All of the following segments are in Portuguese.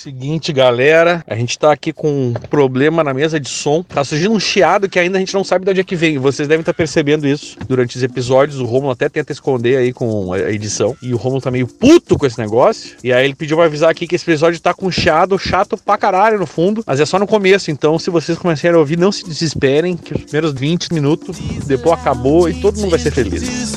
Seguinte, galera, a gente tá aqui com um problema na mesa de som. Tá surgindo um chiado que ainda a gente não sabe de onde é que vem. Vocês devem estar percebendo isso durante os episódios. O Romulo até tenta esconder aí com a edição. E o Romulo tá meio puto com esse negócio. E aí ele pediu pra avisar aqui que esse episódio tá com chiado chato pra caralho no fundo. Mas é só no começo. Então, se vocês começarem a ouvir, não se desesperem. Que os primeiros 20 minutos, depois acabou e todo mundo vai ser feliz.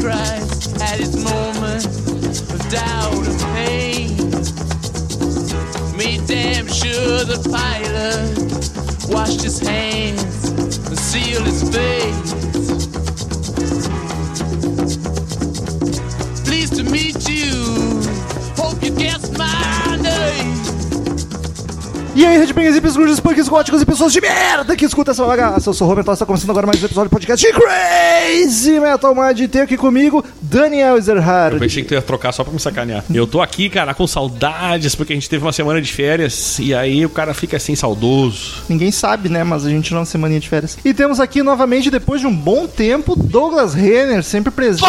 Christ had his moment of doubt and pain. Made damn sure the pilot washed his hands and sealed his face. Pleased to meet you. Hope you guessed my name. E aí, Redbangers, hippies, grunges, punks, góticos e pessoas de merda que escuta essa bagaça. Eu sou o Roberto, está começando agora mais um episódio do podcast de Crazy Metal Mind. E tem aqui comigo Daniel Ezerhard. Eu pensei que tu ia trocar só pra me sacanear. Eu tô aqui, cara, com saudades, porque a gente teve uma semana de férias e aí o cara fica assim saudoso. Ninguém sabe, né? Mas a gente tirou uma semaninha de férias. E temos aqui novamente, depois de um bom tempo, Douglas Renner, sempre presente.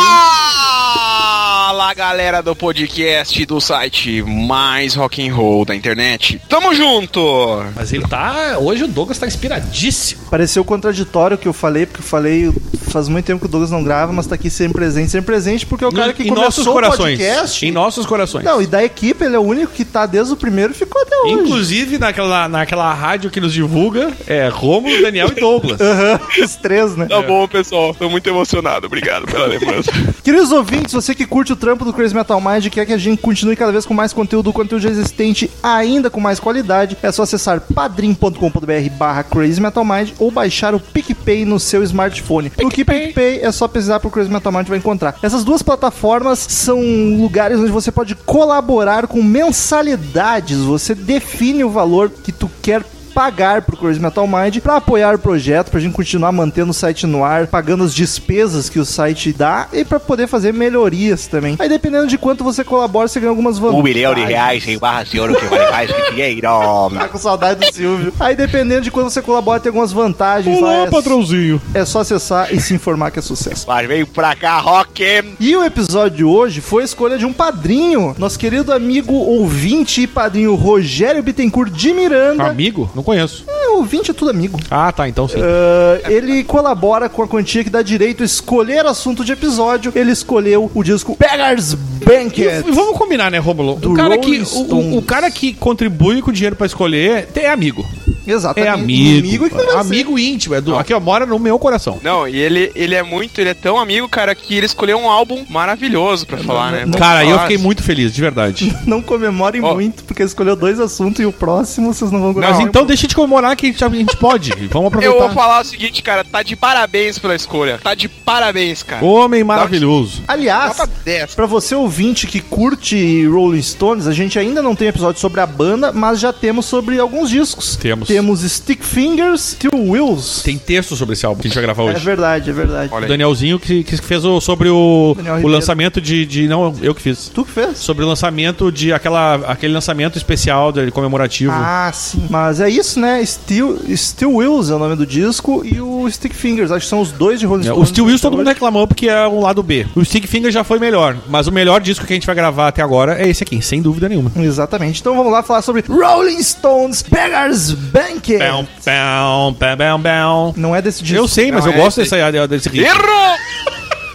Fala galera do podcast do site mais rock and roll da internet. Tamo junto! Mas ele tá. Hoje o Douglas tá inspiradíssimo. Pareceu contraditório o que eu falei, porque eu falei faz muito tempo que o Douglas não grava, mas tá aqui sempre presente, sempre presente, porque é o cara que em nossos começou o corações. podcast. Em nossos corações. Não, e da equipe ele é o único que tá desde o primeiro e ficou até hoje. Inclusive naquela, naquela rádio que nos divulga, é Romulo, Daniel e Douglas. Aham, Os três, né? Tá bom, pessoal. Tô muito emocionado. Obrigado pela lembrança. Queridos ouvintes, você que curte o trampo do Crazy Metal Mind e quer que a gente continue cada vez com mais conteúdo, conteúdo já existente, ainda com mais qualidade, é só acessar padrim.com.br barra Crazy Metal Mind ou baixar o PicPay no seu smartphone. No que PicPay é só pesquisar pro Crazy Metal Mind vai encontrar. Essas duas plataformas são lugares onde você pode colaborar com mensalidades. Você define o valor que tu quer pagar pro Crazy Metal Mind pra apoiar o projeto, pra gente continuar mantendo o site no ar, pagando as despesas que o site dá e pra poder fazer melhorias também. Aí dependendo de quanto você colabora, você ganha algumas vantagens. Um milhão de reais em barra de ouro que vale mais que dinheiro. Tá com saudade do Silvio. Aí dependendo de quanto você colabora, tem algumas vantagens lá. É, patrãozinho. é só acessar e se informar que é sucesso. Mas vem pra cá, Rock. E o episódio de hoje foi a escolha de um padrinho, nosso querido amigo ouvinte e padrinho Rogério Bittencourt de Miranda. Amigo? Não conheço. É, ouvinte é tudo amigo. Ah, tá, então sim. Ah, ele colabora com a quantia que dá direito a escolher assunto de episódio. Ele escolheu o disco Beggars Banquet. E vamos combinar, né, Romulo? Do O cara, que, Rolling o, o- cara que contribui com o dinheiro pra escolher é amigo. Exatamente. É amigo. que não vai ser. amigo íntimo. É do, aqui, ó, mora no meu coração. Não, e ele, ele é muito, ele é tão amigo, cara, que ele escolheu um álbum maravilhoso pra falar, né? não Cara, eu fiquei muito feliz, de verdade. Não comemorem Ó. muito, porque ele escolheu dois assuntos e o próximo vocês não vão gostar. Mas então deixa de comemorar que a gente, a gente pode. Vamos Eu vou aproveitar. falar o seguinte, cara, tá de parabéns pela escolha. Tá de parabéns, cara. Homem maravilhoso. Aliás, Nota 10. Pra você ouvinte que curte Rolling Stones, a gente ainda não tem episódio sobre a banda, mas já temos sobre alguns discos. Temos. Temos Stick Fingers, Steel Wheels. Tem texto sobre esse álbum que a gente vai gravar É hoje. verdade, é verdade. Olha O. Danielzinho que, que fez o, sobre o, o lançamento de, de. Não, eu que fiz. Tu que fez? Sobre o lançamento de aquela, aquele lançamento especial de, comemorativo. Ah, sim. Mas é isso, né? Steel, Steel Wheels é o nome do disco e o Stick Fingers. Acho que são os dois de Rolling É, Stones. o Steel Wheels todo mundo reclamou porque é um lado B. O Stick Finger já foi melhor, mas o melhor disco que a gente vai gravar até agora é esse aqui, sem dúvida nenhuma. Exatamente. Então vamos lá falar sobre Rolling Stones Beggars Banquet. Pão, pão, pão, pão. Não é desse disco. Eu sei, mas Não, eu é gosto esse desse, desse ritmo. Errou!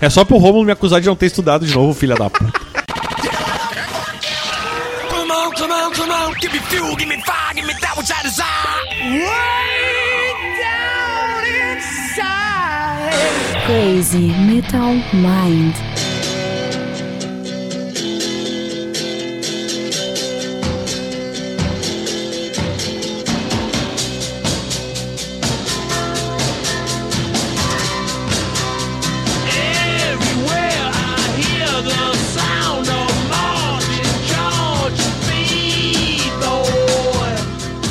É só pro Romulo me acusar de não ter estudado de novo, filha da puta. Come on, come on, come on. Give me fuel, give me fire, give me that which I desire. Way down inside. Crazy Metal Mind.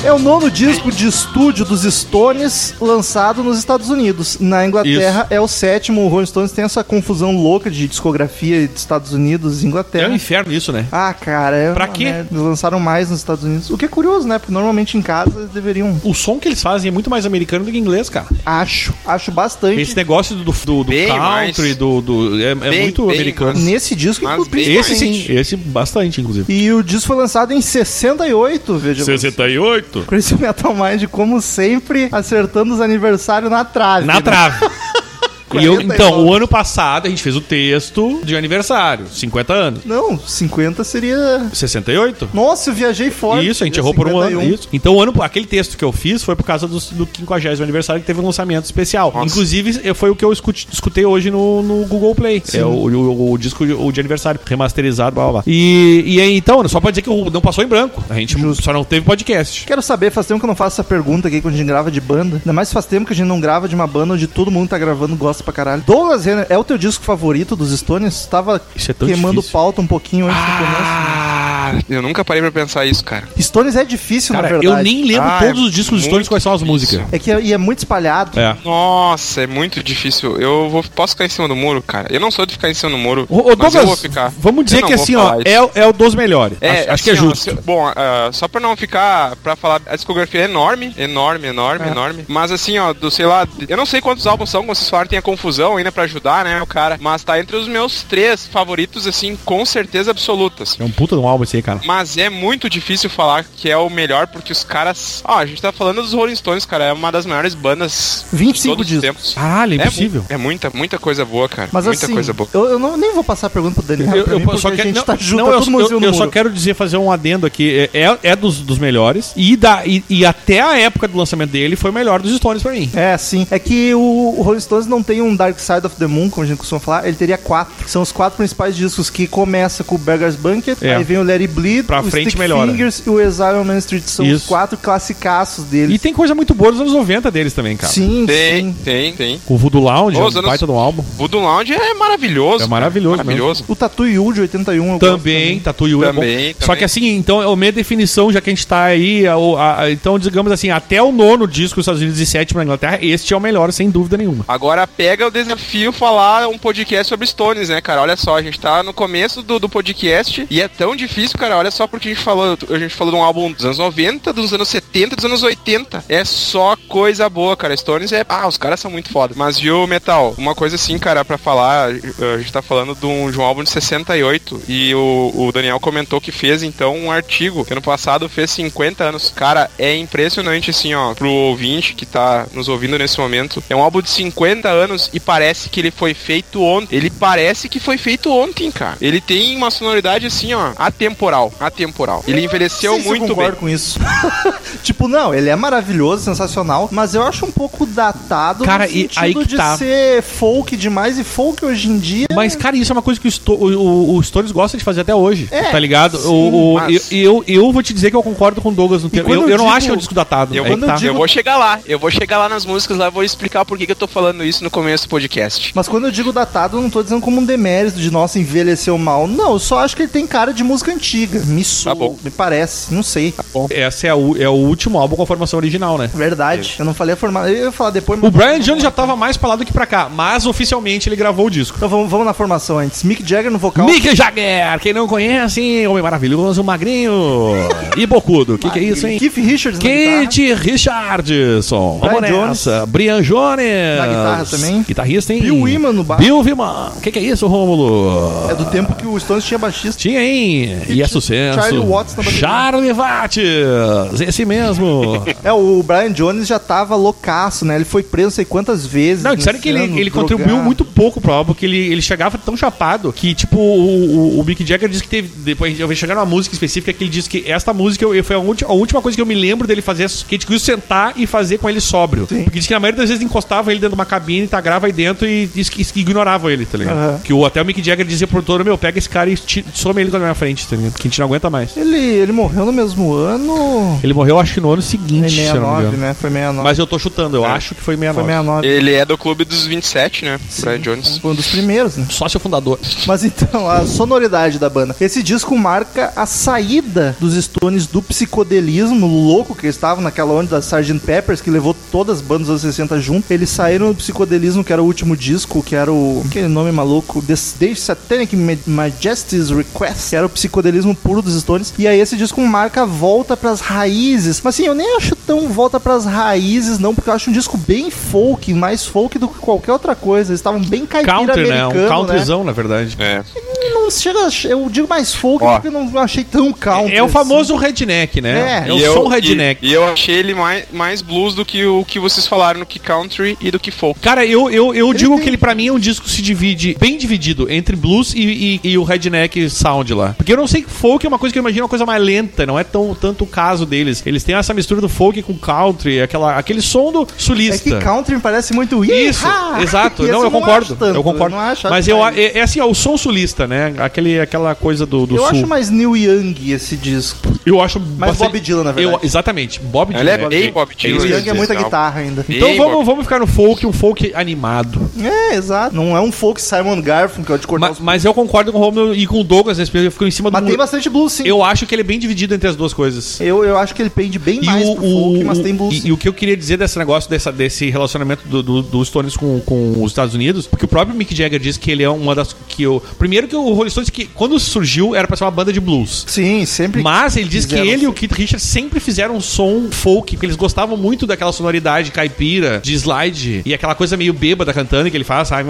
É o nono disco de estúdio dos Stones lançado nos Estados Unidos. Na Inglaterra Isso. é o sétimo. O Rolling Stones tem essa confusão louca de discografia de Estados Unidos e Inglaterra. É um inferno isso, né? Ah, cara. É pra quê? Merda. Lançaram mais nos Estados Unidos. O que é curioso, né? Porque normalmente em casa eles deveriam. O som que eles fazem é muito mais americano do que inglês, cara. Acho. Acho bastante. Esse negócio do, do, do country, mais. do, do. É, é bem, é muito americano. Nesse disco. Esse sim. Esse bastante, inclusive. E o disco foi lançado em 68, veja. 68? Acertou. Crazy Metal Mind, como sempre, acertando os aniversários na trave. Na né? trave. E eu, 49. então, o ano passado a gente fez o texto de aniversário, 50 anos. Não, 50 seria. 68? Nossa, eu viajei fora. Isso, a gente errou por um ano. 51. Isso. Então, o ano, aquele texto que eu fiz foi por causa do, do 50 aniversário que teve um lançamento especial. Nossa. Inclusive, eu- foi o que eu escute- escutei hoje no, no Google Play. É o, o- o disco de, o de aniversário, remasterizado, blá blá blá. E, e aí, então, só pode dizer que o- não passou em branco. A gente só não teve podcast. Quero saber, faz tempo que eu não faço essa pergunta aqui quando a gente grava de banda. Ainda mais faz tempo que a gente não grava de uma banda onde todo mundo tá gravando gosta pra caralho. Douglas Renner, é o teu disco favorito dos Stones? Tava é queimando difícil. pauta um pouquinho antes do começo. Ah, eu nunca parei pra pensar isso, cara. Stones é difícil, na Cara, verdade. eu nem lembro Ah, todos é os discos dos muito Stones quais são as músicas. É que é, e é muito espalhado. É. Nossa, é muito difícil. Eu vou, posso ficar em cima do muro, cara. Eu não sou de ficar em cima do muro, Ô, mas Douglas, eu vou ficar. vamos dizer que assim, ó, é, é o dos melhores. É, acho, acho que é assim, ó, justo. bom, ah, só pra não ficar, pra falar, a discografia é enorme, enorme, enorme, É. enorme. Mas assim, ó, do, sei lá, eu não sei quantos álbuns são, como vocês falaram, tem a confusão ainda pra ajudar, né, o cara. Mas tá entre os meus três favoritos, assim, com certeza absoluta. assim. É um puta de um álbum esse aí, cara. Mas é muito difícil falar que é o melhor, porque os caras. Ó, a gente tá falando dos Rolling Stones, cara. É uma das maiores bandas 25 de todos os tempos. Caralho, é impossível. é muita, muita coisa boa, cara. Mas muita assim, coisa boa. eu, eu não, nem vou passar a pergunta pro Daniel, Eu, eu mim, porque só a quero, gente não, tá junto, não, tá eu, todo mundo eu- no eu só quero dizer, fazer um adendo aqui. É, é- é dos, dos melhores. E, da, e, e até a época do lançamento dele foi o melhor dos Stones pra mim. É, sim. É que o, o Rolling Stones não tem um Dark Side of the Moon, como a gente costuma falar. Ele teria quatro. São os quatro principais discos que começa com o Beggar's Banquet, É. aí vem o Let It Bleed, Pra o frente Stick melhora. Fingers e o Exile on Main Street. São os Isso. quatro classicaços deles. E tem coisa muito boa dos anos 90 deles também, cara. Sim, Tem, sim. tem, tem. O Voodoo Lounge, é Os um anos- baita do álbum. Voodoo Lounge é maravilhoso. É maravilhoso cara, Maravilhoso. O Tatu Yu de 81 eu Também, gosto Tatu Yu é bom. Também, Só também. que assim, então, a minha definição, já que a gente tá aí, a- a- a- então, digamos assim, até o nono disco dos Estados Unidos e sétimo na Inglaterra, este é o melhor, sem dúvida nenhuma. Agora pega o desafio falar um podcast sobre Stones, né, cara? Olha só, a gente tá no começo do, do podcast e é tão difícil, cara. Olha só porque a gente falou. A gente falou de um álbum dos anos 90, dos anos 70, dos anos 80. É só coisa boa, cara. Stones é. Ah, os caras são muito foda. Mas viu, Metal? Uma coisa assim, cara, pra falar. A gente tá falando de um, de um álbum de 68 e o, o Daniel comentou que fez então um artigo que ano passado fez 50 anos. Cara, é impressionante assim, ó, pro ouvinte que tá nos ouvindo nesse momento. É um álbum de 50 anos e parece que ele foi feito ontem. Ele parece que foi feito ontem, cara. Ele tem uma sonoridade assim, ó, atemporal, atemporal. Ele envelheceu se eu muito bem. concordo com isso. tipo, não, ele é maravilhoso, sensacional, mas eu acho um pouco datado Cara, no e aí que de tá. ser folk demais e folk hoje em dia. Mas, cara, isso é uma coisa que o, Sto- o, o- o Stones gosta de fazer até hoje. É, tá ligado? sim, o, o- mas- eu, eu, eu vou te dizer que eu concordo com o Douglas no termo. Eu, eu eu não digo- acho que é um disco datado. Eu, Aí vou, que tá. eu vou chegar lá. Eu vou chegar lá nas músicas lá e vou explicar por que, que eu tô falando isso no começo do podcast. Mas quando eu digo datado, eu não tô dizendo como um demérito de nossa envelheceu mal. Não, eu só acho que ele tem cara de música antiga. Me soa, bom. me parece, não sei. Esse é o, é o último álbum com a formação original, né? Verdade. Eu não falei a formação. Eu ia falar depois, O. Brian Jones já tava mais pra lá do que pra cá, mas oficialmente ele gravou o disco. Então vamos, vamos na formação antes. Mick Jagger no vocal. Mick Jagger, quem não conhece, homem maravilhoso, magrinho e bocudo. O que, que é isso, hein? Keith Richards. Kate Richardson. Vamos Brian nessa. Brian Jones. Na guitarra também. Guitarrista, hein? Bill Wyman no baixo. Bill Wyman. O que, que é isso, Rômulo? É do tempo que o Stones tinha baixista. Tinha, hein? E é sucesso. Charlie Watts na bateria. Charlie Watts. Esse mesmo. É, o Brian Jones já tava loucaço, né? Ele foi preso não sei quantas vezes. Não, disseram que ele, ele contribuiu muito pouco pro álbum, porque ele, ele chegava tão chapado que, tipo, o, o, o Mick Jagger disse que teve. Depois eu vi chegar numa música específica que ele disse que esta música eu- foi a, ulti- a última coisa que eu me lembro dele fazer, que a gente conseguiu sentar e fazer com ele sóbrio. Sim. Porque disse que na maioria das vezes encostava ele dentro de uma cabine, tá, consagrava aí dentro e disse que, que ignoravam ele, tá ligado? Aham. Que o, até o Mick Jagger dizia pro produtor, meu, pega esse cara e some ele na minha frente, tá ligado? Que a gente não aguenta mais. Ele, ele morreu no mesmo ano. Ele morreu, acho que no ano seguinte, se eu não me 69, engano. né? Foi 69. Mas eu tô chutando, eu É. acho que foi Foi 69. 69. Ele é do clube dos 27, né? Brian Jones. Foi um dos primeiros, né? Sócio fundador. Mas então, a sonoridade da banda. Esse disco marca a saída dos Stones do psicodelismo louco que eles estavam naquela onda da Sgt. Peppers, que levou todas as bandas dos anos 60 junto. Eles saíram do psicodelismo, que era o último disco, que era o. aquele nome maluco. The, The Satanic Ma- Majesty's Request, que era o psicodelismo puro dos Stones. E aí esse disco marca a volta pras raízes. Mas assim, eu nem acho tão volta pras raízes, não, porque eu acho um disco bem folk, mais folk do que qualquer outra coisa. Eles estavam bem caipira Country, né? Um countryzão, na verdade. É. não chega. Eu digo mais folk Ó. porque eu não achei tão country. É o assim. famoso redneck, né? É. É, o som redneck. E, e eu achei ele mais, mais blues do que o que vocês falaram no que country e do que folk. Cara, eu, eu, eu digo tem- que ele pra mim é um disco que se divide, bem dividido, entre blues e, e- e o redneck sound lá. Porque eu não sei que folk é uma coisa que eu imagino uma coisa mais lenta, não é tão tanto o caso deles. Eles têm essa mistura do folk com country, aquela, aquele som do É sulista. que country me parece muito Isso, exato. Não, eu concordo. acho tanto, eu concordo. não acho, Mas eu, mais- é, é assim, ó, o som sulista, né? Aquele, aquela coisa do, do eu sul. acho mais Neil Young esse disco. Eu acho Mais Bob Dylan, na verdade. Eu, exatamente, Bob Dylan. Ele é bem Bob Dylan. Neil Young é muita guitarra ainda. Então vamos, vamos ficar no folk, um folk animado. É, exato. Não é um folk Simon Garfunkel, que é o de cortar Ma- os... Mas, eu concordo com o Romulo e com o Douglas, nesse período, eu fico em cima do Mas tem bastante blues, sim. Eu acho que ele é bem dividido entre as duas coisas. Eu, eu acho que ele pende bem E mais o, pro folk, o- mas tem blues. e, e o que eu queria dizer desse negócio, dessa, desse relacionamento do, do, dos Stones com, com os Estados Unidos, porque o próprio Mick Jagger disse que ele é uma das. que eu, Primeiro que o Rolling Stones, que quando surgiu, era pra ser uma banda de blues. Sim, sempre. Mas ele diz que ele e o. Keith Richards sempre fizeram um som folk, porque eles gostavam muito daquela sonoridade caipira, de slide, e aquela coisa meio bêbada cantando que ele faz, sabe?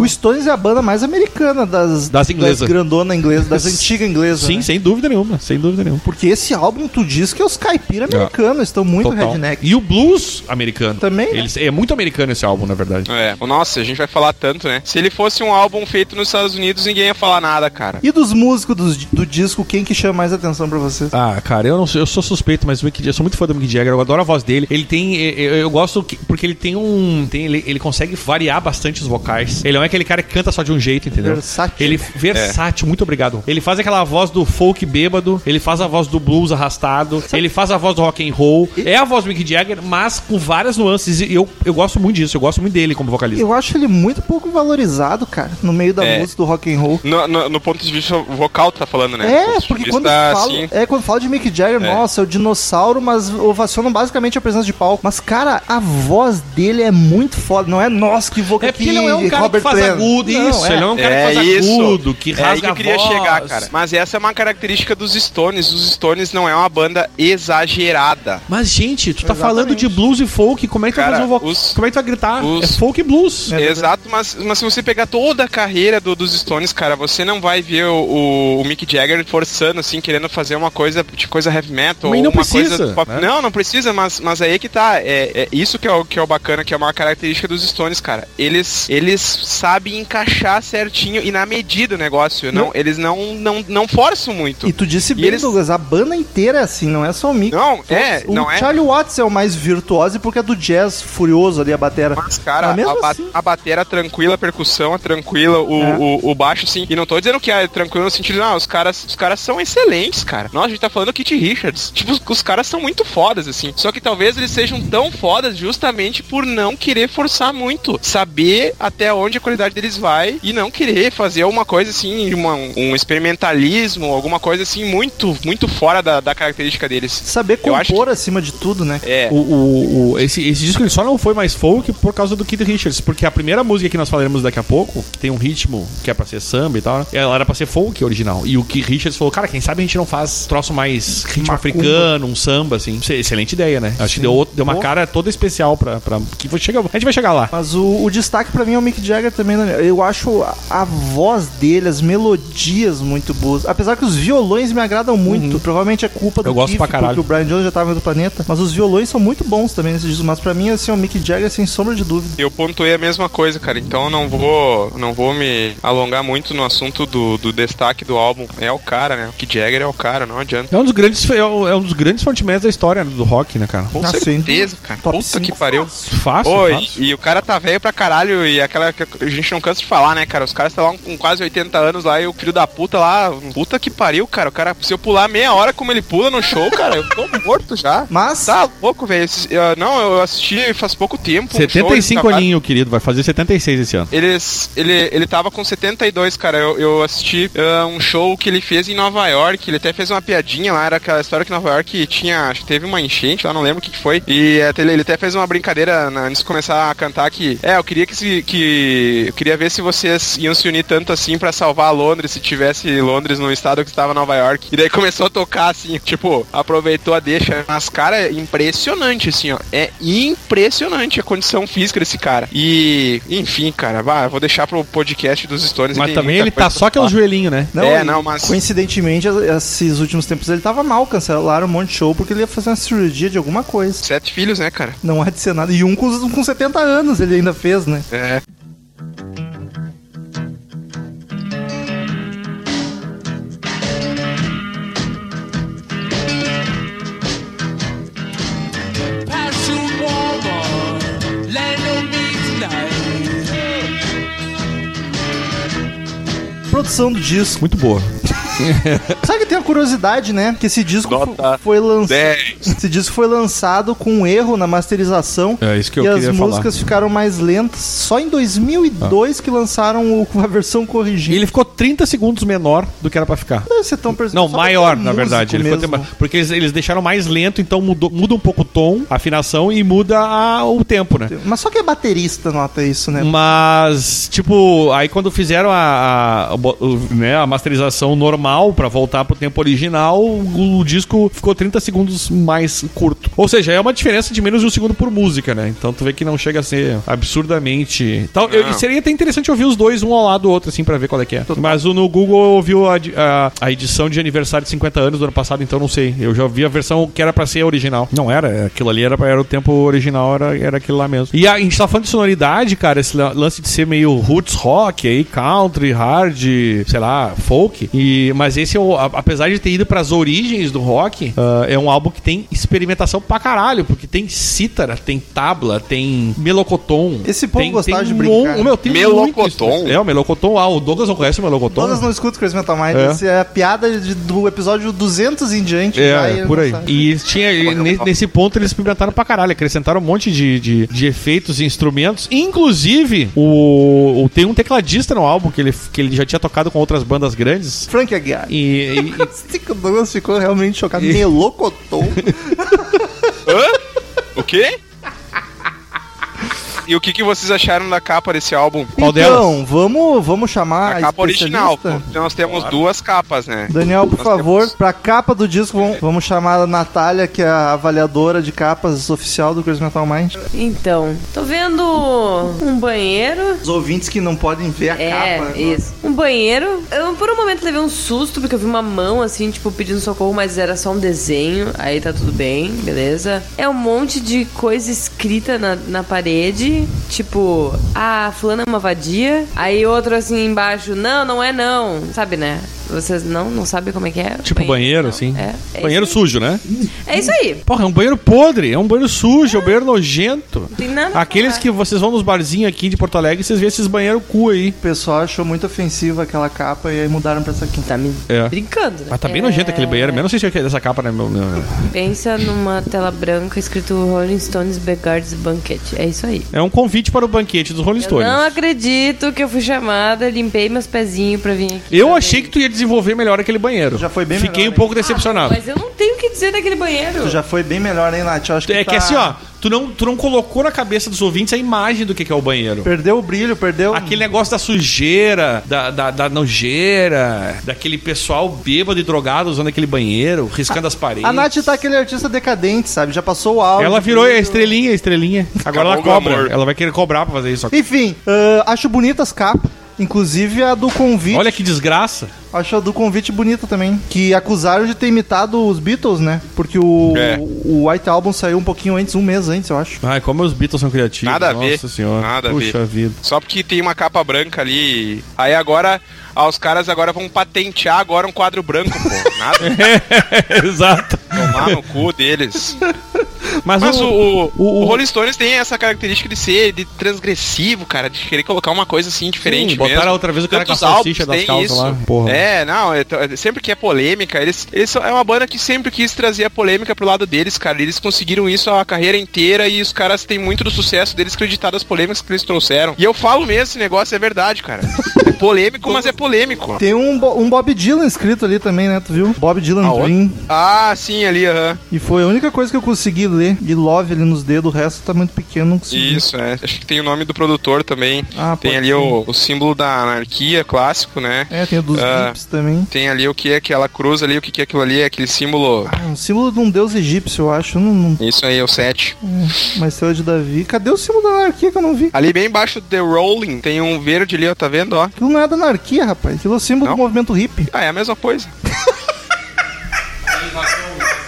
O Stones é a banda mais americana das, Das inglesas. grandona inglesas, das antigas inglesas. Sim, né? sem dúvida nenhuma, sem dúvida nenhuma. Porque esse álbum, tu diz que os caipira americanos estão muito Total. redneck. E o blues americano. Também, né? Eles, é muito americano esse álbum, na verdade. É, nossa, a gente vai falar tanto, né? Se ele fosse um álbum feito nos Estados Unidos, ninguém ia falar nada, cara. E dos músicos do, do disco, quem que chama mais atenção pra vocês? Ah, cara, eu não sou, eu sou suspeito, mas o Mick, eu sou muito fã do Mick Jagger, eu adoro a voz dele. Ele tem, eu, eu gosto que- porque ele tem um, tem, ele, ele consegue variar bastante os vocais. Ele não é aquele cara que canta só de um jeito, entendeu? Versátil. Ele versátil, muito obrigado. Ele faz aquela voz do folk bêbado, ele faz a voz do blues arrastado, ele faz a voz do rock and roll. É a voz do Mick Jagger, mas com várias nuances. E eu, eu gosto muito disso, eu gosto muito dele como vocalista. Eu acho ele muito pouco valorizado, cara, no meio da É. música do rock and roll. No, no- no ponto de vista vocal, tu tá falando, né? É, porque quando fala, assim, é, quando fala de Mick Jagger, nossa, é o dinossauro, mas ovacionam basicamente a presença de palco. Mas, cara, a voz dele é muito foda. Não é nossa, que vocal É porque ele não é um cara que faz agudo, Não, isso. é. Ele não é um cara É que faz isso. agudo, que É aí rasga que eu queria a voz. chegar, cara. Mas essa é uma característica dos Stones. Os Stones não é uma banda exagerada. Mas, gente, tu tá Exatamente. falando de blues e folk, como é que tu vai fazer um vocal? os- Como é que tu vai gritar? os- É folk e blues. É Exato, mas, mas se você pegar toda a carreira do- dos Stones, cara, você não vai ver o, o- o Mick Jagger forçando, assim, querendo fazer uma coisa de coisa heavy metal. Mas ou não uma precisa, coisa pop. né? Não, não precisa, mas, mas aí é que tá. É, é isso que é, o, que é o bacana, que é uma característica dos Stones, cara. Eles, eles sabem encaixar certinho e na medida o negócio. Não, eles não, não, não forçam muito. E tu disse bem, eles- Douglas, a banda inteira é assim, não é só o Mick. Não, é, o não é. Charlie Watts é o mais virtuoso porque é do jazz furioso ali, a batera. Mas, cara, Mas mesmo a, ba assim- a batera tranquila, a percussão é tranquila, o, É. o, o baixo, sim. E não tô dizendo que é tranquilo no sentido, não, os caras, os caras são excelentes, cara. Nossa, a gente tá falando Kit Richards. Tipo, os, os caras são muito fodas, assim. Só que talvez eles sejam tão fodas justamente por não querer forçar muito. Saber até onde a qualidade deles vai e não querer fazer alguma coisa assim, uma- um experimentalismo, alguma coisa assim, muito, muito fora da, da característica deles. Saber compor acima de tudo, né? É. O, o- o- esse, esse disco ele só não foi mais folk por causa do Keith Richards, porque a primeira música que nós falaremos daqui a pouco, que tem um ritmo que é pra ser samba e tal, né, ela era pra ser folk original. E o Keith Richards falou, cara, quem sabe a gente não faz troço mais ritmo Macumba. africano, um samba, assim. É Excelente ideia, né? Acho que deu, deu uma cara toda especial pra... pra que foi- chega, a gente vai chegar lá. Mas o, o destaque pra mim é o Mick Jagger também. né? Eu acho a, a voz dele, as melodias muito boas. Apesar que os violões me agradam muito. Provavelmente é culpa do Eu gosto Keith, pra caralho. porque o Brian Jones já tava em outro planeta. Mas os violões são muito bons também nesse disco. Mas pra mim, assim, o Mick Jagger sem sombra de dúvida. Eu pontuei a mesma coisa, cara. Então eu não vou, não vou me alongar muito no assunto do, do destaque do álbum. É o cara. né? O Kid Jagger é o cara, não adianta. É um dos grandes, é um é um dos grandes frontmans da história do rock, né, cara? Com Ah, sim. certeza, cara. Top Puta cinco. que pariu. Fácil, e, fácil. e o cara tá velho pra caralho e aquela que a gente não cansa de falar, né, cara? Os caras estão lá com quase 80 anos lá e o filho da puta lá, puta que pariu, cara. O cara, se eu pular meia hora como ele pula no show, cara, eu tô morto já. Mas, Tá louco, velho. Não, eu assisti faz pouco tempo. um show, 75 aninho, querido. Vai fazer 76 esse ano. Eles, ele, ele tava com 72, cara. Eu, eu assisti ah, um show que ele fez em Nova York. Ele até fez uma piadinha lá. Era aquela história que Nova York tinha. Acho que teve uma enchente lá, não lembro o que, que foi. E até ele, ele até fez uma brincadeira na- antes de começar a cantar que. É, eu queria que se. Que, eu queria ver se vocês iam se unir tanto assim pra salvar Londres se tivesse Londres no estado que estava Nova York. E daí começou a tocar assim, tipo, aproveitou a deixa. Mas, cara, é impressionante, assim, ó. É impressionante a condição física desse cara. E, enfim, cara, vou deixar pro podcast dos Stones. Mas também ele tá só aqueles falar. joelhinhos, né? não, É, não, mas- coincidentemente, esses últimos tempos ele tava mal, cancelaram um monte de show porque ele ia fazer uma cirurgia de alguma coisa. Sete filhos, né, cara? Não há de ser nada. E um com, com 70 anos ele ainda fez, né? É. Produção do disco. Muito boa. Sabe que tem uma curiosidade, né? Que esse disco Nota fo- foi lançado. 10. Esse disco foi lançado com um erro na masterização. É isso que eu e as queria falar. músicas ficaram mais lentas. Só em 2002 que lançaram o- a versão E corrigida. ele ficou 30 segundos menor do que era pra ficar. Deve ser tão perce- Não, maior, é na verdade. Ele ficou porque eles, eles deixaram mais lento, então mudou, muda um pouco o tom, a afinação e muda a- o tempo, né? Mas só que é baterista nota isso, né? Mas, tipo, aí quando fizeram a, a, o- né, a masterização normal pra voltar pro tempo original, o, o disco ficou 30 segundos mais curto. Ou seja, é uma diferença de menos de um segundo por música, né? Então tu vê que não chega a ser absurdamente. Tal, eu- seria até interessante ouvir os dois um ao lado do outro, assim, pra ver qual é que é. Mas o- no Google eu ouvi a, a- a edição de aniversário de 50 anos do ano passado, então não sei. Eu já ouvi a versão que era pra ser a original. Não era, aquilo ali era, era o tempo original, era, era aquilo lá mesmo. E a, a gente tá falando de sonoridade, cara, esse la- lance de ser meio roots rock, aí, country, hard, sei lá, folk. E, mas esse, é o- apesar de ter ido pras origens do rock, ah, é um álbum que tem experimentação pra caralho, porque tem cítara, tem tabla, tem melocotom. Esse povo tem, gostava tem de um brincar. mon- o meu, tem Melocotom? muito- É, o melocotom. Ah, o Douglas não conhece o melocotom? Todas não escutam Crazy Metal Mind. É. Essa é a piada de- do episódio 200 em diante. vai, É, por aí. sabe. E tinha, ne- nesse ponto eles experimentaram pra caralho, acrescentaram um monte de, de, de efeitos e instrumentos. Inclusive, o, o- tem um tecladista no álbum que ele, que ele já tinha tocado com outras bandas grandes. Frank Aguiar. E, e- O Douglas ficou realmente chocado. Melocotom. O quê? E o que, que vocês acharam da capa desse álbum? Qual então, vamos, vamos chamar A capa original. especialista? pô. Nós temos duas capas, né? Daniel, por Nós favor, temos- pra capa do disco, vamos, vamos chamar a Natália, que é a avaliadora de capas oficial do Crazy Metal Mind. Então, tô vendo um banheiro. Os ouvintes que não podem ver a É, capa. né? isso. Um banheiro. Eu por um momento levei um susto, porque eu vi uma mão assim, tipo, pedindo socorro, mas era só um desenho. Aí tá tudo bem, beleza. É um monte de coisa escrita na, na parede. Tipo, ah, fulana é uma vadia. Aí outro assim embaixo, não, não é não. Sabe, né? Vocês não, não sabem como é que é? tipo banheiro, não. assim. É, é banheiro sujo, né? É isso aí. Porra, é um banheiro podre, é um banheiro sujo, é um banheiro nojento. Não tem nada. Aqueles que vocês vão nos barzinhos aqui de Porto Alegre, vocês vêem esses banheiros cu aí. O pessoal achou muito ofensiva aquela capa e aí mudaram pra essa aqui. Tá me É. brincando, né? Mas tá bem É, nojento aquele banheiro, mas eu não sei se é dessa capa, né? Meu, meu- Pensa numa tela branca escrito Rolling Stones Begards Banquet. É isso aí. É um convite para o banquete dos Rolling Eu Stones. não acredito que eu fui chamada, limpei meus pezinhos pra vir aqui. Eu achei ver. que tu ia desenvolver melhor aquele banheiro. Já foi bem Fiquei melhor, um pouco decepcionado. Mas eu não tenho o que dizer daquele banheiro. Tu já foi bem melhor, hein, Nath? Eu acho que É que tá- assim, ó, tu não, tu não colocou na cabeça dos ouvintes a imagem do que que é o banheiro. Perdeu o brilho, perdeu. Aquele negócio da sujeira, da, da, da nojeira, daquele pessoal bêbado e drogado usando aquele banheiro, riscando as paredes. A Nath tá aquele artista decadente, sabe? Já passou o áudio. Ela virou a estrelinha, a estrelinha. Agora ela Acabou o cobra. Ela vai querer cobrar pra fazer isso. Enfim, ah, acho bonitas as capas. Inclusive a do convite. Olha que desgraça. Acho a do convite bonita também. Que acusaram de ter imitado os Beatles, né? Porque o, É. o White Album saiu um pouquinho antes, um mês antes, eu acho. Ai, como os Beatles são criativos. Nada a Nossa ver. senhora. Nada a Puxa ver. vida. Só porque tem uma capa branca ali. Aí agora, ah, os caras agora vão patentear agora um quadro branco, pô. Nada. Exato. Tomar no cu deles. Mas, Mas o, o, o, o- Rolling Stones tem essa característica de ser de transgressivo, cara, de querer colocar uma coisa assim diferente Sim, botaram mesmo. outra vez o cara com a Tantos salsicha das calças lá, porra. É, não, é, é- sempre que é polêmica, eles, eles é uma banda que sempre quis trazer a polêmica pro lado deles, cara. Eles conseguiram isso a carreira inteira e os caras têm muito do sucesso deles acreditado as polêmicas que eles trouxeram. E eu falo mesmo, esse negócio é verdade, cara. É polêmico, mas é polêmico. Tem um, Bo- um Bob Dylan escrito ali também, né? Tu viu? Bob Dylan Aonde? Dream. Ah, sim, ali, aham. E foi a única coisa que eu consegui ler. E Love ali nos dedos, o resto tá muito pequeno, não. Isso, é. Acho que tem o nome do produtor também. Ah, tem ali o, o símbolo da anarquia clássico, né? É, tem o dos. Gips também. Tem ali o que é aquela cruz ali, o que é aquilo ali, é aquele símbolo. Ah, um símbolo de um deus egípcio, eu acho. Não, não, Isso aí é o 7. uma estrela de Davi. Cadê o símbolo da anarquia que eu não vi? Ali bem embaixo do The Rolling tem um verde ali, ó, tá vendo, ó? Aquilo não é da anarquia, rapaz. Aquilo é o símbolo Não? do movimento hippie. Ah, é a mesma coisa.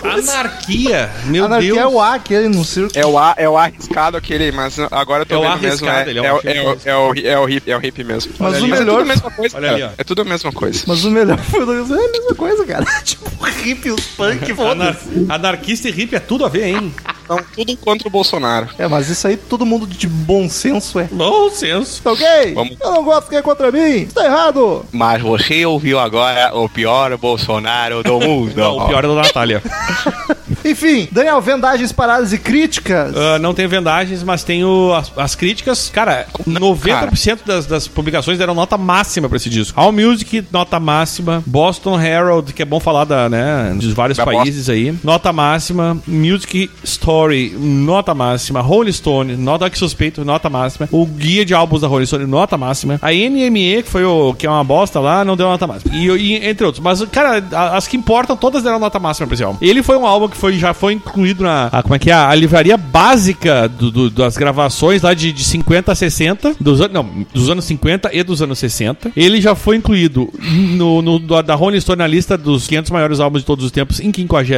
Anarquia, meu anarquia Deus. é o A, aquele no círculo. É o A, é o arriscado aquele, mas agora eu tô É o vendo mesmo, é, ele é um é, o- é, o- é, o, é o hip, é o hip mesmo. Mas Olha o ali, melhor- É tudo a mesma coisa, Olha cara. ali, ó. É tudo a mesma coisa. Mas o melhor foi o é a mesma coisa, cara. tipo, o hippie, os punk, Anar- foda-se. Anarquista e hippie é tudo a ver, hein? Então, tudo contra o Bolsonaro. É, mas isso aí todo mundo de bom senso é. Bom senso. Tá ok? Vamos. Eu não gosto que é contra mim. Tá errado. Mas você ouviu agora o pior Bolsonaro do mundo. Não, o pior é da Natália. Enfim, Daniel, vendagens, paradas e críticas. Ah, não tem vendagens, mas tem o- as, as críticas. Cara, 90% Das, das publicações deram nota máxima pra esse disco. All Music, nota máxima. Boston Herald, que é bom falar da, né, dos vários Da países aí. Nota máxima. Music Story, nota máxima. Rolling Stone, nota que suspeito, nota máxima. O guia de álbuns da Rolling Stone, nota máxima. A NME, que foi o que é uma bosta lá, não deu nota máxima. E, e entre outros. Mas, cara, as que importam, todas deram nota máxima pra esse álbum. Ele foi um álbum que foi, já foi incluído na. a- como é que é? A livraria básica do- do- das gravações lá de, de 50 a 60. Dos, não, dos anos 50 e dos anos 60. Ele já foi incluído no, no- da- Rolling Stone na lista dos 500 maiores álbuns de todos os tempos em 58.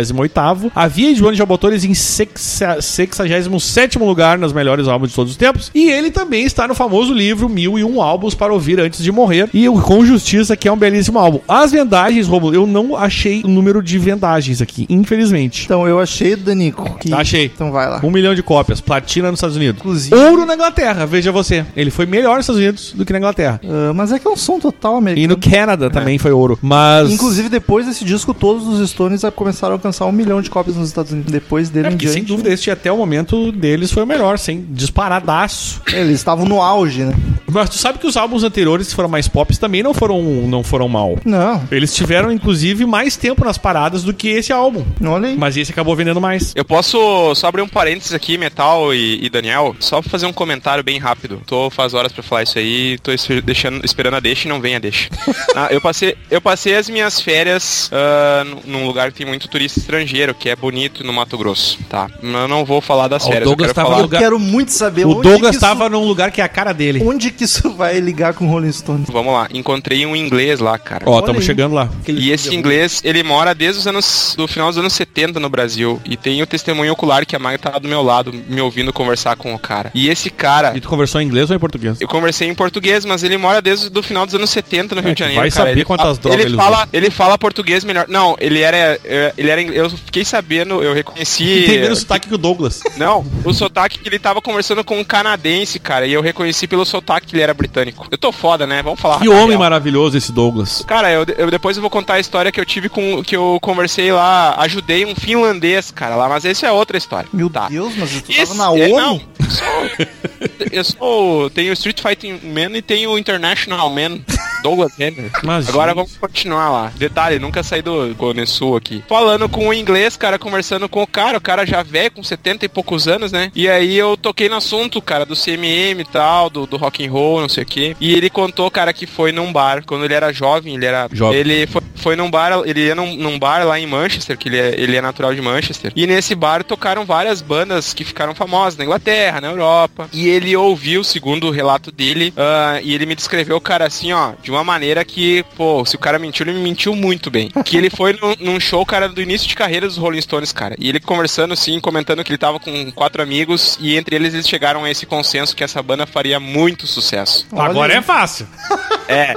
A VH1 já botou eles em sexa- 67 lugar nos melhores álbuns de todos os tempos. E ele também está no famoso livro 1001 álbuns para ouvir antes de morrer. E o Com Justiça, que é um belíssimo álbum. As vendagens, Romulo, eu não achei o número de vendagens aqui, infelizmente. Então, eu achei, Danico. Que... Achei. Então vai lá. Um milhão de cópias, platina nos Estados Unidos. Inclusive- Ouro na Inglaterra, veja você. Ele foi melhor nos Estados Unidos do que na Inglaterra. Ah, mas é que é um som total E americano. no Canadá também foi ouro. Mas. Inclusive, depois desse disco, todos os Stones começaram a alcançar um milhão de cópias nos Estados Unidos. Depois dele É, em porque, sem diante. dúvida, este até o momento deles foi o melhor, sem disparadaço. Eles estavam no auge, né? Mas tu sabe que os álbuns anteriores, que foram mais pops, também não foram, não foram mal. Não, Eles tiveram, inclusive, mais tempo nas paradas do que esse álbum. olha aí. Mas esse acabou vendendo mais. Eu posso só abrir um parênteses aqui, Metal e, e Daniel, só pra fazer um comentário bem rápido. Tô faz horas pra falar isso aí, tô es- deixando, esperando a deixa e não vem a deixa. Ah, eu, passei, eu passei as minhas férias ah, num- lugar que tem muito turista estrangeiro, que é bonito no Mato Grosso, tá? Eu não vou falar das Ó, o férias, eu Douglas quero tava falar... Eu lugar- quero muito saber O onde Douglas que isso- estava num lugar que é a cara dele. Onde que isso vai ligar com Rolling Stones? Vamos lá, encontrei um inglês lá, cara. Ó, estamos chegando lá. E esse inglês, ele mora desde os anos. do final dos anos 70 no Brasil. E tem o testemunho ocular que a Maga tava do meu lado, me ouvindo conversar com o cara. E esse cara. E tu conversou em inglês ou em português? Eu conversei em português, mas ele mora desde o final dos anos 70 no Rio de tu Janeiro. vai cara. saber ele quantas fala- drogas ele ele fala, ele fala português melhor. Não, ele era. é, Ele era. Eu fiquei sabendo, eu reconheci. Entendendo o sotaque que o Douglas. Não, o sotaque que ele tava conversando com um canadense, cara. E eu reconheci pelo sotaque que ele era britânico. Eu tô foda, né? Vamos falar. Que homem real. maravilhoso esse Douglas. Cara, eu, eu- depois eu vou contar a história que eu tive com. que eu conversei lá, ajudei um finlandês, cara, lá, mas essa é outra história. Meu tá. Deus, mas tu Esse- tava na é, ONU? não, eu sou, eu sou. Tenho Street Fighting Man e tenho International Man. Douglas Renner. Mas, Agora vamos continuar lá. Detalhe, nunca saí do Conesul aqui. Falando com o inglês, cara, conversando com o cara, o cara já velho, com 70 e poucos anos, né? E aí eu toquei no assunto, cara, do CMM e tal, do, do rock and roll, não sei o quê. E ele contou, cara, que foi num bar, quando ele era jovem, ele era... Jovem. Ele foi, foi num bar, ele ia num, num bar lá em Manchester, que ele é, ele é natural de Manchester. E nesse bar tocaram várias bandas que ficaram famosas na Inglaterra, na Europa. E ele ouviu, segundo o relato dele, ah, e ele me descreveu o cara assim, ó, de uma maneira que, pô, se o cara mentiu, ele me mentiu muito bem. Que ele foi num, num show, cara, do início de carreira dos Rolling Stones, cara. E ele conversando assim, comentando que ele tava com quatro amigos e entre eles eles chegaram a esse consenso que essa banda faria muito sucesso. Agora é fácil. É,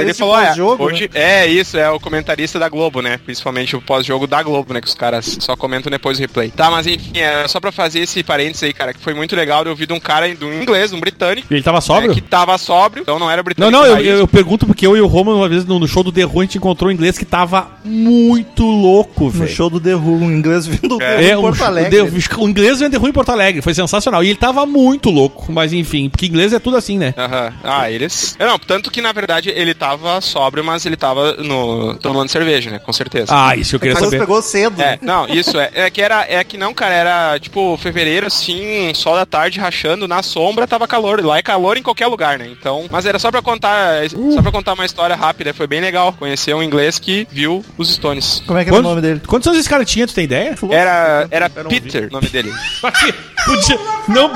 ele falou, é, hoje, é isso, é o comentarista da Globo, né? Principalmente o pós-jogo da Globo, né? Que os caras só comentam depois do replay. Tá, mas enfim, é só pra fazer esse parênteses aí, cara, que foi muito legal de ouvir de um cara, de um inglês, um britânico, E ele tava sóbrio? né, que tava sóbrio, então não era Não, britânico. não, eu, raiz. eu, eu pergunto porque eu e o Roman, uma vez no, no show do The Who, a gente encontrou um inglês que tava muito louco, No velho. show do The Who, um inglês vindo do É, The Who em um, Porto Alegre. o, o inglês vende ruim em Porto Alegre, foi sensacional. E ele tava muito louco, mas enfim, porque inglês é tudo assim, né? Aham. Ah, eles. É, Não, tanto que na verdade ele tava sóbrio, mas ele tava no. tomando cerveja, né? Com certeza. Ah, isso eu queria Mas saber. pegou cedo. É, não, isso é. É que era. É que não, cara, era tipo fevereiro, assim, sol da tarde rachando, na sombra tava calor. Lá é calor em qualquer lugar, né? Então. Mas era só pra contar. Só pra contar uma história rápida. Foi bem legal conhecer um inglês que viu os Stones. Como é que era o Quantos, nome dele? quantos anos esse cara tinha, tu tem ideia? Era. Era Eu Peter, o nome dele. Podia, não,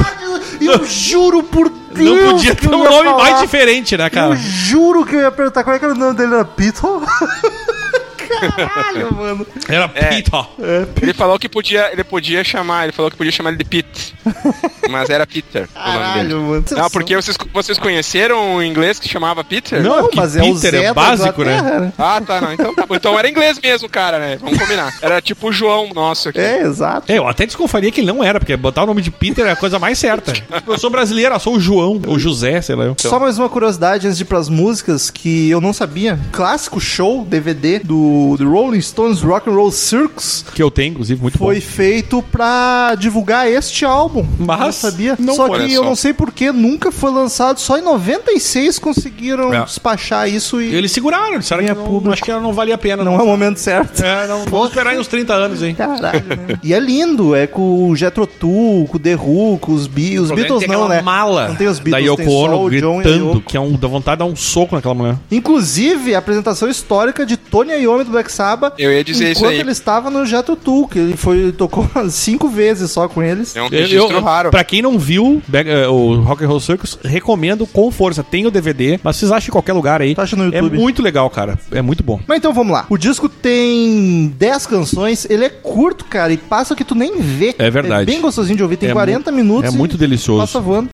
Eu juro por Deus não podia ter eu um nome falar. mais diferente, né, Eu cara? juro que eu ia perguntar qual é que era o nome dele. Era Peter? Caralho, mano. Era É. Peter. Ele falou que podia. Ele podia chamar. Ele falou que podia chamar ele de Pete. Mas era Peter o. Caralho, mano. Não, porque vocês, vocês conheceram um inglês que chamava Peter? Não, é porque mas é o Peter Zé é da básico, né? Inglaterra, Ah, tá, não. Então, tá então era inglês mesmo, cara, né? Vamos combinar. Era tipo o João nosso aqui. É, exato. É, eu até desconfaria que ele não era, porque botar o nome de Peter é a coisa mais certa. Eu sou brasileiro, eu sou o João, ou José, sei lá. eu. Só mais uma curiosidade antes de ir pras músicas que eu não sabia. Clássico show DVD do, do Rolling Stones Rock and Roll Circus Que eu tenho, inclusive, muito foi bom. feito pra divulgar este álbum. Mas não sabia. não só foi. que eu só. não sei porque nunca foi lançado. Só em 96 conseguiram É. despachar isso e Eles seguraram, disseram que não, público. acho que não valia a pena. não é o momento certo. É, não, vamos esperar aí uns 30 anos, hein? Caralho, né? E é lindo, é com o Jethro Tull, com o The Who, com os, Be os O é Beatles não, né? mala Não tem os da Beatles, Yoko tem só Ono o gritando, Yoko. que é um, dá vontade de dar um soco naquela mulher. Inclusive, a apresentação histórica de Tony Iommi do Black Sabbath. Eu ia dizer isso enquanto ele estava no Jethro Tull, que ele foi, tocou cinco vezes só com eles. É um Eu, registro eu, raro. pra quem não viu Back- eh, o Rock and Roll Circus, recomendo com força. Tem o DVD, mas vocês acham em qualquer lugar aí. Tu acha no É YouTube. muito legal, cara. É muito bom. Mas então vamos lá. O disco tem 10 canções, ele é curto, cara, e passa que tu nem vê. É verdade. É bem gostosinho de ouvir, tem É 40 mu- minutos. é muito delicioso. Passa voando.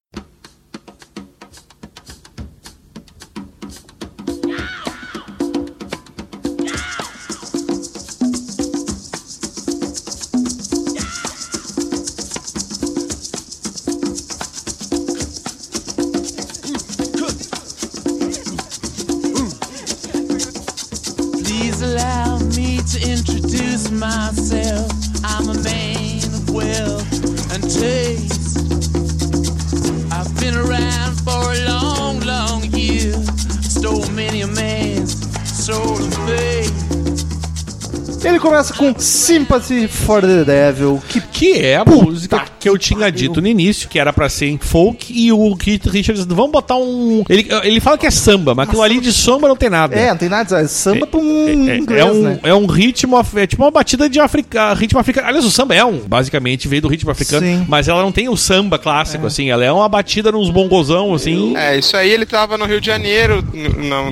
Com Sympathy for the Devil, que Que é a música que eu tinha dito no início, que era pra ser em folk, e o Keith Richards, vamos botar um. Ele, ele fala que é samba, mas aquilo ali de samba não tem nada. é, não tem nada, é samba pra um É, inglês, é um, né? é um ritmo, é tipo uma batida de africa, ritmo africano. Aliás, o samba é um, basicamente, veio do ritmo africano, Sim. mas ela não tem o samba clássico, assim, ela é uma batida nos bongozão, assim. É, isso aí ele tava no Rio de Janeiro,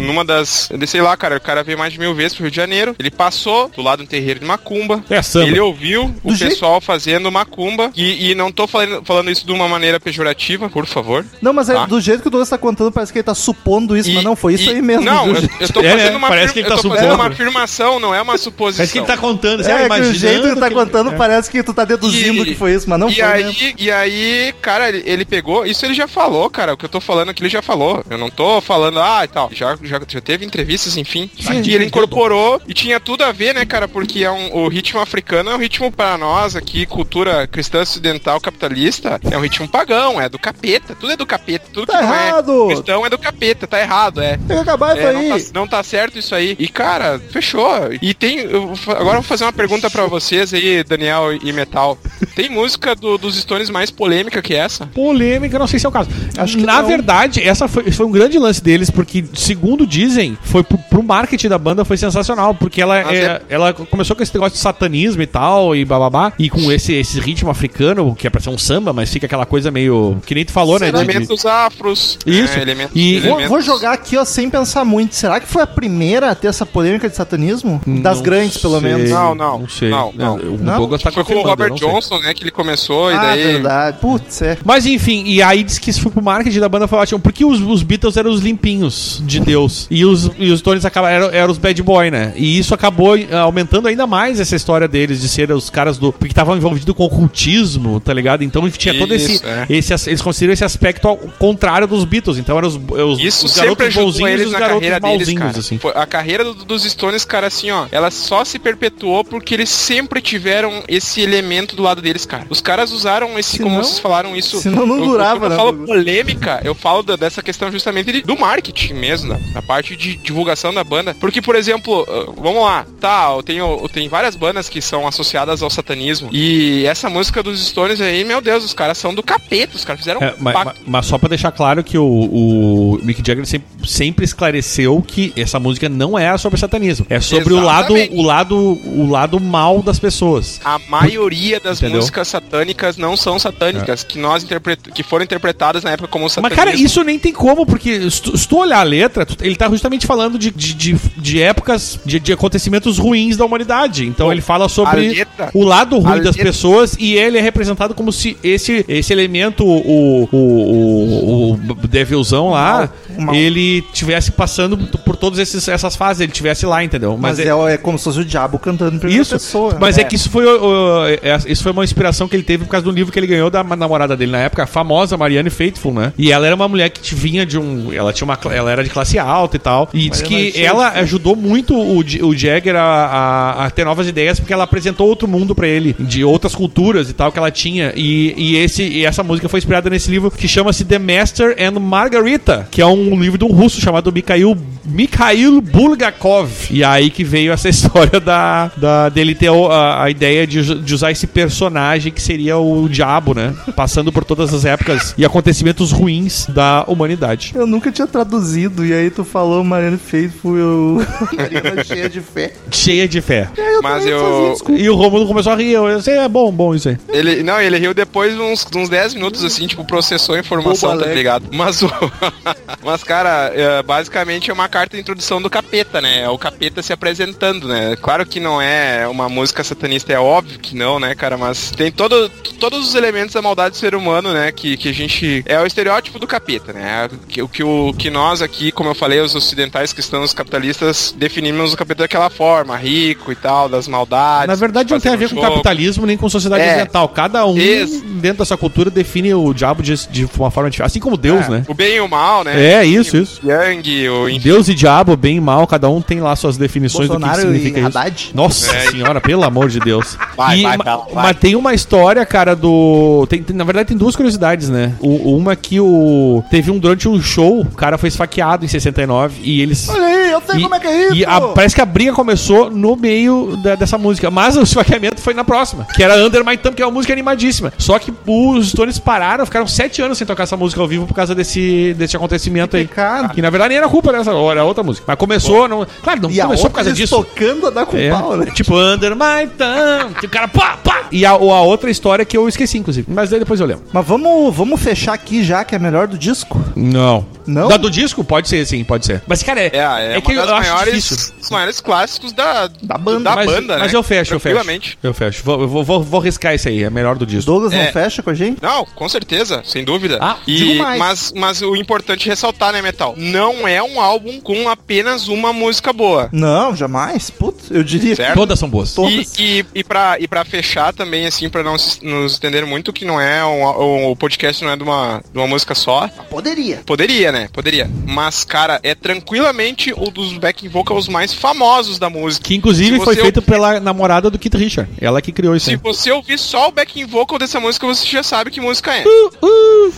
numa das. eu Sei lá, cara, o cara veio mais de mil vezes pro Rio de Janeiro. Ele passou do lado do terreiro de Macumba. É samba. Ele ouviu o Do jeito- pessoal fazendo Macumba. E, e não tô falando, falando isso de uma maneira pejorativa, por favor. Não, mas é, Tá. do jeito que o Douglas tá contando, parece que ele tá supondo isso, E- mas não, foi isso e- aí mesmo. Não, eu, gente? eu tô É, fazendo né? uma, Parece que ele eu tá tô fazendo supondo. uma afirmação, não é uma suposição. Parece que ele tá contando, ah, É, que o imaginando jeito que ele tá que- contando é. parece que tu tá deduzindo E- que foi isso, mas não e foi aí, mesmo. E aí, cara, ele, ele pegou. Isso ele já falou, cara. O que eu tô falando aqui ele já falou. Eu não tô falando, ah, e tal. Já, já, já teve entrevistas, enfim. e ele incorporou e tinha tudo a ver, né, cara? Porque é um, o ritmo africano é um ritmo pra nós aqui, cultura cristã ocidental, ocidental capitalista é um ritmo pagão, é do capeta, tudo é do capeta, tudo Tá que não errado! é cristão é do capeta, tá errado, é. Tem que acabar isso É, não, aí. tá, não tá certo isso aí. E, cara, fechou. E tem. eu agora eu vou fazer uma pergunta pra vocês aí, Daniel e Metal. Tem música do- dos Stones mais polêmica que essa? Polêmica, não sei se é o caso. Acho que Na não. verdade, essa foi, foi um grande lance deles, porque, segundo dizem, foi pro, pro marketing da banda foi sensacional, porque ela, é- é- ela começou com esse negócio de satanismo e tal, e bababá, e com esse, esse ritmo africano, que é pra ser um samba, mas fica aquela coisa meio. Que nem tu falou, né? de- de- Elementos afros. Isso. é, elementos, E- Vou, elementos- vou jogar aqui, ó, sem pensar muito. Será que foi a primeira a ter essa polêmica de satanismo? Das Não grandes, pelo sei, menos. Não, não, Não sei. não, não. O Não? Douglas tá Foi com o Robert. Johnson, né, que ele começou, e Ah, daí. verdade. Putz, é. Mas enfim, e aí diz que isso foi pro marketing da banda foi ótimo, porque os, os Beatles eram os limpinhos de Deus. E os, e os Stones acabaram, eram, eram os bad boy, né? E isso acabou eh, aumentando ainda mais essa história deles, de ser os caras do. Porque estavam envolvidos com ocultismo, tá ligado? Então tinha todo esse. Isso, é. esse eles consideram esse aspecto ao contrário dos Beatles. Então eram os, os, Isso os sempre garotos ajudou bonzinhos e eles os na garotos carreira deles, malzinhos, cara. assim. A carreira do- dos Stones, cara, assim, ó, ela só se perpetuou porque eles sempre tiveram esse elemento do lado deles, cara. Os caras usaram esse, como vocês falaram, isso. senão não eu- durava, quando eu né, falo bagulho? polêmica, eu falo da- dessa questão justamente de- do marketing mesmo, da, da parte de divulgação da banda. Porque, por exemplo, uh, vamos lá, tá, eu tenho, eu tenho várias bandas que são associadas ao satanismo. E essa música dos Stones aí, meu Deus, os caras são do capeta, os caras fizeram É, um mas, mas- mas só pra deixar claro que o, o Mick Jagger sempre, sempre esclareceu que essa música não é sobre satanismo. É sobre o lado, o lado, o lado mal das pessoas. A maioria das Entendeu? músicas satânicas não são satânicas, que nós interpret... que foram interpretadas na época como Mas, satanismo. cara, isso nem tem como, porque se tu, se tu olhar a letra, ele tá justamente falando de, de, de, de épocas, de, de acontecimentos ruins da humanidade. Então Bom, ele fala sobre letra- o lado ruim das letra- pessoas e ele é representado como se esse, esse elemento, o, o, o, o Devilzão lá, O mal. ele tivesse passando por todas essas fases, ele tivesse lá, entendeu? Mas, é, é como se fosse o diabo cantando primeira Isso, pessoa. mas né? é que isso foi, o- é- isso foi uma inspiração que ele teve por causa do livro que ele ganhou da namorada dele na época, a famosa Marianne Faithful, né? E ela era uma mulher que vinha de um. Ela tinha uma. Ela era de classe alta e tal. E diz que ela ajudou muito o, o Jagger a, a- a ter novas ideias, porque ela apresentou outro mundo pra ele, de outras culturas e tal que ela tinha. E, e esse, e essa música foi inspirada nesse livro que chama-se The Master and Margarita, que é um livro de um russo chamado Mikhail, Mikhail Bulgakov. E aí que veio essa história da, da dele ter a, a ideia de, de usar esse personagem que seria o diabo, né? Passando por todas as épocas e acontecimentos ruins da humanidade. Eu nunca tinha traduzido, e aí tu falou Mariana Faithful, eu... Mariana cheia de fé. Cheia de fé. Mas também eu. desculpa. E o Romulo começou a rir. Eu sei, é bom, bom isso aí. Ele, não, ele riu depois de uns, uns 10 minutos, assim, tipo, processou a informação, Bobo tá alegre. ligado? Mas o. mas, cara, é, basicamente é uma carta de introdução do capeta, né? É o capeta se apresentando, né? Claro que não é uma música satanista, é óbvio que não, né, cara? Mas tem todo, todos os elementos da maldade do ser humano, né? Que, que a gente. É o estereótipo do capeta, né? Que- O que, o que nós aqui, como eu falei, os ocidentais cristãos capitalistas, definimos o capeta daquela forma, rico e tal, das maldades. Na verdade, não tem a ver com jogo. capitalismo nem com sociedade É. ocidental. Cada um, Isso. dentro dessa cultura, define o diabo de, de uma forma diferente. Assim como Deus, É, né? O bem e o mal, né? É, isso, isso. Yang, o enfim. Deus e diabo, bem e mal, cada um tem lá suas definições do que que Bolsonaro significa e isso. Haddad? Nossa É. senhora, pelo amor de Deus. Vai, E- vai, ma- vai, vai. Mas tem uma história, cara, do. tem- tem- na verdade, tem duas curiosidades, né? O- uma que o. Teve um durante um show, o cara foi esfaqueado em 69 e eles. Olha aí, eu sei E, como é que é isso! e a- parece que a briga começou no meio da- dessa música, mas o esfaqueamento foi na próxima, que era Under My Thumb, que é uma música animadíssima. Só que os Stones pararam, ficaram sete anos sem tocar essa música ao vivo por causa desse, desse acontecimento aí. pecado. Que na verdade nem era culpa dessa, era outra música. Mas começou, não, claro, não E a começou outra por causa eles disso. tocando a dar com É, pau, né? Tipo, Under My Thumb, que o cara pá, pá. E a, a outra história que eu esqueci, inclusive. Mas daí depois eu lembro. Mas vamos, vamos fechar aqui já, que é melhor do disco. Não. Não? Da do disco? Pode ser, sim, pode ser. Mas, cara, é, É, é, é que uma eu acho maiores, difícil. dos maiores clássicos da, Da banda. da mas, banda, mas né? eu fecho, eu fecho. Eu fecho. Vou, eu vou, vou, vou riscar isso aí, é melhor do disco. Douglas não É. fecha com a gente? Não, com certeza, sem dúvida. Ah, e. Mas, mas o importante é ressaltar, né, Metal? Não é um álbum com apenas uma música boa. Não, jamais. Putz, eu diria. Certo? Todas são boas. Tô- E, Todas. e, e, pra, e pra fechar também, assim, pra não se- nos entender muito, que não é um, um- o podcast não é de uma, de uma música só. Poderia. Poderia, né? Poderia. Mas, cara, é tranquilamente um dos backing vocals mais famosos da música. Que inclusive foi feito pela namorada do Kit Richard. Ela que criou isso Se aí. você ouvir só o backing vocal dessa música você já sabe que música é. Uh,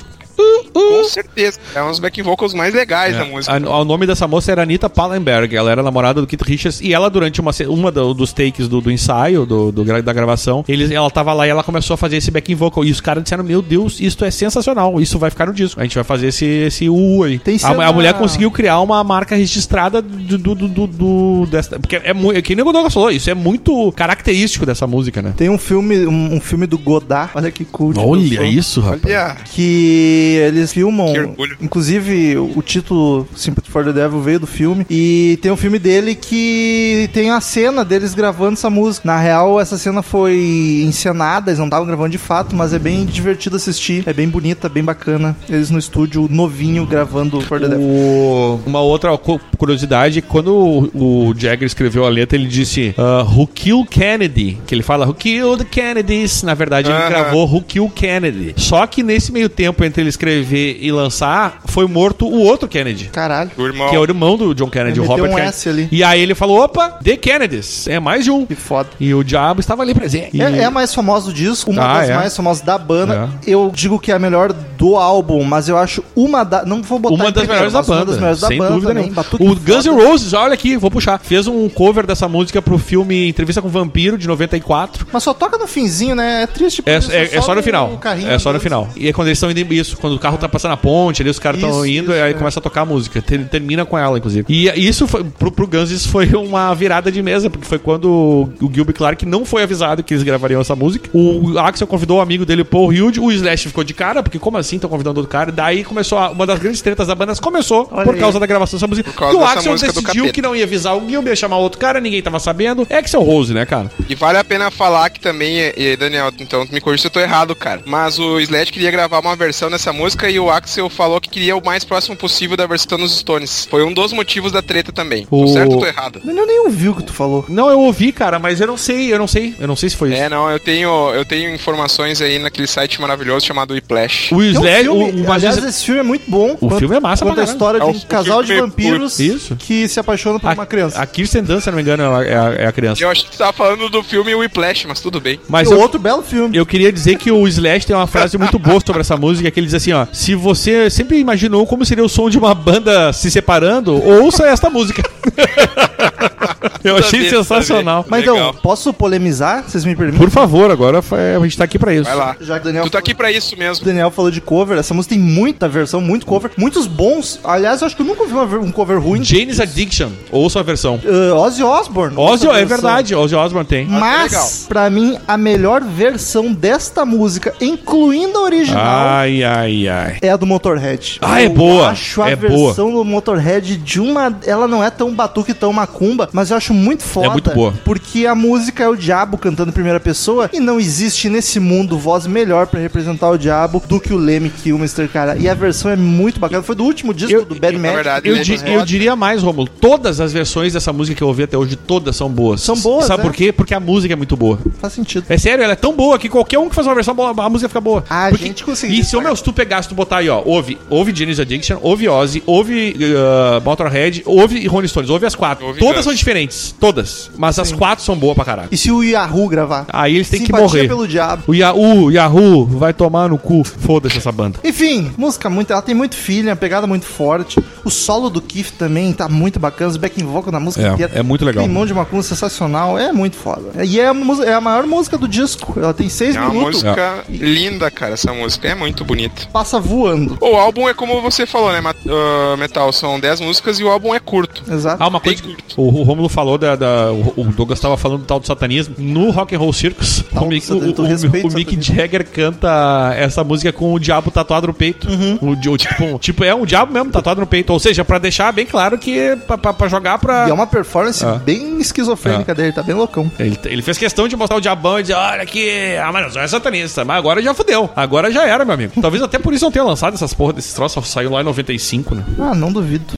Com certeza. É um dos back vocals mais legais da música. A- o nome dessa moça era Anita Pallenberg. Ela era namorada do Keith Richards. E ela, durante uma, uma do- dos takes do, do ensaio, do, do da gravação, eles, ela tava lá e ela começou a fazer esse backing vocal. E os caras disseram: Meu Deus, isso é sensacional. Isso vai ficar no disco. A gente vai fazer esse, esse U aí. Tem a, cena- a mulher conseguiu criar uma marca registrada do. do, do, do- do- dessa, porque é muito. Que nem o Douglas falou, isso é muito característico dessa música, né? Tem um filme, um, um filme do Godard, olha que eu Olha isso, rapaz. Olha, que eles filmam. Que orgulho. Inclusive, o título Sympathy for the Devil veio do filme. E tem um filme dele que tem a cena deles gravando essa música. Na real, essa cena foi encenada, eles não estavam gravando de fato, mas é bem divertido assistir. É bem bonita, bem bacana. Eles no estúdio novinho gravando For the Devil. O- Uma outra cu- curiosidade, quando o, Jagger escreveu a letra, ele disse ah, Who Killed Kennedy? Que ele fala Who Killed Kennedys? Na verdade, ele Aham. gravou Who Killed Kennedy. Só que nesse meio tempo entre ele escrever e lançar, foi morto o outro Kennedy. Caralho. o irmão. Que é o irmão do John Kennedy, Ele o Robert um Kennedy. S ali. E aí ele falou: opa, The Kennedys. É mais de um. Que foda. E o diabo estava ali presente. E- É, é a mais famosa do disco, uma Ah, das é? mais famosas da banda. Eu digo que é a melhor do álbum, mas eu acho uma da. Não vou botar Uma das primeiro, melhores da mas uma banda. das melhores da sem banda dúvida também. nenhuma. O Guns N'. Roses, olha aqui, vou puxar. Fez um cover dessa música pro filme Entrevista com o Vampiro de 94. Mas só toca no finzinho, né? É triste. É, porque é, é só no final. carrinho É só no final. E é quando eles estão indo isso, quando o carro tá passando a ponte, ali os caras estão indo, isso, e aí é. começa a tocar a música. Ter- termina com ela, inclusive. E isso foi, pro, pro Guns isso foi uma virada de mesa, porque foi quando o Gilby Clark não foi avisado que eles gravariam essa música. O Axel convidou o amigo dele, Paul Hilde, o Slash ficou de cara, porque como assim estão convidando outro cara? Daí começou a- uma das grandes tretas da banda começou Olha por aí. causa da gravação dessa música. E o Axel decidiu que não ia avisar o Gilby, ia chamar outro cara, ninguém tava sabendo. É Axel Rose, né, cara? E vale a pena falar que também, e Daniel, então me corrija se eu tô errado, cara. Mas o Slash queria gravar uma versão dessa música e o Axel falou que queria o mais próximo possível da versão nos Stones. Foi um dos motivos da treta também. Tô O- certo ou tô errado? Eu nem ouvi o que tu falou. Não, eu ouvi, cara, mas eu não sei, eu não sei. Eu não sei se foi isso. É, não, eu tenho, eu tenho informações aí naquele site maravilhoso chamado Whiplash. O um Slash, filme, o, o, mas aliás, esse- esse filme é muito bom. O filme é massa Conta a história de É um o casal de vampiros Isso. que se apaixona por uma criança. A Kirsten Dunst, se não me engano, é a, é a- é a criança. Eu achei que você tava falando do filme Whiplash, mas tudo bem. Mas eu, outro belo filme. eu queria dizer que o Slash tem uma frase muito boa sobre essa música, que ele diz assim, ó, se você sempre imaginou como seria o som de uma banda se separando, ouça esta música. eu achei sensacional. Mas Legal. então, posso polemizar? Vocês me permitem? Por favor, agora foi- a gente tá aqui pra isso. Vai lá. Já que o Daniel Tu tá aqui pra isso mesmo. O Daniel falou de cover, essa música tem muita versão, muito cover, muitos bons. Aliás, eu acho que eu nunca vi uma um cover ruim. Jane's Addiction, ouça a versão. Uh, Ozzy Osbourne. Ozzy, é verdade, Ozzy Osbourne tem. legal. Mas, pra mim, a melhor versão desta música, incluindo a original, Ai, ai, ai. é a do Motorhead. Ah, é Eu boa, acho a é versão do Motorhead de uma. Ela não é tão batuque, tão macumba, mas eu acho muito foda. É muito boa. Porque a música é o diabo cantando em primeira pessoa e não existe nesse mundo voz melhor pra representar o diabo do que o Lemmy Kilmister, cara. E a versão é muito bacana. Foi do último disco Eu- do Bad Magic. verdade, Eu, é di- foda. eu diria mais, Romulo. Todas as versões dessa música que eu ouvi até hoje, todas são boas. São boas, Sabe é. por quê? Porque a música é muito boa. Faz sentido. É sério, ela é tão boa que qualquer um que faz uma versão boa, a música fica boa. A Porque- gente conseguiu E se, ô, meu, se tu pegar, se tu botar aí, ó, ouve, ouve Janis Addiction, ouve Ozzy, ouve uh, Motorhead, ouve Rolling Stones, ouve as quatro. Ouve todas Guns. são diferentes, todas. Mas as quatro são boas pra caralho. E se o Yahoo gravar? Aí eles têm que morrer. pelo diabo. O Yahoo, Yahoo, vai tomar no cu. Foda-se essa banda. Enfim, música muito. Ela tem muito feeling, uma pegada muito forte. O solo do Keith também tá muito bacana. Os backing vocal na música É, inteira. é muito legal. Tem um monte de macumba sensacional. É muito foda. E é a, música- é a maior música do disco. Ela tem seis É uma minutos. música linda, cara, essa música. É muito bonita. Passa voando. O álbum é como você falou, né, ah, Metal? São 10 músicas e o álbum é curto. Exato. Ah, uma coisa que o, o Romulo falou da, da- o, Douglas tava falando do tal do satanismo. No Rock and Roll Circus, o Mick, o, o- o Mick. Jagger canta essa música com o diabo tatuado no peito. O, di- o tipo, um- tipo, é um diabo mesmo tatuado no peito. Ou seja, pra deixar bem claro que é pra, pra- pra jogar pra. E é uma performance Ah. bem esquizofrênica dele, tá bem loucão. Ele, ele fez questão de mostrar o diabão e dizer: Olha aqui, ah, mas não é satanista. Mas agora já fudeu. Agora já era, meu amigo. Talvez até por isso não tenha lançado essas porra desses troços. Saiu lá em 95, né? Ah, não duvido.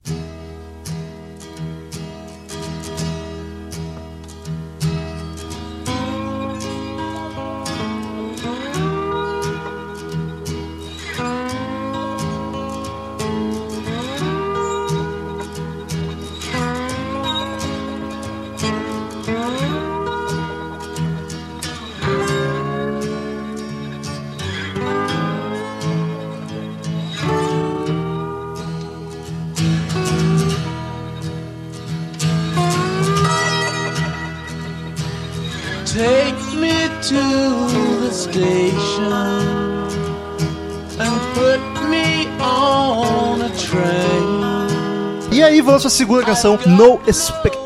Segunda canção, No Expectations.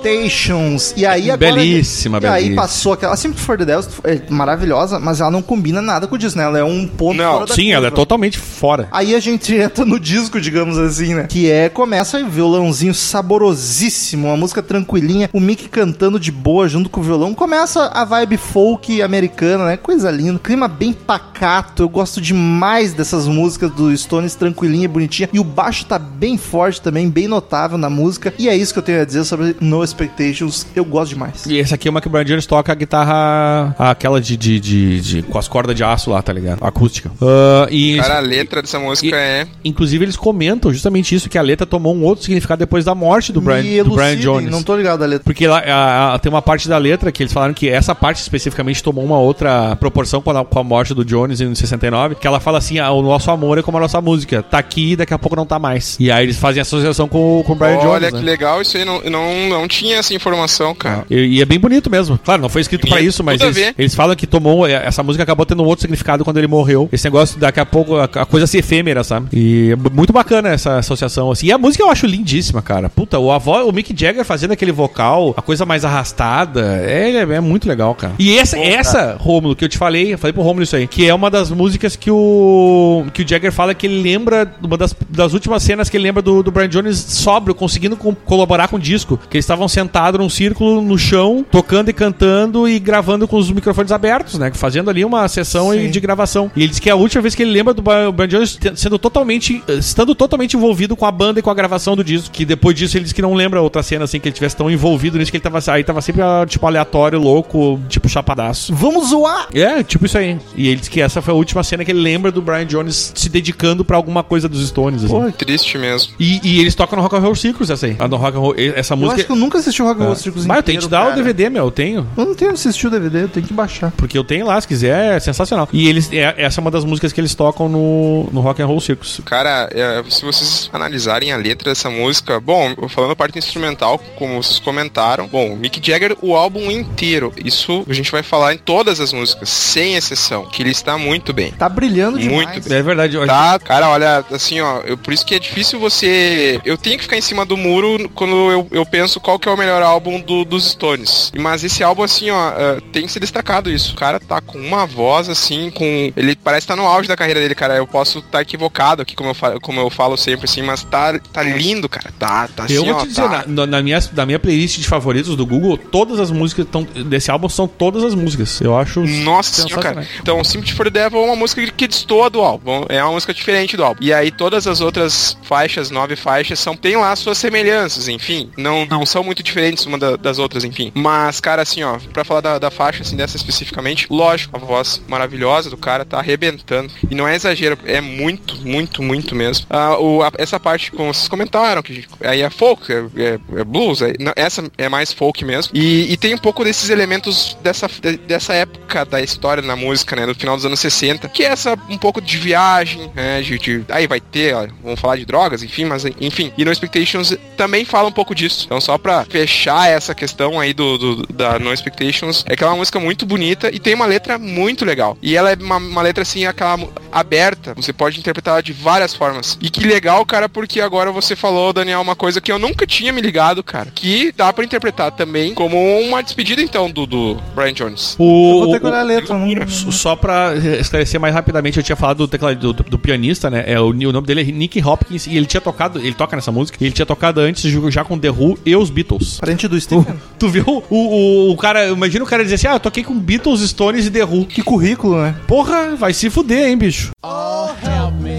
E aí agora. Belíssima, E aí belíssima. passou aquela. A Sympathy for the Devil é maravilhosa, mas ela não combina nada com o né? Ela é um ponto Não, fora da Sim, ela é totalmente fora. Aí a gente entra no disco, digamos assim, né? Que é, começa aí, violãozinho saborosíssimo, uma música tranquilinha, o Mick cantando de boa junto com o violão. Começa a vibe folk americana, né? Coisa linda. Clima bem pacato, eu gosto demais dessas músicas do Stones, tranquilinha e bonitinha. E o baixo tá bem forte também, bem notável na música. E é isso que eu tenho a dizer sobre No Expectations. Eu gosto demais. E esse aqui é uma que o Brian Jones toca a guitarra, aquela de, de, de, de- com as cordas de aço lá, tá ligado? Acústica. Ah, e Cara, a letra dessa música E- é. Inclusive, eles comentam justamente isso, que a letra tomou um outro significado depois da morte do Brian, do Brian Jones. Não tô ligado a letra. Porque lá a- a- tem uma parte da letra que eles falaram que essa parte especificamente tomou uma outra proporção com a, com a morte do Jones em 69, que ela fala assim, ah, o nosso amor é como a nossa música, tá aqui e daqui a pouco não tá mais. E aí eles fazem associação com, com o Brian Olha Jones, que né? legal, isso aí não, não, não tinha essa informação, cara. E, e é bem bonito mesmo. Claro, não foi escrito pra Bonito, isso, mas eles, eles falam que tomou. é, Essa música acabou tendo um outro significado quando ele morreu. Esse negócio, daqui a pouco, a, a coisa se efêmera, sabe? E é muito bacana essa associação, assim. E a música eu acho lindíssima, cara. Puta, o, avó, o Mick Jagger fazendo aquele vocal, a coisa mais arrastada, é, é muito legal, cara. E essa, essa Rômulo, que eu te falei, eu falei pro Rômulo isso aí, que é uma das músicas que o, que o Jagger fala que ele lembra, uma das, das últimas cenas que ele lembra do, do Brian Jones sóbrio, conseguindo com- colaborar com o disco. Que eles estavam sentados num círculo no chão, tocando e cantando e gravando com os microfones abertos, né? Fazendo ali uma sessão Sim. de gravação. E ele diz que é a última vez que ele lembra do Brian Jones sendo totalmente, estando totalmente envolvido com a banda e com a gravação do disco. Que depois disso ele diz que não lembra outra cena assim que ele tivesse tão envolvido nisso que ele tava aí tava sempre ah, tipo aleatório, louco, tipo chapadaço. Vamos zoar! É, tipo isso aí. E ele diz que essa foi a última cena que ele lembra do Brian Jones se dedicando pra alguma coisa dos Stones, assim. Pô, Triste mesmo. E, e eles tocam no Rock and Roll Circus essa aí. A do Rock and Roll, essa Eu música. acho que eu nunca assisti o Rock and Roll Circus Mas eu tenho que te inteiro, dar o. DVD, meu, eu tenho. Eu não tenho assistido o DVD, eu tenho que baixar. Porque eu tenho lá, se quiser, é sensacional. E eles, é- essa é uma das músicas que eles tocam no, no Rock and Roll Circus. Cara, é, se vocês analisarem a letra dessa música, bom, falando a parte instrumental, como vocês comentaram, bom, Mick Jagger, o álbum inteiro, isso a gente vai falar em todas as músicas, sem exceção, que ele está muito bem. Tá brilhando demais. Muito bem. É verdade. Tá, cara, olha, assim, ó, eu- por isso que é difícil você. Eu tenho que ficar em cima do muro quando eu, eu penso qual que é o melhor álbum do- dos Stones. Mas esse álbum, assim, ó, eh, tem que ser destacado isso. O cara tá com uma voz, assim, com. Ele parece estar no auge da carreira dele, cara. Eu posso estar equivocado aqui, como eu, falo, como eu falo sempre, assim, mas tá, tá lindo, cara. Tá, tá assim, Eu vou ó, te dizer, tá. na, na minha, na minha playlist de favoritos do Google, todas as músicas tão, desse álbum são todas as músicas. Eu acho. Nossa senhora, cara. Então, Sympathy for the Devil é uma música que- que destoa do álbum. É uma música diferente do álbum. E aí, todas as outras faixas, nove faixas, são, tem lá suas semelhanças, enfim. Não, não são muito diferentes uma da- das outras, enfim. Mas, cara, assim, ó, pra falar da, da faixa, assim, dessa especificamente, lógico, a voz maravilhosa do cara tá arrebentando. E não é exagero, é muito, muito, muito mesmo. Ah, o, a- essa parte, como vocês comentaram, que aí é folk, é, é- é blues, é- não, essa é mais folk mesmo. E, e tem um pouco desses elementos dessa, de- dessa época da história na música, né? Do final dos anos 60, que é essa um pouco de viagem, né? De, de- aí vai ter, ó, vamos falar de drogas, enfim, mas enfim. E No Expectations também fala um pouco disso. Então, só pra fechar essa questão aí do, do- da No Expectations, é que ela é uma música muito bonita e tem uma letra muito legal. E ela é uma, uma letra assim, aquela aberta, você pode interpretar ela de várias formas. E que legal, cara, porque agora você falou, Daniel, uma coisa que eu nunca tinha me ligado, cara, que dá pra interpretar também como uma despedida, então, do, do Brian Jones. O, Eu vou ter que o- olhar a letra. Não, não- Só pra esclarecer mais rapidamente, eu tinha falado do teclado do, do- do pianista, né? É, o, o nome dele é Nick Hopkins e ele tinha tocado, ele toca nessa música, e ele tinha tocado antes já com The Who e os Beatles. Parente do Stephen. Tu viu o, o, o cara, imagina o cara dizer assim: "Ah, eu toquei com Beatles, Stones e The Who". Que currículo, né? Porra, vai se fuder, hein, bicho. Oh, help me,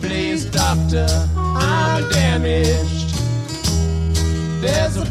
please, doctor. I'm damaged. There's a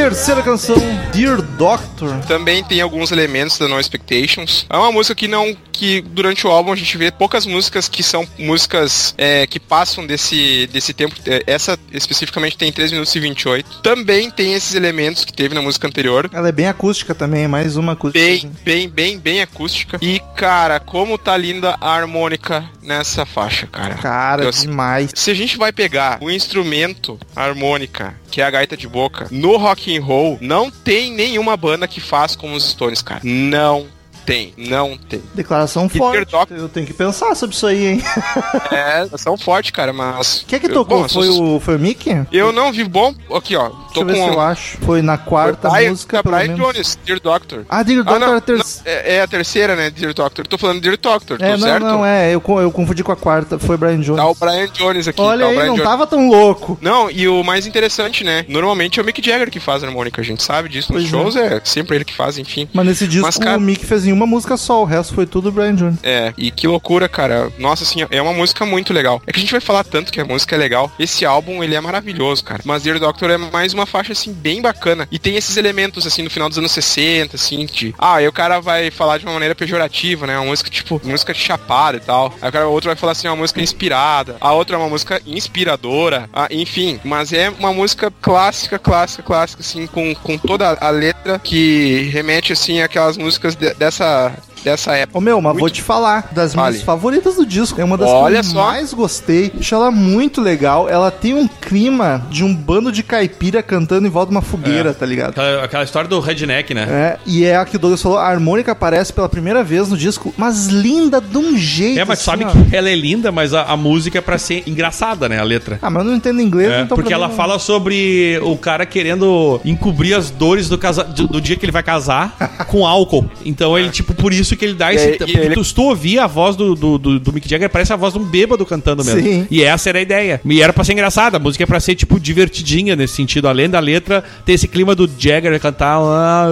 Terceira canção, Dear Doctor. Também tem alguns elementos da No Expectations. É uma música que não que durante o álbum a gente vê poucas músicas que são músicas é, que passam desse, desse tempo. É, Essa especificamente tem 3 minutos e 28. Também tem esses elementos que teve na música anterior. Ela é bem acústica também, mais uma acústica. Bem, bem, bem, bem acústica. E, cara, como tá linda a harmônica nessa faixa, cara. Cara, Eu- demais. Se a gente vai pegar o instrumento harmônica, que é a gaita de boca, no rock and roll, não tem nenhuma banda que faz como os Stones, cara. Não tem, não tem. Declaração Peter forte. Doc- Eu tenho que pensar sobre isso aí, hein? É, são forte, cara, mas. Quem é que Eu- tocou? bom, foi, o, foi o Mickey? Deixa Eu não vi bom. Aqui, ó. Tô eu ver com. se eu acho. Foi na quarta Brian- música, pelo Brian menos. Jones, Dear Doctor. Ah, Dear Ah, Doctor não, era a não, terceira. é, é a terceira, né? Dear Doctor. Tô falando Dear Doctor, tô É, não, certo? não, é. Eu, eu confundi com a quarta. Foi Brian Jones. Tá o Brian Jones aqui. Olha tá aí, não Jones. tava tão louco. Não, e o mais interessante, né? Normalmente é o Mick Jagger que faz a harmônica, a gente sabe disso. Nos Pois é. shows é. sempre ele que faz, enfim. Mas nesse disco Mas, cara- o Mick fez em uma música só, o resto foi tudo Brian Jones. É, e que loucura, cara. Nossa, assim, é uma música muito legal. É que a gente vai falar tanto que a música é legal. Esse álbum, ele é maravilhoso, cara. Mas Dear Doctor é mais uma faixa, assim, bem bacana. E tem esses elementos, assim, no final dos anos 60, assim, de... Ah, aí o cara vai falar de uma maneira pejorativa, né? Uma música, tipo, música de chapada e tal. Aí o cara, outro vai falar, assim, uma música inspirada. A outra é uma música inspiradora. Ah, enfim, mas é uma música clássica, clássica, clássica, assim, com, com toda a letra que remete, assim, àquelas músicas de- dessa essa Dessa época. Ô meu, mas Muito- vou te falar, das Fale. minhas favoritas do disco. É uma das Olha que eu só. mais gostei. Acho ela muito legal. Ela tem um clima de um bando de caipira cantando em volta de uma fogueira, tá ligado? Aquela, aquela história do redneck, né? É, e é a que o Douglas falou, a harmônica aparece pela primeira vez no disco, mas linda de um jeito. É, mas assim, sabe ó. que ela é linda, mas a, a música é pra ser engraçada, né? A letra. Ah, mas eu não entendo inglês, É, então porque ela não- fala sobre o cara querendo encobrir as dores do, casa... do, do dia que ele vai casar com álcool. Então ele, tipo, por isso que ele dá esse. E- e ele- tu, se tu ouvir a voz do, do, do, do Mick Jagger, parece a voz de um bêbado cantando mesmo. Sim. E essa era a ideia. E era pra ser engraçada. A música é pra ser, tipo, divertidinha nesse sentido. Além da letra, ter esse clima do Jagger cantar, ah,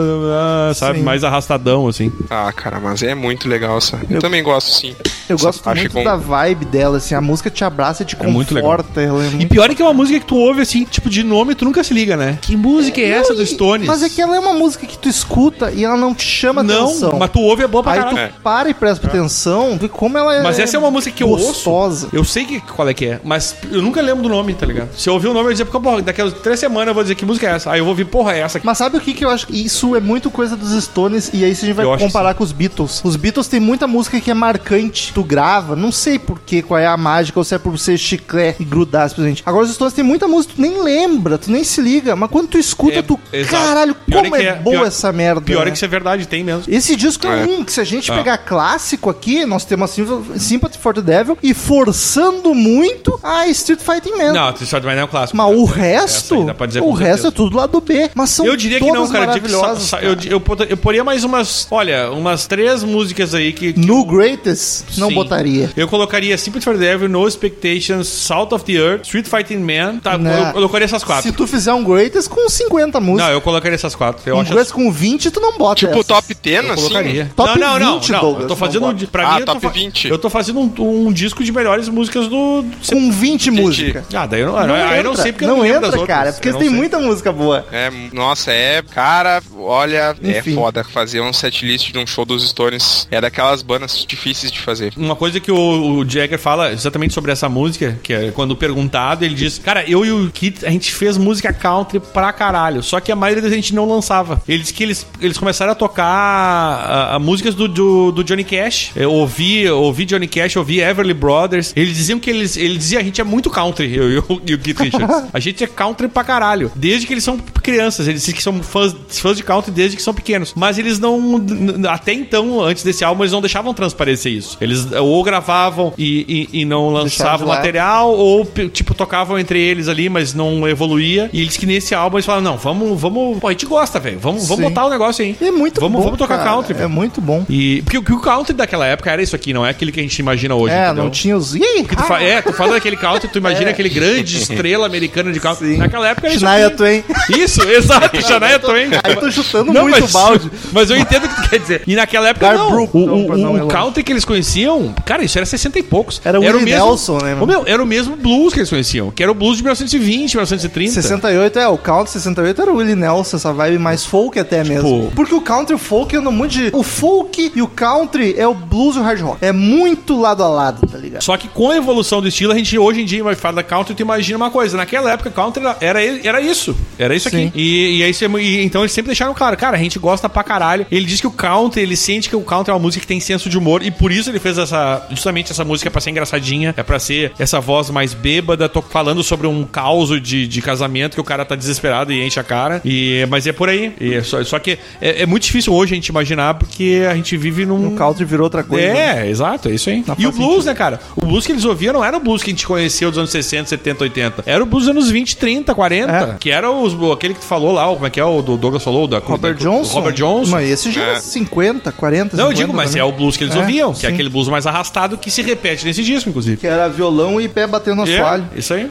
ah, sabe, Sim. mais arrastadão, assim. Ah, cara, mas é muito legal, sabe? Eu, também gosto, sim. Eu Essa gosto muito com- da vibe dela, assim, a música te abraça e te É muito legal. conforta. Ela é E muito... pior é que é uma música que tu ouve, assim, tipo, de nome, tu nunca se liga, né? Que música é essa Não, do e- Stones? Mas é que ela é uma música que tu escuta e ela não te chama Não, atenção. mas tu ouve é boa pra Aí caralho. tu É. para e presta atenção, vê como ela é Mas essa é uma música que eu gostosa. ouço. Eu sei que, qual é que é, mas eu nunca lembro do nome, tá ligado? Se eu ouvir o nome, eu dizer, porra, daqui a três semanas eu vou dizer que música é essa. Aí eu vou ouvir, porra, é essa aqui. Mas sabe o que que eu acho? que Isso é muito coisa dos Stones e aí se a gente vai comparar com os Beatles. Os Beatles tem muita música que é marcante. Tu grava, não sei por quê, qual é a mágica, ou se é por ser chiclete e grudar simplesmente. Agora os Stones tem muita música, tu nem lembra, tu nem se liga, mas quando tu escuta, É, tu, exato. caralho, Pior como é é, que é- boa pior- essa merda. Pior né? é que isso é verdade, tem mesmo. Esse disco é, É. um que se a gente Ah. pegar clássico aqui, nós temos assim, Sympathy for the Devil e forçando muito a Street Fighting Man. Não, Street Fighter Man é um clássico. Mas o resto, o resto certeza. é tudo lá do B. Mas são Eu diria que todas não, cara. Eu, diria que cara. eu, eu, eu poria mais umas. Olha, umas três músicas aí que. que No eu- Greatest, não Sim. botaria. Eu colocaria Sympathy for the Devil, No Expectations, Salt of the Earth, Street Fighting Man. Tá, Né? eu colocaria essas quatro. Se tu fizer um Greatest com 50 músicas, Não, eu colocaria essas quatro. Eu um acho Greatest com 20, tu não bota Tipo essas. top 10, Eu assim? colocaria. Top não, não, 20, não, não. Douglas, Eu tô não fazendo. bota. pra Ah, mim, eu tô top fa- 20. Eu tô fazendo um, um disco de melhores músicas do. Com 20 músicas. Ah, daí eu não, Não aí eu não sei porque eu não não entra, das outras. cara, porque Eu não tem sei. muita música boa. É, nossa, é. Cara, olha, Enfim. é foda fazer um setlist de um show dos Stones. É daquelas bandas difíceis de fazer. Uma coisa que o, o Jagger fala exatamente sobre essa música, que é quando perguntado, ele diz: Cara, eu e o Kit, a gente fez música country pra caralho, só que a maioria da gente não lançava. Ele disse que eles, eles começaram a tocar a, a músicas do, do, do Johnny Cash. Eu ouvi, eu ouvi Johnny Cash, eu ouvi Everly Brothers. Eles diziam que eles. Ele dizia: A gente é muito country, eu, eu e o Keith Richards. A gente é country pra caralho. Desde que eles são crianças. Eles dizem que são fãs, fãs de country desde que são pequenos. Mas eles não. Até então, antes desse álbum, eles não deixavam transparecer isso. Eles ou gravavam e, e, e não lançavam material, ou tipo, tocavam entre eles ali, mas não evoluía. E eles que nesse álbum eles falaram: não, vamos, vamos. Pô, a gente gosta, velho. Vamos, vamos botar o negócio aí. É muito vamos, bom. Vamos tocar cara. country, É velho. muito bom. E, porque, o- porque o country daquela época era isso aqui, não é aquele que a gente imagina hoje. É, entendeu? não tinha os. Ih, tu fa- é, tu fala daquele country, tu imagina É. aquele grande estrela americana de country. Sim. Naquela época era isso Shania. Twain. Isso, exato, Shania Twain. Aí tô chutando Não, muito mas, balde. mas eu entendo o que tu quer dizer. E naquela época, não. O, o, não o longe. country que eles conheciam, cara, isso era 60 e poucos. Era o o Willie mesmo- Nelson, né, mano? Meu, era o mesmo blues que eles conheciam, que era o blues de 1920, 1930. 68 é, o country 68 era o Willie Nelson, essa vibe mais folk até mesmo. Porque o country o folk andam muito de. O folk funk e o country é o blues e o hard rock. É muito lado a lado, tá ligado? Só que com a evolução do estilo, a gente hoje em dia vai falar da country, tu imagina uma coisa. Naquela época, country era, era isso. Era isso Sim. aqui. E, e aí, e- então eles sempre deixaram claro, cara, a gente gosta pra caralho. Ele diz que o country, ele sente que o country é uma música que tem senso de humor e por isso ele fez essa, justamente essa música pra ser engraçadinha, é pra ser essa voz mais bêbada, tô falando sobre um caos de, de casamento que o cara tá desesperado e enche a cara. E, mas é por aí. E é só, só que é, é muito difícil hoje a gente imaginar porque a gente vive num, O country virou outra coisa. né? é, exato, é isso aí. Não e o blues, sentido. né, cara? O blues que eles ouviam não era o blues que a gente conheceu dos anos 60, 70, 80. Era o blues dos anos 20, 30, 40. É. Que era os, aquele que tu falou lá, o- como é que é o do Douglas falou? Da, Robert da- Johnson. Robert Johnson. Mas esse já é, É. 50, 40, Não, eu 50 digo, mas também. é o blues que eles É, ouviam, que é sim. aquele blues mais arrastado que se repete nesse disco, inclusive. Que era violão e pé batendo no assoalho. É, isso aí.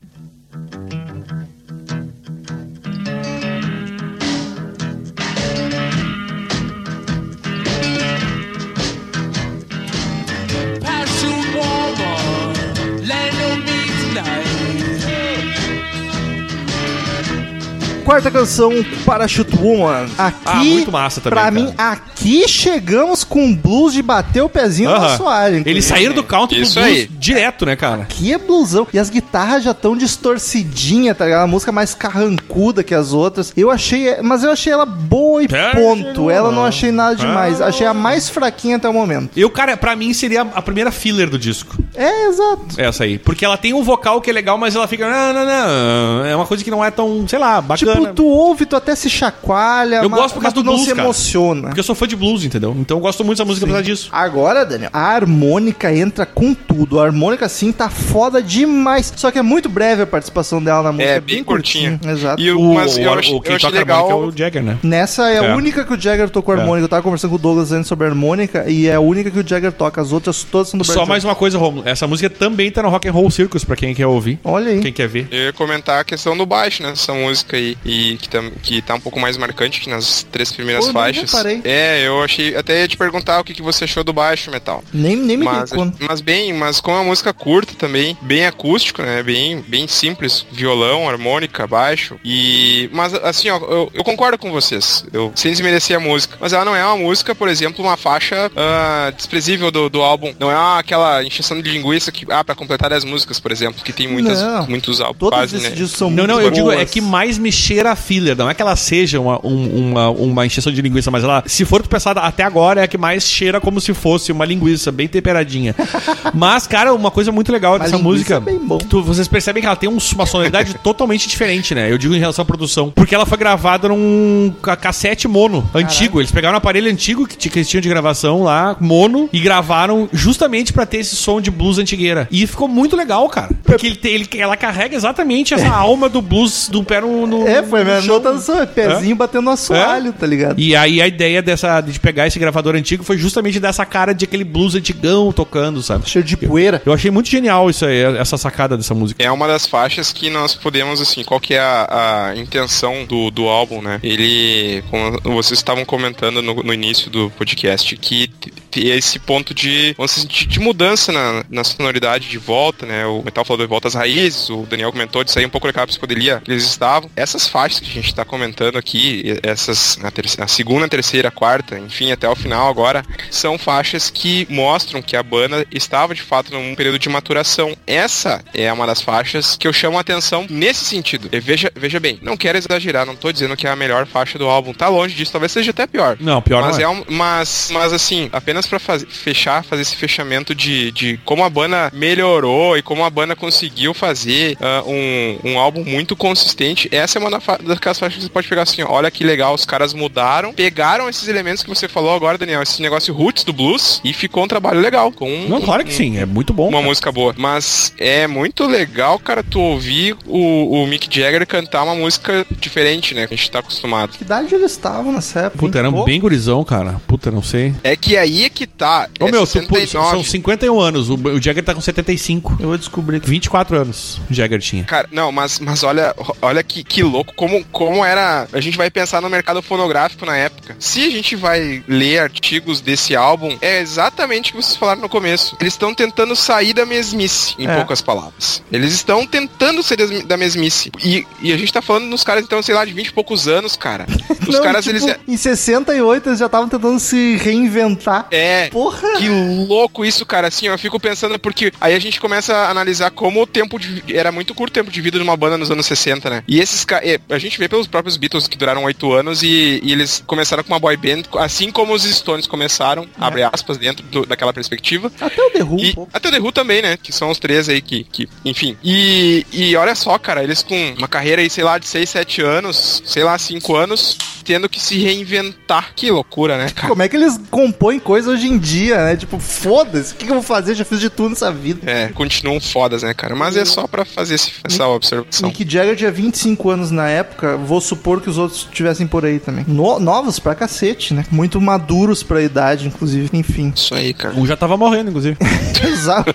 Quarta canção, Parachute Woman. Aqui, Ah, muito massa também, Pra cara. mim, aqui chegamos com blues de bater o pezinho no Aham. assoalho. Eles inclusive. saíram do country pro Isso blues aí. direto, né, cara? Aqui é blusão. E as guitarras já tão distorcidinha, tá ligado? A música mais carrancuda que as outras. Eu achei, mas eu achei ela boa e É, ponto. Ela não achei nada demais. Ah. Achei a mais fraquinha até o momento. Eu, cara, pra mim seria a primeira filler do disco. É, exato. Essa aí. Porque ela tem um vocal que é legal, mas ela fica. Não, não, não. É uma coisa que não é tão, sei lá, bacana. Tipo, tu ouve, tu até se chacoalha, Eu mas, gosto por causa tu do não blues, se cara. emociona. Porque eu sou fã de blues, entendeu? Então eu gosto muito dessa música por causa disso. Agora, Daniel, a harmônica entra com tudo. A harmônica, sim, tá foda demais. Só que é muito breve a participação dela na música. É, bem curtinha. Exato. E o, O, mas eu, o, achei- o eu quem toca legal. harmônica é o Jagger, né? Nessa é a É. única que o Jagger tocou É. harmônica. Eu tava conversando com o Douglas antes sobre a harmônica e é a única que o Jagger toca. As outras todas são do Só Brad mais uma coisa, Romulo. Essa música também tá no Rock and Roll Circus, pra quem quer ouvir. Olha aí. Quem quer ver. Eu ia comentar a questão do baixo nessa música aí, e que, tam, que tá um pouco mais marcante que nas três primeiras Pô, faixas. É, eu achei. Até ia te perguntar o que, que você achou do baixo metal. Nem, nem me Mas, mas bem, mas com a música curta também, bem acústico, né? Bem, bem simples, violão, harmônica, baixo. E mas assim, ó, eu, eu concordo com vocês. Eu sem desmerecer a música, mas ela não é uma música, por exemplo, uma faixa ah, desprezível do, do álbum. Não é aquela encheção de linguiça que ah, para completar as músicas, por exemplo, que tem muitas Não. muitos álbuns, Todos fazem, esses né? discos são Não, muito não, eu digo, é que mais me cheira a filler. Não é que ela seja uma, um- uma, uma encheção de linguiça, mas ela, se for tu pensar até agora, é a que mais cheira como se fosse uma linguiça bem temperadinha. mas, cara, uma coisa muito legal dessa linguiça música. bem bom. que tu- vocês percebem que ela tem um- uma sonoridade totalmente diferente, né? Eu digo em relação à produção. Porque ela foi gravada num ca- cassete mono antigo. Eles pegaram um aparelho antigo que, que eles tinham de gravação lá, mono, e gravaram justamente pra ter esse som de blues antigueira. E ficou muito legal, cara. Porque ele ele, ela carrega exatamente essa alma do blues do pé no. no É, foi a minha no chão. anotação. É pezinho batendo no assoalho, tá ligado? E aí a ideia dessa de pegar esse gravador antigo foi justamente dessa cara de aquele blues antigão tocando, sabe? Cheio de poeira. Eu achei muito genial isso aí, essa sacada dessa música. É uma das faixas que nós podemos, assim, qual que é a, a intenção do, do álbum, né? Ele, como vocês estavam comentando no, no início do podcast, que t- t- esse ponto de, dizer, de, de mudança na, na sonoridade de volta, né? O Metal falou de volta às raízes, o Daniel comentou de sair um pouco daquela psicodelia que eles estavam. Essas faixas que a gente tá comentando aqui, e- essas, a, terceira, a segunda, terceira, quarta, enfim, até o final agora, são faixas que mostram que a banda estava de fato num período de maturação. Essa é uma das faixas que eu chamo a atenção nesse sentido. E veja, veja bem, não quero exagerar, não tô dizendo que é a melhor faixa do álbum, tá longe disso, talvez seja até pior. Não, pior mas não é. um, mas, mas assim, apenas pra faz- fechar, fazer esse fechamento de, de como a banda melhorou e como a banda conseguiu fazer ah, um, um álbum muito consistente. Essa é uma da fa- daquelas faixas que você pode pegar assim, ó, olha que legal, os caras mudaram, pegaram esses elementos que você falou agora, Daniel, esse negócio roots do blues e ficou um trabalho legal. Com um- Não, claro que um- sim, é muito bom. uma música boa. Mas é muito legal, cara, tu ouvir o, o Mick Jagger cantar uma música diferente, né? Que a gente tá acostumado. Que idade eles estavam nessa época? Puta, era um bem gurizão, cara. Puta, não sei. É que aí é que tá. Ô é meu, tu, pô, 69. são 51 anos, o, o Jagger tá com 75. Eu vou descobrir que 24 anos o Jagger tinha. Cara, não, mas, mas olha, olha que, que louco como, como era. A gente vai pensar no mercado fonográfico na época. Se a gente vai ler artigos desse álbum, é exatamente o que vocês falaram no começo. Eles estão tentando sair da mesmice, em É. poucas palavras. Eles estão tentando sair da mesmice. E, e a gente tá falando nos caras, então, sei lá, de 20 e poucos anos, cara. Os Não, caras, tipo, eles. Em 68 eles já estavam tentando se reinventar. É. Porra! Que louco isso, cara. Assim, eu fico pensando, porque aí a gente começa a analisar como o tempo de. Era muito curto o tempo de vida de uma banda nos anos 60, né? E esses caras. A gente vê pelos próprios Beatles que duraram oito anos e, e eles começaram com uma boy band, assim como os Stones começaram, abre aspas, dentro do- daquela perspectiva. Até o The Who, E até o The Who também, né? Que são os três aí que, que enfim. E, e olha só, cara, eles com uma carreira aí, sei lá, de 6, 7 anos, sei lá, 5 anos, tendo que se reinventar. Que loucura, né, cara? Como é que eles compõem hoje em dia, né? Tipo, foda-se, o que, que eu vou fazer? Já fiz de tudo nessa vida. É, continuam fodas, né, cara? Mas é só pra fazer esse- essa observação. Mick Jagger tinha 25 anos na época, vou supor que os outros tivessem por aí também. No- novos pra cacete, né? Muito maduros pra idade, inclusive. Enfim. Isso aí, cara. Um já tava morrendo, inclusive. Exato.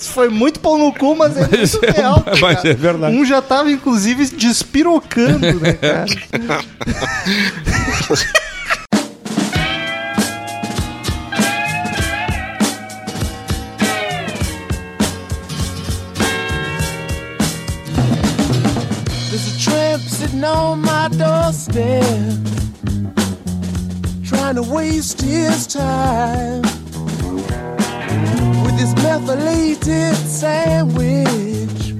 Isso foi muito pau no cu, mas é Mas muito é- real. mas é verdade. Um já tava, inclusive, despirocando, né, cara? Sitting on my doorstep, trying to waste his time with his methylated sandwich.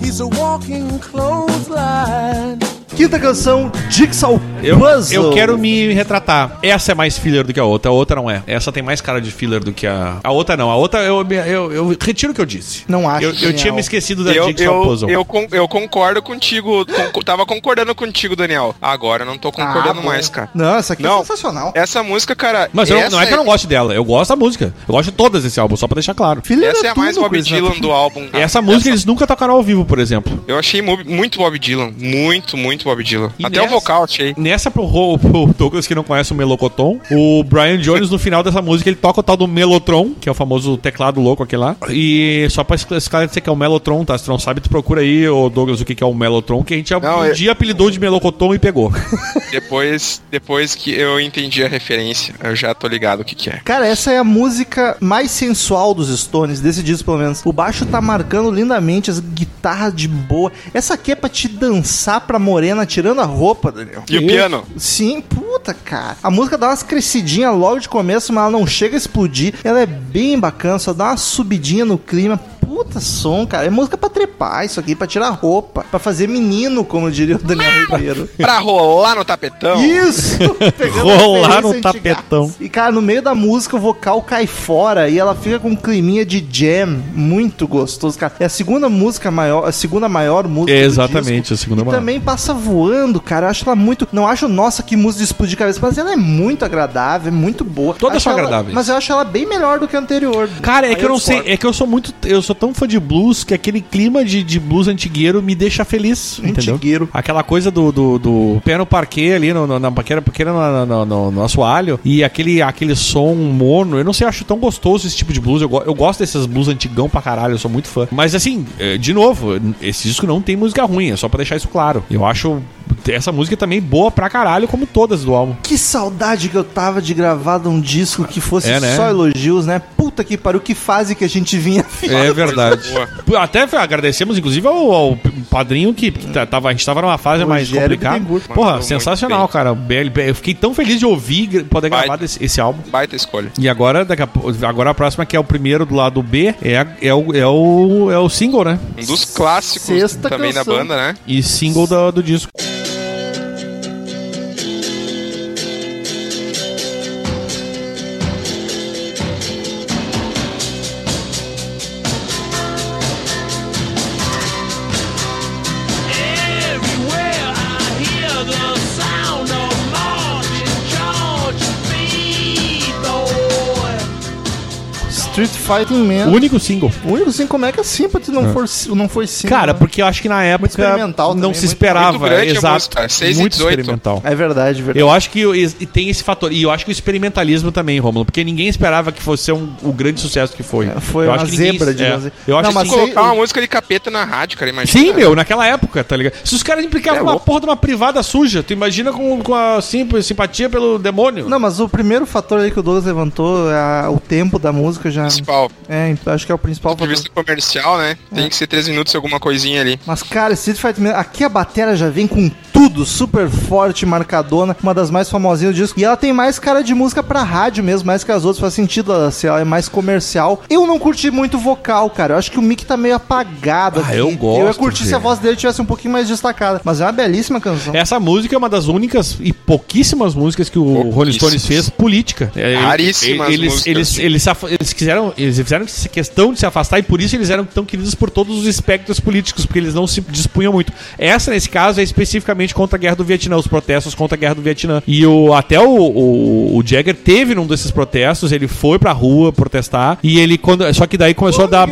He's a walking clothesline. Quinta canção, Jigsaw Eu, Puzzle. eu quero me retratar. Essa é mais filler do que a outra, a outra não é. Essa tem mais cara de filler do que a. A outra não. A outra eu, eu, eu retiro o que eu disse. Não acho Eu, eu tinha me esquecido da Eu, Jigsaw eu, Puzzle. eu, con- eu concordo contigo. con- tava concordando contigo, Daniel. Agora eu não tô concordando Ah, mais, cara. Não, essa aqui é Não. sensacional. Essa música, cara. Mas eu, essa não é que eu não gosto dela, eu gosto da música. Eu gosto de todas desse álbum, só pra deixar claro. Filha Essa da é a mais Bob Chris, né? Dylan do álbum. cara. Essa música eles nunca tocaram ao vivo, por exemplo. Eu achei mu- muito Bob Dylan. Muito, muito Bob Dylan. E Até nessa- o vocal achei. Nessa pro, Ro- pro Douglas que não conhece o Melocoton, o Brian Jones no final dessa música ele toca o tal do Melotron, que é o famoso teclado louco aquele lá. E só pra esclarecer que é o Melotron, tá? Se tu não sabe, tu procura aí, ô Douglas, o que que é o Melotron, que a gente Não, um é- dia apelidou de Melocoton e pegou. Depois, depois que eu entendi a referência, eu já tô ligado o que que é. Cara, essa é a música mais sensual dos Stones, desse disco pelo menos. O baixo tá marcando lindamente, as guitarras de boa. Essa aqui é pra te dançar pra morena tirando a roupa, Daniel. E o piano? Sim, puta, cara. A música dá umas crescidinhas logo de começo, mas ela não chega a explodir. Ela é bem bacana, só dá uma subidinha no clima. Puta som, cara. É música pra trepar isso aqui, pra tirar roupa, pra fazer menino, como diria o Daniel Ribeiro. Pra rolar no tapetão. Isso! Pegando Rolar no tapetão. E, cara, no meio da música o vocal cai fora e ela fica com um climinha de jam muito gostoso, cara. É a segunda música maior, a segunda maior música do Exatamente, disco. a segunda e maior. também passa voando, cara. Eu acho ela muito... Não acho, nossa, que música de explodir cabeça, mas ela é muito agradável, é muito boa. Todas são agradáveis. Mas eu acho ela bem melhor do que a anterior. Cara, é Aí que eu não sei, é que eu sou muito. Eu sou tão fã de blues que aquele clima de, de blues antigueiro me deixa feliz. Entendeu? Antigueiro. Aquela coisa do, do, do pé no parquet ali, no, no, na paquera, paquera no, no, no, no assoalho, e aquele, aquele som mono. Eu não sei, eu acho tão gostoso esse tipo de blues. Eu, eu gosto desses blues antigão pra caralho, eu sou muito fã. Mas assim, é, de novo, esse disco não tem música ruim, é só pra deixar isso claro. Eu acho essa música também boa pra caralho, como todas do álbum. Que saudade que eu tava de gravar de um disco que fosse É, né? só elogios, né? Puta que pariu, que fase que a gente vinha. É verdade. Até agradecemos, inclusive, ao, ao padrinho que, que tá- tava, a gente tava numa fase mais complicada. Porra, sensacional, cara. Eu fiquei tão feliz de ouvir, poder Vai. gravar desse- esse álbum. Baita escolha. E agora, daqui a, agora a próxima, que é o primeiro do lado B, é, é, o, é, o, é o single, né? Um dos clássicos Sexta também canção. da banda, né? E single do, do disco. Fighting Man. O único single. O único sim, como é que a Sympathy não, for, não foi sim? Cara, né? porque eu acho que na época experimental não também, se esperava. muito grande a exato. música, 6 e muito 18. experimental. É verdade, verdade. Eu acho que e tem esse fator. E eu acho que o experimentalismo também, Romulo. Porque ninguém esperava que fosse um, o grande sucesso que foi. É, foi eu uma acho que ninguém- zebra, é, digamos assim. Eu acho Não, mas Colocar sei- uma música de capeta na rádio, cara, imagina. Sim, meu, naquela época, tá ligado? Se os caras implicavam É uma porra de uma privada suja, tu imagina com, com a sim- simpatia pelo demônio? Não, mas o primeiro fator aí que o Douglas levantou, a- o tempo da música, já principal. É, então acho que é o principal Do vista comercial, né? Tem que ser 3 minutos e alguma coisinha ali. Mas, cara, Street Fighter Man, aqui a bateria já vem com tudo, super forte, marcadona, uma das mais famosinhas do disco. E ela tem mais cara de música pra rádio mesmo, mais que as outras, faz sentido ela ser, ela é mais comercial. Eu não curti muito vocal, cara. Eu acho que o mic tá meio apagado Ah, aqui. eu gosto, Eu ia curtir se a voz dele tivesse um pouquinho mais destacada. Mas é uma belíssima canção. Essa música é uma das únicas e pouquíssimas músicas que o Rolling Stones fez política. É, Raríssimas eles, músicas. eles, eles, se af- eles quiseram, eles fizeram essa questão de se afastar e por isso eles eram tão queridos por todos os espectros políticos, porque eles não se dispunham muito. Essa, nesse caso, é especificamente contra a guerra do Vietnã, os protestos contra a guerra do Vietnã. E o, até o, o, o Jagger teve num desses protestos, ele foi pra rua protestar e ele, quando, só que daí começou a dar,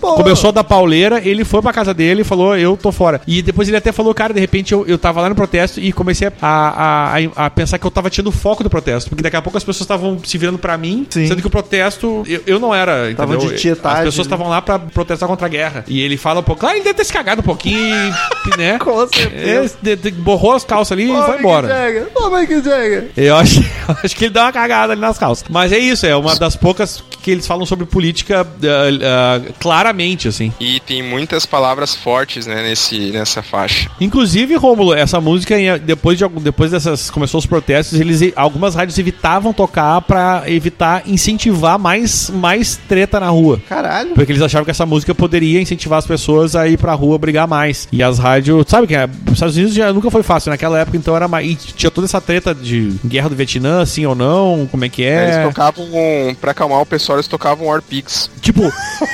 pô. começou a dar pauleira, ele foi pra casa dele e falou, eu tô fora. E depois ele até falou, cara, de repente eu, eu tava lá no protesto e comecei a, a, a, a pensar que eu tava tirando foco do protesto, porque daqui a pouco as pessoas estavam se virando pra mim, Sim. sendo que o protesto, eu, eu não era, De tietagem, As pessoas estavam lá pra protestar contra a guerra. E ele fala um pouco, claro, ele deve ter se cagado um pouquinho, né? Com certeza. De- de- borrou as calças ali e foi embora. Jagger, Ô, Mick Jagger. Eu acho, eu acho que ele dá uma cagada ali nas calças. Mas é isso, é uma das poucas que eles falam sobre política ah, ah, claramente, assim. E tem muitas palavras fortes, né, nesse, nessa faixa. Inclusive, Rômulo, essa música, em- depois, de, depois dessas. Começou os protestos, eles, algumas rádios evitavam tocar pra evitar incentivar mais, mais treta na rua. Caralho. Porque eles achavam que essa música poderia incentivar as pessoas a ir pra rua brigar mais. E as rádios. Sabe que é, os Estados Unidos já nunca foi fácil. Naquela época, então, era mais. E tinha toda essa treta de guerra do Vietnã, sim ou não, como é que Eles é. tocavam, um, pra acalmar o pessoal, tocavam War Pigs. Tipo,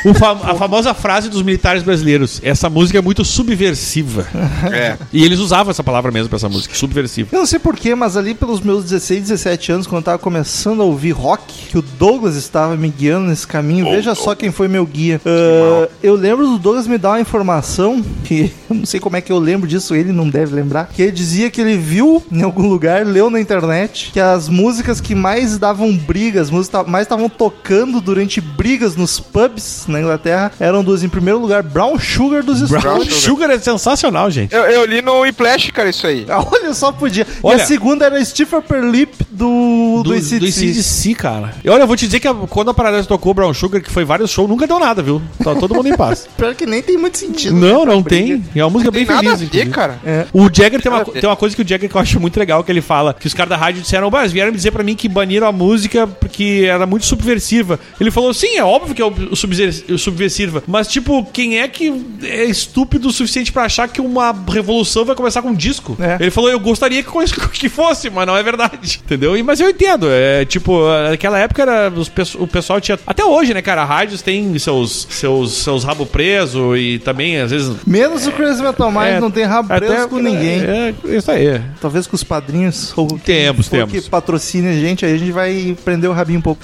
o fa- a famosa frase dos militares brasileiros: essa música é muito subversiva. É. E eles usavam essa palavra mesmo pra essa música, subversiva. Eu não sei porquê, mas ali pelos meus 16, 17 anos, quando eu tava começando a ouvir rock, que o Douglas estava me guiando nesse caminho, veja só quem foi meu guia. Ah, eu lembro do Douglas me dar uma informação, que eu não sei como é que eu lembro disso, ele não deve lembrar, que ele dizia que ele viu em algum lugar, leu na internet, que as músicas que mais davam brigas, as músicas que mais estavam tocando durante brigas nos pubs na Inglaterra, eram duas. Em primeiro lugar, Brown Sugar dos Brown Stones. Sugar é sensacional, gente. Eu, eu li no Whiplash, cara, isso aí. Olha só, podia. e Olha- a segunda era Steve Upper Lip do, do, Do, ACDC, cara. E olha, eu vou te dizer que a- quando a Paradise tocou Brown Sugar, que foi vários shows, nunca deu nada, viu? Tá todo mundo em paz. Pior que nem tem muito sentido. não, né, não tem. E é uma música bem Tem nada feliz, a ver, cara. É. O Jagger tem uma, Nada tem uma coisa que o Jagger que eu acho muito legal, que ele fala que os caras da rádio disseram, mas vieram me dizer pra mim que baniram a música porque era muito subversiva. Ele falou, sim, é óbvio que é o subver- o subversiva, mas tipo, quem é que é estúpido o suficiente pra achar que uma revolução vai começar com um disco? É. Ele falou, eu gostaria que, fosse, mas não é verdade, entendeu? E- Mas eu entendo, é tipo, naquela época era, os o pessoal tinha, até hoje, né, cara, rádios tem seus, seus, seus rabo preso e também, às vezes... Menos o Crazy Metal Mind é, não tem rabo preso com ninguém. É, é isso aí. Talvez com os padrinhos. Ou Temos, temos. que patrocine a gente, aí a gente vai prender o rabinho um pouco.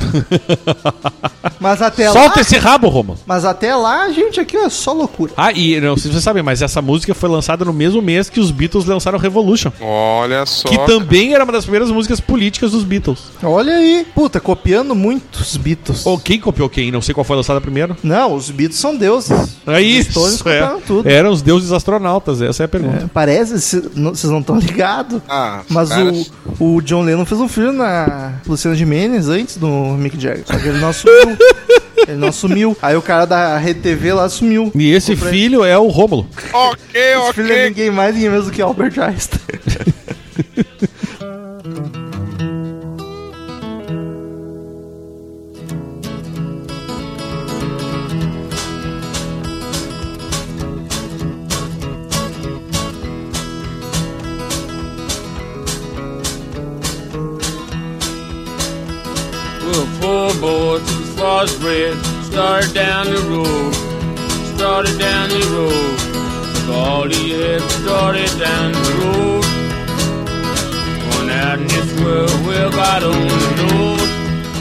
mas até lá. Solta esse rabo, Roma. Mas até lá, a gente aqui é só loucura. Ah, e não sei se vocês sabem, mas essa música foi lançada no mesmo mês que os Beatles lançaram Revolution. Olha só. Que também era uma das primeiras músicas políticas dos Beatles. Olha aí. Puta, copiando muito os Beatles. Ou quem copiou quem? Não sei qual foi lançada primeiro. Não, os Beatles são deuses. É Os isso. copiaram É. tudo. Eram os deuses astronautas, essa é a pergunta. É, parece, vocês não estão ligados. Ah, Mas o, o John Lennon fez um filho na Luciana Gimenez antes do Mick Jagger. Só que ele não assumiu. ele não assumiu. Aí o cara da Rede TV lá assumiu. E esse Comprei. filho é o Rômulo. Ok, Esse filho é ok. ninguém mais, ninguém menos do que Albert Einstein. his father's started down the road, started down the road. All he had, started down the road. Going out in this world, well, God only knows.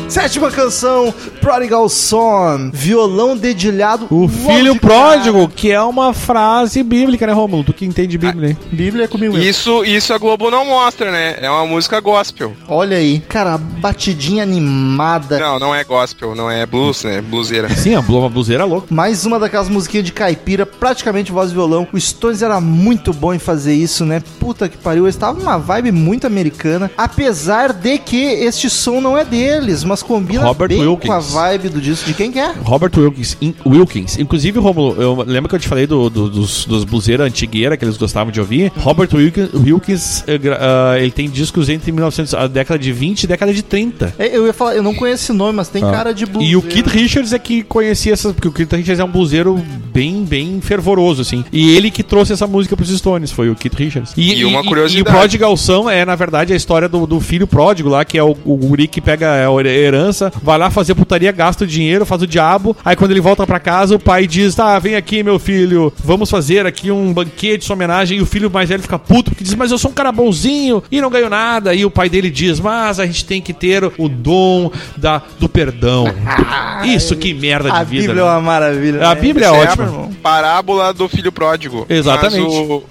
Sétima canção, Prodigal Son. Violão dedilhado. O filho de pródigo, que é uma frase bíblica, né, Rômulo? Tu que entende Bíblia, hein? Bíblia é comigo mesmo. Isso, isso a Globo não mostra, né? É uma música gospel. Olha aí. Cara, batidinha animada. Não, não é gospel, não é blues, né? Bluseira. Sim, a Bloma Bluseira é louca. Mais uma daquelas musiquinhas de caipira, praticamente voz e violão. O Stones era muito bom em fazer isso, né? Puta que pariu. Eles estavam numa vibe muito americana. Apesar de que este som não é deles, mas combina Robert bem Wilkins. com a vibe do disco. De quem que é? Robert Wilkins. In- Wilkins. Inclusive, Romulo, eu lembro que eu te falei do, do- dos, dos bluseiros antigueira que eles gostavam de ouvir. Robert Wilkins, Wilkins eh, gra- ah, ele tem discos entre 1900, a década de 20 e década de 30. É, Eu ia falar, eu não conheço esse nome, mas tem cara de blues. Ah. E o Keith Richards é que conhecia essas, porque o Keith Richards é um bluseiro bem, bem fervoroso, assim. E ele que trouxe essa música pros Stones, foi o Keith Richards. E uma E o curiosidade. Prodigal Son é, na verdade, a história do, do filho pródigo lá, que é o, o guri que pega a herança, vai lá fazer putaria, gasta o dinheiro, faz o diabo. Aí quando ele volta pra casa, o pai diz: Tá, vem aqui, meu filho, vamos fazer aqui um banquete, sua homenagem. E o filho mais velho fica puto, porque diz: Mas eu sou um cara bonzinho e não ganho nada. E o pai dele diz: Mas a gente tem que ter o dom da, do perdão. Isso que merda de A vida. Bíblia é né? uma maravilha. A né? Bíblia é Essa ótima. a parábola do filho pródigo. Exatamente. Mas o,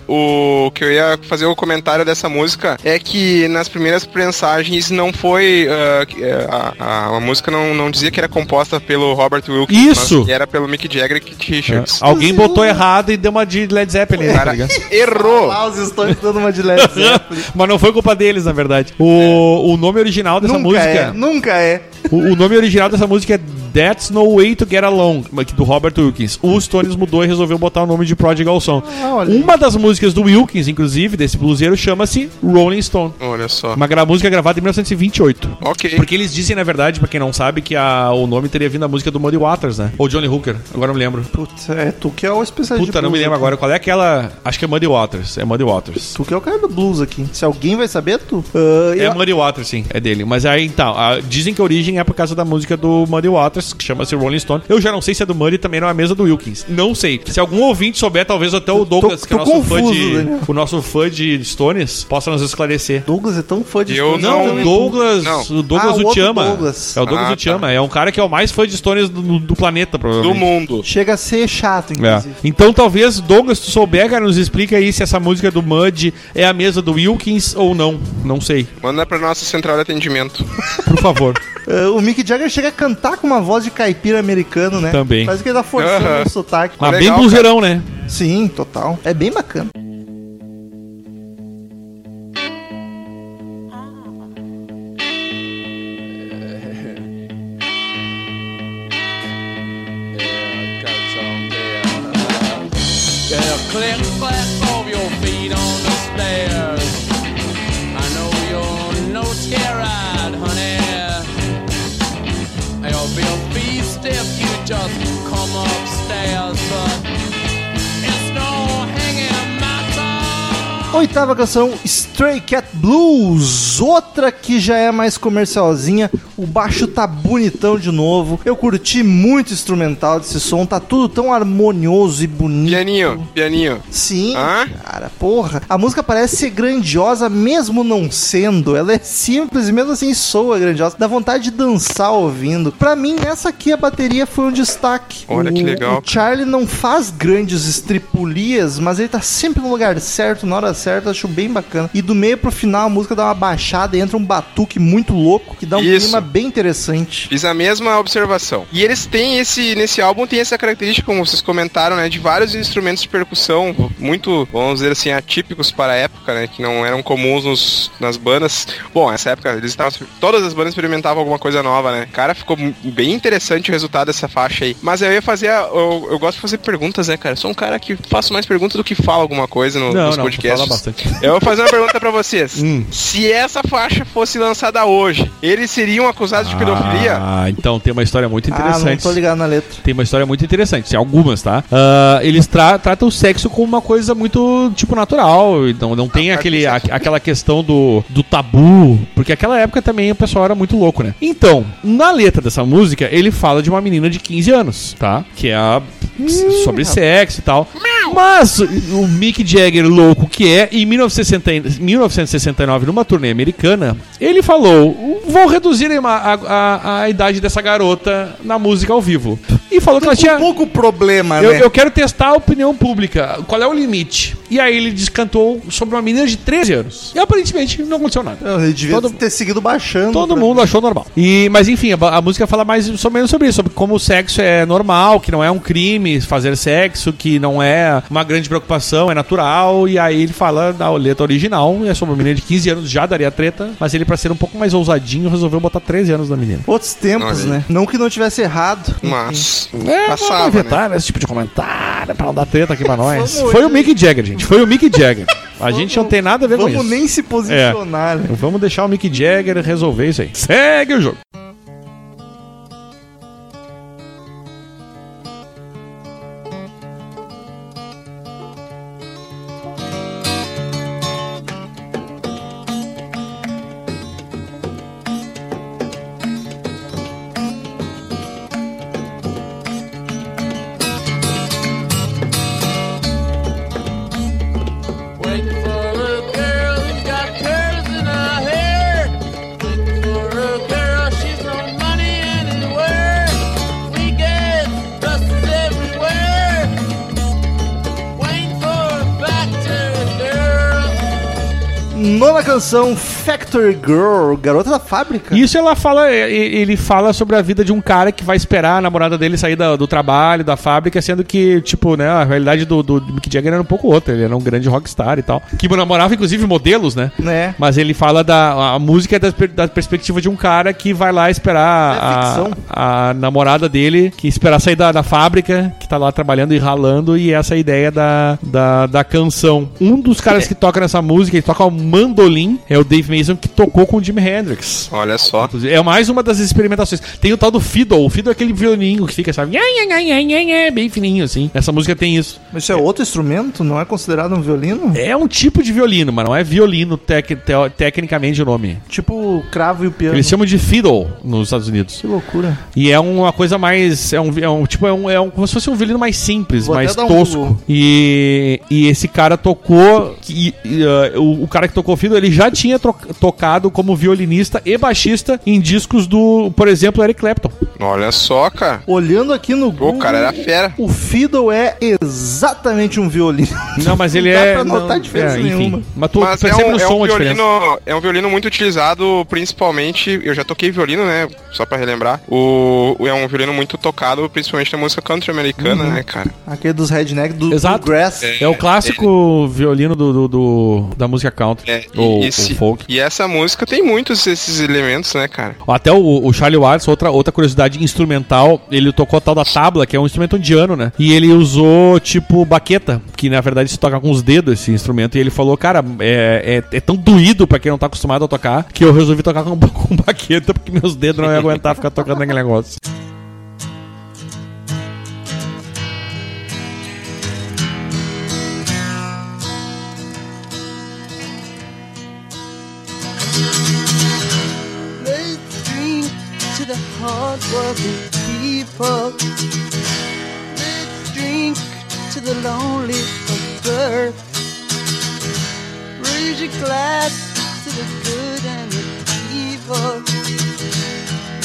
o que eu ia fazer o comentário dessa música é que nas primeiras prensagens não foi. eh, a, a, a música não, não dizia que era composta pelo Robert Wilkins. Isso. Mas que era pelo Mick Jagger e Keith Richards. Alguém botou errado e deu uma de Led Zeppelin, tá cara ligado? errou. Lá os Stones dando uma de Led Zeppelin. Mas não foi culpa deles, na verdade. O, o nome original dessa nunca música. é, nunca é. O, o nome original dessa música é That's No Way to Get Along, do Robert Wilkins. O Stones mudou e resolveu botar o nome de Prodigal Son. Ah. Uma das músicas do Wilkins, inclusive, desse bluseiro, chama-se Rolling Stone. Olha só. Uma gra- música gravada em 1928. Ok. Porque eles dizem, na verdade, pra quem não sabe, que a- o nome teria vindo da música do Muddy Waters, né? Ou Johnny Hooker, agora não me lembro. Putz, é tu que é o especialista Puta, de não me lembro aqui. agora. Qual é aquela. Acho que é Muddy Waters. É Muddy Waters. Tu que é o cara do blues aqui. Se alguém vai saber, tu. Ah, É eu- Muddy Waters, sim, é dele. Mas aí, então, a- dizem que a origem é por causa da música do Muddy Waters, que chama-se Rolling Stone. Eu já não sei se é do Muddy também não é a mesa do Wilkins. Não sei. Se algum ouvinte souber, talvez até o Douglas, Tô- que é o tô nosso, fã confuso, de, Daniel. o nosso fã de Stones, possa nos esclarecer. Douglas é tão fã de Eu Stones. não- Não, o Douglas, Não. o Douglas Ah, o outro Chama. Douglas. É o Douglas Ah, o Chama. É um cara que é o mais fã de Stones do, do planeta, Do provavelmente. mundo. Chega a ser chato, É. inclusive. Então talvez, Douglas, tu souber, cara, nos explica aí se essa música do Mud é a mesa do Wilkins ou não. Não sei. Manda pra nossa central de atendimento. Por favor. Ah, o Mick Jagger chega a cantar com uma voz de caipira americano, né? Também. Parece que ele tá forçando Aham. o sotaque. Mas Legal, bem bluseirão, né? Sim, total. É bem bacana. Canção, Stray Cat Blues. Outra que já é mais comercialzinha. O baixo tá bonitão de novo. Eu curti muito o instrumental desse som. Tá tudo tão harmonioso e bonito. Pianinho, pianinho. Sim, Hã? cara, porra. A música parece ser grandiosa, mesmo não sendo. Ela é simples e mesmo assim soa grandiosa. Dá vontade de dançar ouvindo. Pra mim, nessa aqui a bateria foi um destaque. Olha o, que legal. O Charlie não faz grandes estripulias, mas ele tá sempre no lugar certo, na hora certa. Acho bem bacana. E do meio pro final a música dá uma baixada e entra um batuque muito louco que dá um Isso. clima bem interessante. Fiz a mesma observação. E eles têm esse, nesse álbum tem essa característica, como vocês comentaram, né, de vários instrumentos de percussão muito, vamos dizer assim, atípicos para a época, né, que não eram comuns nos, nas bandas. Bom, nessa época eles estavam, todas as bandas experimentavam alguma coisa nova, né. Cara, ficou bem interessante o resultado dessa faixa aí. Mas eu ia fazer, a- eu, eu gosto de fazer perguntas, né, cara. Eu sou um cara que faço mais perguntas do que fala alguma coisa no, Não, nos não, podcasts. fala bastante. Eu vou fazer uma pergunta pra vocês. Hum. Se essa faixa fosse lançada hoje, eles seriam acusados de pedofilia? Ah, então tem uma história muito Ah, não interessante. tô ligado na letra. Tem uma história muito interessante, tem algumas, tá? Ah, eles tra- tratam o sexo como uma coisa muito, tipo, natural. Então não tem Ah, aquele, a- aquela questão do, do tabu. Porque aquela época também o pessoal era muito louco, né? Então, na letra dessa música, ele fala de uma menina de 15 anos, tá? Que é a, sobre sexo e tal. Mas o Mick Jagger, louco que é, em 1960 1969, numa turnê americana, ele falou: vou reduzir a, a- a idade dessa garota na música ao vivo. E falou que ela tinha. Um pouco problema, Eu, né? eu quero testar a opinião pública. Qual é o limite? E aí ele descantou sobre uma menina de 13 anos. E aparentemente não aconteceu nada. Ele devia Todo- ter seguido baixando. Todo mundo achou normal. E, mas enfim, a, a música fala mais ou menos sobre isso, sobre como o sexo é normal, que não é um crime fazer sexo, que não é uma grande preocupação, é natural. E aí ele fala da letra original, é sobre uma menina de 15 anos, já daria treta, mas ele pra ser um pouco mais ousadinho, resolveu botar 13 anos na menina. Outros tempos, né? Não que não tivesse errado. Mas. É, passava, né? evitar esse tipo de comentário pra não dar treta aqui pra nós. Foi o Mick Jagger, gente. Foi o Mick Jagger. A gente não tem nada a ver com Vamos isso. nem se posicionar, né? Vamos deixar o Mick Jagger resolver isso aí. Segue o jogo. Canção, Factory Girl, garota da fábrica. Isso ela fala, ele fala sobre a vida de um cara que vai esperar a namorada dele sair da- do trabalho, da fábrica, sendo que, tipo, né, a realidade do, do Mick Jagger era um pouco outra. Ele era um grande rockstar e tal. Que namorava, inclusive, modelos, né? Né? Mas ele fala da a música é da, da perspectiva de um cara que vai lá esperar É a, a namorada dele, que esperar sair da, da fábrica, que tá lá trabalhando e ralando, e essa é a ideia da, da, da canção. Um dos caras que toca nessa música, ele toca o mandolim, é o Dave Mason, que tocou com o Jimi Hendrix. Olha só. É mais uma das experimentações. Tem o tal do fiddle. O fiddle é aquele violininho que fica, sabe? Bem fininho, assim. Essa música tem isso. Mas isso é outro instrumento? Não é considerado um violino? É um tipo de violino, mas não é violino tec- tecnicamente o nome. Tipo o cravo e o piano. Eles chamam de fiddle nos Estados Unidos. Que loucura. E é uma coisa mais. É um, é um tipo, é um, é um. Como se fosse um violino mais simples, Vou mais um tosco. Google. E, e esse cara tocou. E, e, uh, o, o cara que tocou o fiddle, ele já tinha tro- tocado como violinista e baixista em discos do, por exemplo, Eric Clapton. Olha só, cara. Olhando aqui no Google, O cara era fera. o fiddle é exatamente um violino. Não, mas ele Não dá é. pra notar não- diferença é, nenhuma. Mas tu Mas é um, no é, som um a diferença. violino, é um violino muito utilizado, principalmente. Eu já toquei violino, né? Só pra relembrar. O, é um violino muito tocado, principalmente na música country americana, Uhum. né, cara? Aquele dos redneck do Exato. grass. É o clássico violino do, do- do- da música country. É, ou, e ou folk. e essa música tem muitos esses elementos, né, cara? Até o, o Charlie Watts, outra, outra curiosidade instrumental, ele tocou a tal da tabla, que é um instrumento indiano, né? E ele usou, tipo, baqueta, que na verdade se toca com os dedos esse instrumento. E ele falou, cara, é, é, é tão doído pra quem não tá acostumado a tocar, que eu resolvi tocar com, com baqueta, porque meus dedos não iam aguentar ficar tocando aquele negócio. Hard-working people. Let's drink to the lonely of earth. Raise your glass to the good and the evil.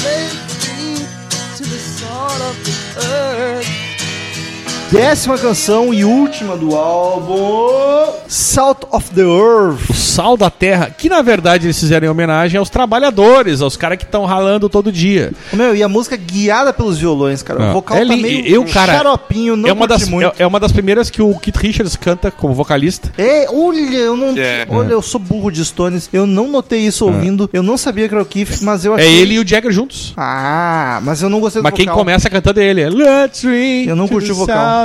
Let's drink to the salt of the earth. Décima canção e última do álbum. Salt of the Earth. O sal da terra, que na verdade eles fizeram em homenagem aos trabalhadores, aos caras que estão ralando todo dia. Meu, e a música guiada pelos violões, cara. Ah. O vocal É tá meio eu, cara, xaropinho, não é, uma das, muito. é, é uma das primeiras que o Keith Richards canta como vocalista. É, olha, eu não. É. Olha, eu sou burro de Stones. Eu não notei isso ouvindo. Eu não sabia que era o Keith, mas eu É achei. ele e o Jagger juntos. Ah, mas eu não gostei do Mas quem vocal. começa cantando é ele. É, Let's Eu não curti o vocal.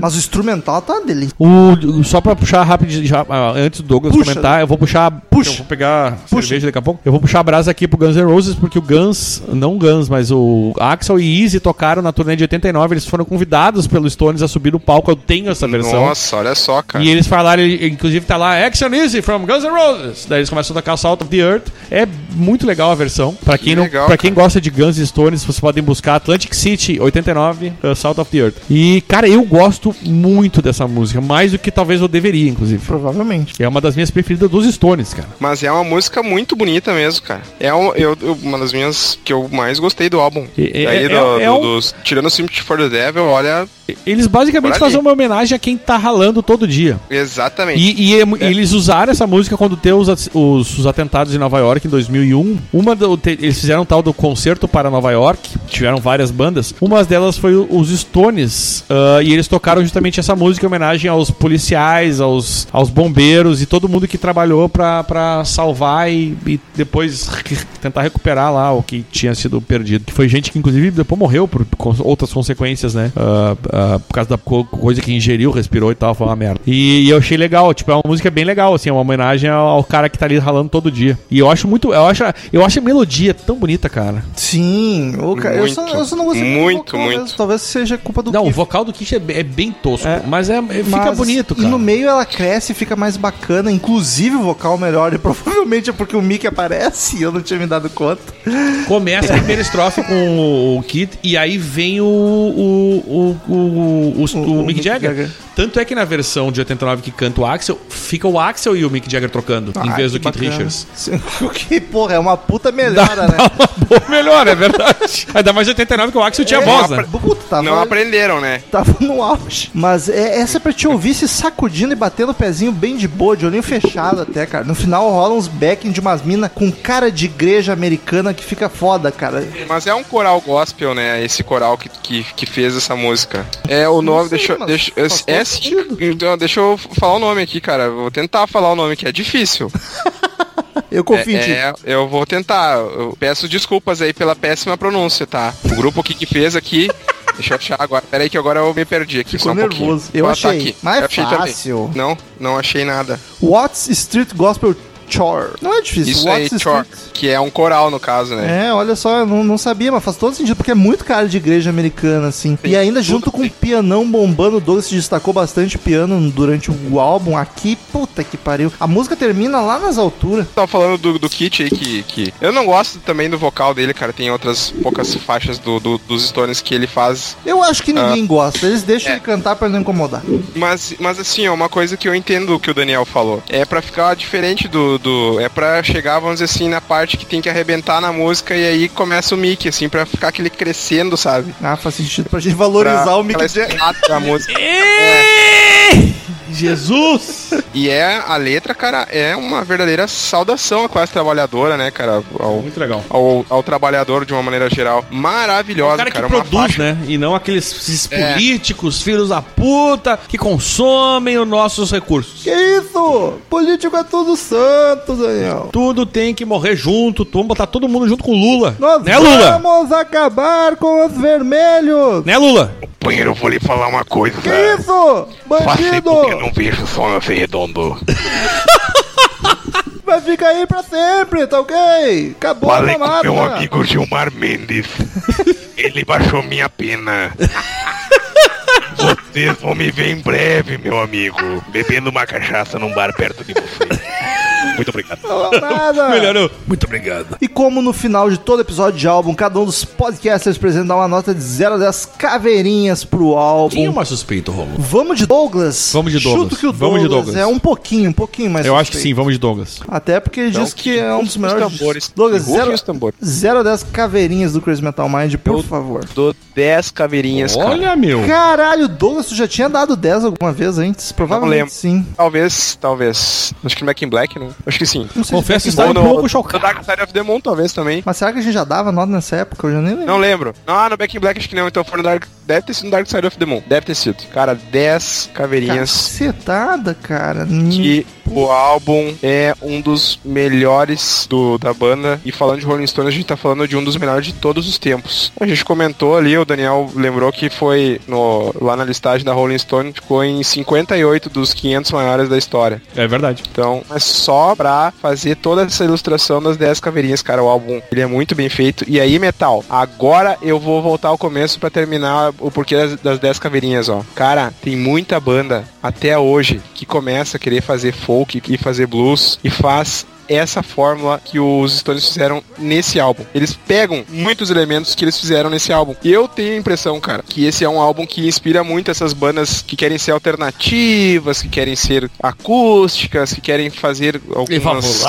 Mas o instrumental tá dele. O, só pra puxar rápido, já, ah, antes do Douglas Puxa. comentar, eu vou puxar. Puxa. Eu vou pegar Puxa. cerveja daqui a pouco. Eu vou puxar a brasa aqui pro Guns N' Roses, porque o Guns, não o Guns, mas o Axel e Easy tocaram na turnê de 89. Eles foram convidados pelo Stones a subir no palco. Eu tenho essa versão. Nossa, olha só, cara. E eles falaram, inclusive tá lá, Action Easy from Guns N' Roses. Daí eles começam a tocar Salt of the Earth. É muito legal a versão. Pra quem, Que não, legal, pra quem cara. gosta de Guns e Stones, vocês podem buscar Atlantic City 89, uh, Salt of the Earth. E, cara, eu gosto muito dessa música, mais do que talvez eu deveria, inclusive. Provavelmente. É uma das minhas preferidas dos Stones, cara. Mas é uma música muito bonita mesmo, cara. É um- eu- eu- uma das minhas que eu mais gostei do álbum. É- aí, é- do- é do- um- dos, tirando o Sympathy for the Devil, olha. Eles basicamente fazem uma homenagem a quem tá ralando todo dia. Exatamente. E, e é mu- eles usaram essa música quando teve os, os- os atentados em Nova York em 2001. Uma do- te- eles fizeram um tal do concerto para Nova York. Tiveram várias bandas. Uma delas foi os Stones. Ah, e eles tocaram justamente essa música em homenagem aos policiais, aos, aos bombeiros e todo mundo que, tra trabalhou pra, pra salvar e, e depois tentar recuperar lá o que tinha sido perdido. Que foi gente que, inclusive, depois morreu por outras consequências, né? Ah, ah, por causa da co- coisa que ingeriu, respirou e tal, foi uma merda. E, e eu achei legal, tipo, é uma música bem legal, assim, é uma homenagem ao, ao cara que tá ali ralando todo dia. E eu acho muito, eu acho, eu acho a melodia tão bonita, cara. Sim, o ca- eu, só, Muito, eu só não gostei muito, vocal muito. Talvez seja culpa do Não, o vocal do Kish é, é bem tosco, É. mas é, é- fica Mas- bonito, E cara. no meio ela cresce e fica mais bacana, inclusive o vocal melhora. E provavelmente é porque o Mickey aparece e eu não tinha me dado conta. Começa a primeira estrofe com o, o Kit e aí vem o, o, o, o, o, o- o Mick Mick Jagger. Jagger. Tanto é que na versão de 89 que canta o Axel, fica o Axel e o Mick Jagger trocando, em Ah, vez do Kit. Richards. O que, porra, é uma puta melhora, né? Pô, melhor, é verdade. Ainda mais 89 que o Axel tinha É, voz, né? Puta, tava, Não aprenderam, né? tava no auge. Mas é, essa é pra te ouvir se sacudindo e batendo o pezinho bem de boa, de olhinho fechado até, cara. No final rola uns backing de umas minas com cara de igreja americana que fica foda, cara. Mas é um coral gospel, né? Esse coral que, que, que fez essa música. É o nome, sei, deixa, deixa, é sim. sentido. Então, deixa eu falar o nome aqui, cara. Vou tentar falar o nome que é difícil. Eu confio em ti. É, eu vou tentar. Eu peço desculpas aí pela péssima pronúncia, tá? O grupo aqui que fez aqui. Deixa eu achar agora. Pera aí que agora eu me perdi aqui. Ficou só um nervoso. pouquinho. Eu Ah, achei. Mas é Eu achei também. fácil. Não, não achei nada. What's Street Gospel Chore? Não é difícil. Isso What's aí, chor, que é um coral no caso, né? É, olha só, eu não, não sabia, mas faz todo sentido, porque é muito cara de igreja americana, assim. Tem e ainda junto com o pianão bombando, o Douglas se destacou bastante piano durante o álbum aqui. Puta que pariu. A música termina lá nas alturas. Tava falando do, do Kit aí que, que. Eu não gosto também do vocal dele, cara. Tem outras poucas faixas do, do- dos Stones que ele faz. Eu acho que ninguém gosta, eles deixam é. ele cantar pra não incomodar. Mas, mas assim, ó, uma coisa que eu entendo que o Daniel falou. É pra ficar diferente do. Do é pra chegar, vamos dizer assim, na parte que tem que arrebentar na música e aí começa o Mickey, assim, pra ficar aquele crescendo, sabe? Ah, faz sentido pra gente valorizar Pra o Mick aquela Jagger. escalada da música. Jesus! E é a letra, cara, é uma verdadeira saudação à classe trabalhadora, né, cara? Ao, Muito legal. ao, ao trabalhador de uma maneira geral. Maravilhosa, o cara que cara. produz, faixa- né? E não aqueles esses É. políticos, filhos da puta, que consomem os nossos recursos. Que isso? Político é tudo santo, Daniel. Tudo tem que morrer junto, vamos botar todo mundo junto com o Lula. Nós né, Lula? vamos acabar com os vermelhos. Né, Lula? Companheiro, eu vou lhe falar uma coisa. Que isso? Bandido! Não vejo o sol nascer redondo. Vai ficar aí pra sempre, tá ok? Acabou Falei a mamata. meu amigo Gilmar Mendes. Ele baixou minha pena. Vocês vão me ver em breve, meu amigo. Bebendo uma cachaça num bar perto de você. Muito obrigado. Não nada. Melhorou. Muito obrigado. E como no final de todo episódio de álbum, cada um dos podcasters precisa dar uma nota de 0 a 10 caveirinhas pro álbum. Tinha uma suspeita, Romulo. Vamos de Douglas? Vamos de Douglas. Chuto que o Vamos de Douglas, Douglas. é um pouquinho, um pouquinho mais Eu acho que sim, suspeito. vamos de Douglas. Até porque ele diz que é um dos Os melhores. tambores. Douglas, Rufem 0 os tambores. 0 a 10 caveirinhas do Crazy Metal Mind, por Eu- favor. Dou 10 caveirinhas, cara. Olha, meu. Caralho, Douglas, tu já tinha dado 10 alguma vez antes? Provavelmente lembro. sim. Talvez, talvez. Acho que no Back in Black, não? Acho que sim. Não sei Confesso Ou um no, pouco no chocado. Dark Side of the Moon, talvez também. Mas será que a gente já dava nota nessa época? Eu já nem lembro. Não lembro. Ah, no Back in Black acho que não. Então foi no Dark... Deve ter sido no Dark Side of the Moon. Deve ter sido. Cara, 10 caveirinhas. Cacetada, cara. Que o álbum é um dos melhores do, da banda. E falando de Rolling Stones, a gente tá falando de um dos melhores de todos os tempos. A gente comentou ali, o Daniel lembrou que foi no, lá na listagem da Rolling Stone, ficou em 58 dos 500 maiores da história. É verdade. Então, é só pra fazer toda essa ilustração das 10 caveirinhas, cara. O álbum, ele é muito bem feito. E aí, Metal, agora eu vou voltar ao começo pra terminar o porquê das, das 10 caveirinhas, ó. Cara, tem muita banda até hoje que começa a querer fazer folk e fazer blues e faz essa fórmula que os Stones fizeram nesse álbum. Eles pegam muitos elementos que eles fizeram nesse álbum. E eu tenho a impressão, cara, que esse é um álbum que inspira muito essas bandas que querem ser alternativas, que querem ser acústicas, que querem fazer algumas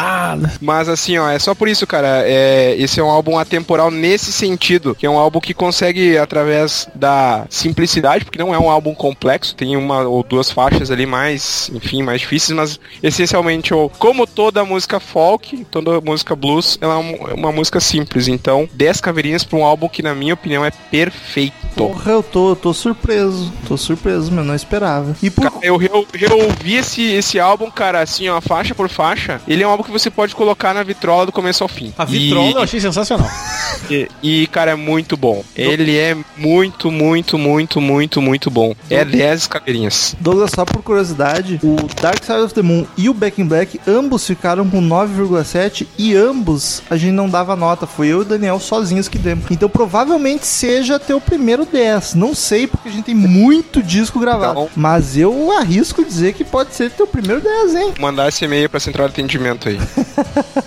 mas assim, ó, é só por isso, cara. É, esse é um álbum atemporal nesse sentido, que é um álbum que consegue, através da simplicidade, porque não é um álbum complexo, tem uma ou duas faixas ali mais, enfim, mais difíceis, mas essencialmente, como toda música folk, toda música blues, ela é uma, é uma música simples. Então, 10 caveirinhas pra um álbum que, na minha opinião, é perfeito. Porra, eu tô, eu tô surpreso. Tô surpreso, mas não esperava. E por... Cara, eu, eu, eu ouvi esse, esse álbum, cara, assim, ó, faixa por faixa. Ele é um álbum que você pode colocar na vitrola do começo ao fim. A vitrola eu E- achei sensacional. E, e, cara, é muito bom. Ele é muito, muito, muito, muito, muito bom. É 10 caveirinhas. Douglas, só por curiosidade, o Dark Side of the Moon e o Back in Black, ambos ficaram com 9,7 e ambos a gente não dava nota. Foi eu e o Daniel sozinhos que demos. Então provavelmente seja teu primeiro 10. Não sei, porque a gente tem muito disco gravado. Então- Mas eu arrisco dizer que pode ser teu primeiro 10, hein? Mandar esse e-mail pra central de atendimento aí.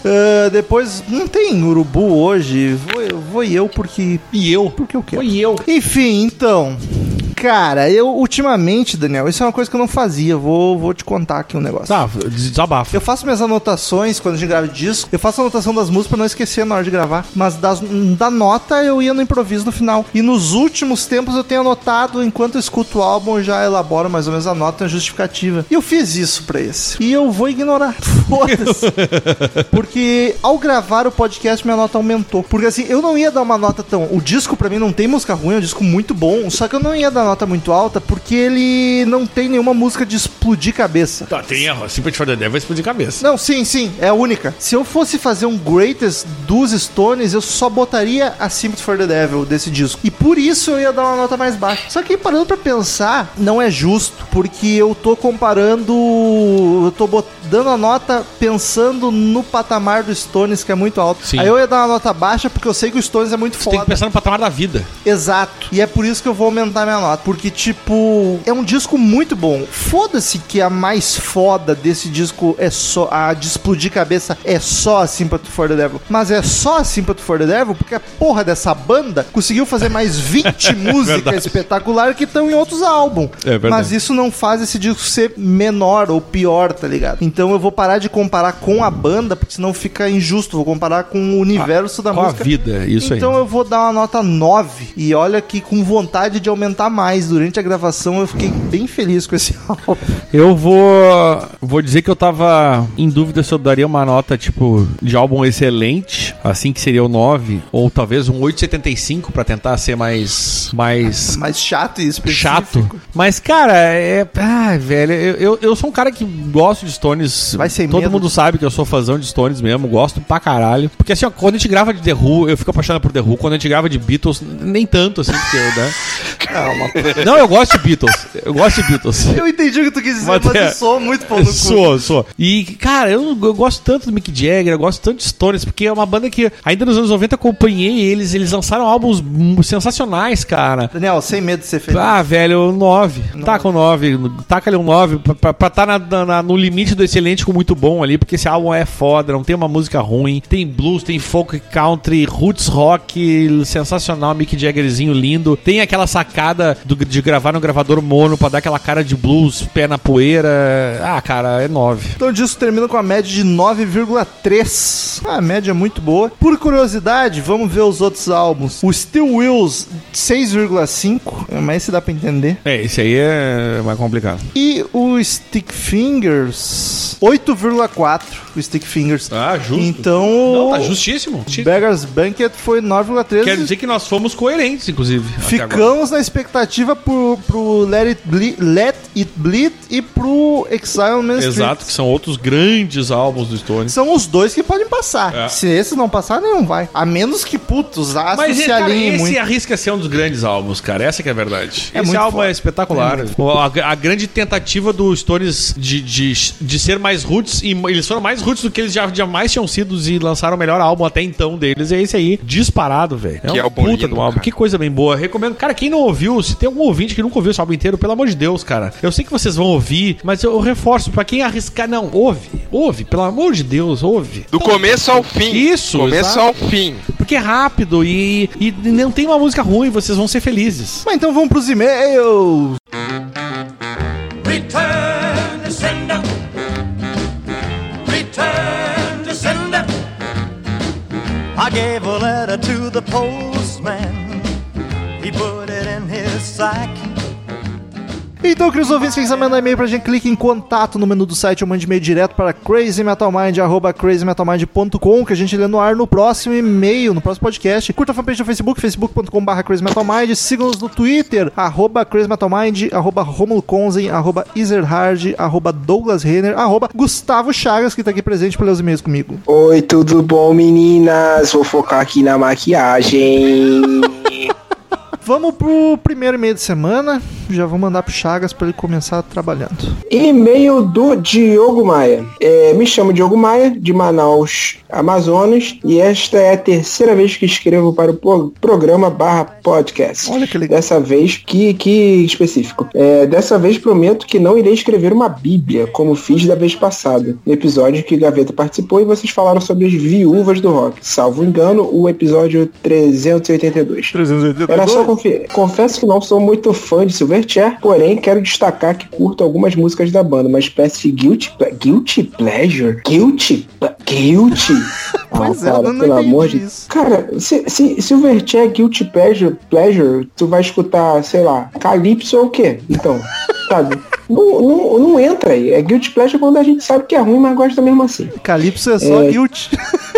Ah, depois, não tem urubu hoje. Vou, vou eu porque. E eu? Porque eu quero. Foi eu. Enfim, então. Cara, eu ultimamente, Daniel, isso é uma coisa que eu não fazia. Vou, vou te contar aqui um negócio. Tá, desabafo. Eu faço minhas anotações quando a gente grava disco. Eu faço a anotação das músicas pra não esquecer na hora de gravar. Mas das, da nota eu ia no improviso no final. E nos últimos tempos eu tenho anotado, enquanto eu escuto o álbum, eu já elaboro mais ou menos a nota justificativa. E eu fiz isso pra esse. E eu vou ignorar. Foda-se. Porque ao gravar o podcast, minha nota aumentou. Porque assim, eu não ia dar uma nota tão. O disco pra mim não tem música ruim, é um disco muito bom. Só que eu não ia dar nota muito alta porque ele não tem nenhuma música de explodir cabeça. Tá, tem a Sympathy for the Devil vai explodir cabeça. Não, sim, sim, é a única. Se eu fosse fazer um greatest dos Stones, eu só botaria a Sympathy for the Devil desse disco. E por isso eu ia dar uma nota mais baixa. Só que parando pra pensar, não é justo, porque eu tô comparando, eu tô dando a nota pensando no patamar do Stones, que é muito alto. Sim. Aí eu ia dar uma nota baixa porque eu sei que o Stones é muito Você tem foda. que pensar no patamar da vida. Exato. E é por isso que eu vou aumentar minha nota. Porque, tipo, é um disco muito bom. Foda-se que a mais foda desse disco é só. A de explodir cabeça é só a Sympathy for the Devil. Mas é só a Sympathy for the Devil porque a porra dessa banda conseguiu fazer mais 20 músicas Verdade. espetaculares que estão em outros álbuns. É verdade. Mas isso não faz esse disco ser menor ou pior, tá ligado? Então eu vou parar de comparar com a banda, porque senão fica injusto. Vou comparar com o universo da Com a música. vida, isso então aí. eu vou dar uma nota 9. E olha que com vontade de aumentar mais. Durante a gravação eu fiquei bem feliz com esse álbum. Eu vou. Vou dizer que eu tava em dúvida se eu daria uma nota, tipo, de álbum excelente, assim que seria o 9, ou talvez um 8,75 pra tentar ser mais. mais. Mais chato e específico. chato. Mas, cara, é. Ai, velho, eu, eu, eu sou um cara que gosto de Stones. Vai sem Todo medo. mundo sabe que eu sou fãzão de Stones mesmo, gosto pra caralho. Porque assim, ó, quando a gente grava de The Who, eu fico apaixonado por The Who. Quando a gente grava de Beatles, nem tanto, assim, porque, né? Calma. Não, eu gosto de Beatles. Eu gosto de Beatles. Eu entendi o que tu quis dizer, Mas mas, é- eu sou muito pau no cu. Sou, sou. E, cara, eu, eu gosto tanto do Mick Jagger, eu gosto tanto de Stones, porque é uma banda que ainda nos anos 90 acompanhei eles, eles lançaram álbuns sensacionais, cara. Daniel, sem medo de ser feliz. Ah, velho, 9. Taca um 9. Taca ali um 9 pra- pra pra tá na- na- no limite do excelente com muito bom ali, porque esse álbum é foda, não tem uma música ruim. Tem blues, tem folk country, roots rock, sensacional, Mick Jaggerzinho lindo. Tem aquela sacada do- de gravar no gravador mono pra dar aquela cara de blues, pé na poeira. Ah, cara, é 9. Então o disco termina com a média de 9,3. Ah, a média é muito boa. Por curiosidade, vamos ver os outros álbuns. O Steel Wheels, 6,5. Mas esse dá pra entender. É, esse aí é mais complicado. E o Stick Fingers, 8,4. O Stick Fingers. Ah, justo. Então, Não, tá justíssimo. Beggar's Banquet foi 9,3. Quer dizer que nós fomos coerentes, inclusive. Ficamos na expectativa pro, pro Let, It Bleed, Let It Bleed e pro Exile on Main Street. Exato, que são outros grandes álbuns do Stones. São os dois que podem passar. É. Se esses não passar, nenhum vai. A menos que, putz, os astros Mas se cara, alinhem esse muito. arrisca ser um dos grandes álbuns, cara. Essa que é a verdade. É esse álbum foda. é espetacular. a, a grande tentativa do Stones de, de, de ser mais roots, e eles foram mais roots do que eles já, jamais tinham sido e lançaram o melhor álbum até então deles. É esse aí, disparado, velho. É Que um álbum puta lindo, do álbum. cara. Que coisa bem boa. Recomendo. Cara, quem não ouviu, se tem algum ouvinte que nunca ouviu esse álbum inteiro, pelo amor de Deus, cara. Eu sei que vocês vão ouvir, mas eu reforço, pra quem arriscar, não, ouve. Ouve, pelo amor de Deus, ouve. Do começo ao fim. Isso, Começo exato. ao fim. Porque é rápido e, e não tem uma música ruim, vocês vão ser felizes. Mas então vamos pros e-mails. Return to sender. Return to sender. I gave a letter to the postman. Sack. Então, queridos ouvintes, quem quiser mandar e-mail pra gente, clique em contato no menu do site ou mande e-mail direto para crazymetalmind, arroba crazymetalmind.com, que a gente lê no ar no próximo e-mail, no próximo podcast. Curta a fanpage no Facebook, facebook.com.br crazymetalmind, sigam-nos no Twitter, arroba crazymetalmind, arroba Romulo Konzen, arroba Ezerhard, arroba Douglas Renner, arroba Gustavo Chagas, que tá aqui presente pra ler os e-mails comigo. Oi, tudo bom, meninas? Vou focar aqui na maquiagem. Vamos pro primeiro e-mail de semana. Já vou mandar pro Chagas pra ele começar trabalhando. E-mail do Diogo Maia. É, me chamo Diogo Maia, de Manaus, Amazonas, e esta é a terceira vez que escrevo para o pro- programa barra podcast. Olha que legal. Dessa vez, que, que específico. É, dessa vez prometo que não irei escrever uma bíblia, como fiz da vez passada, no episódio que Gaveta participou e vocês falaram sobre as viúvas do rock. Salvo engano, o episódio 382. 382. Era só Confesso que não sou muito fã de Silverchair, porém quero destacar que curto algumas músicas da banda, uma espécie de guilty, ple- guilty pleasure? Guilty? Guilty? Pois é, cara, eu não pelo amor de isso. Cara, se, se Silverchair é guilty pleasure, pleasure, tu vai escutar, sei lá, Calypso ou o quê? Então, sabe? Não, não, não entra aí. É guilty pleasure quando a gente sabe que é ruim, mas gosta mesmo assim. Calypso é só É. guilt.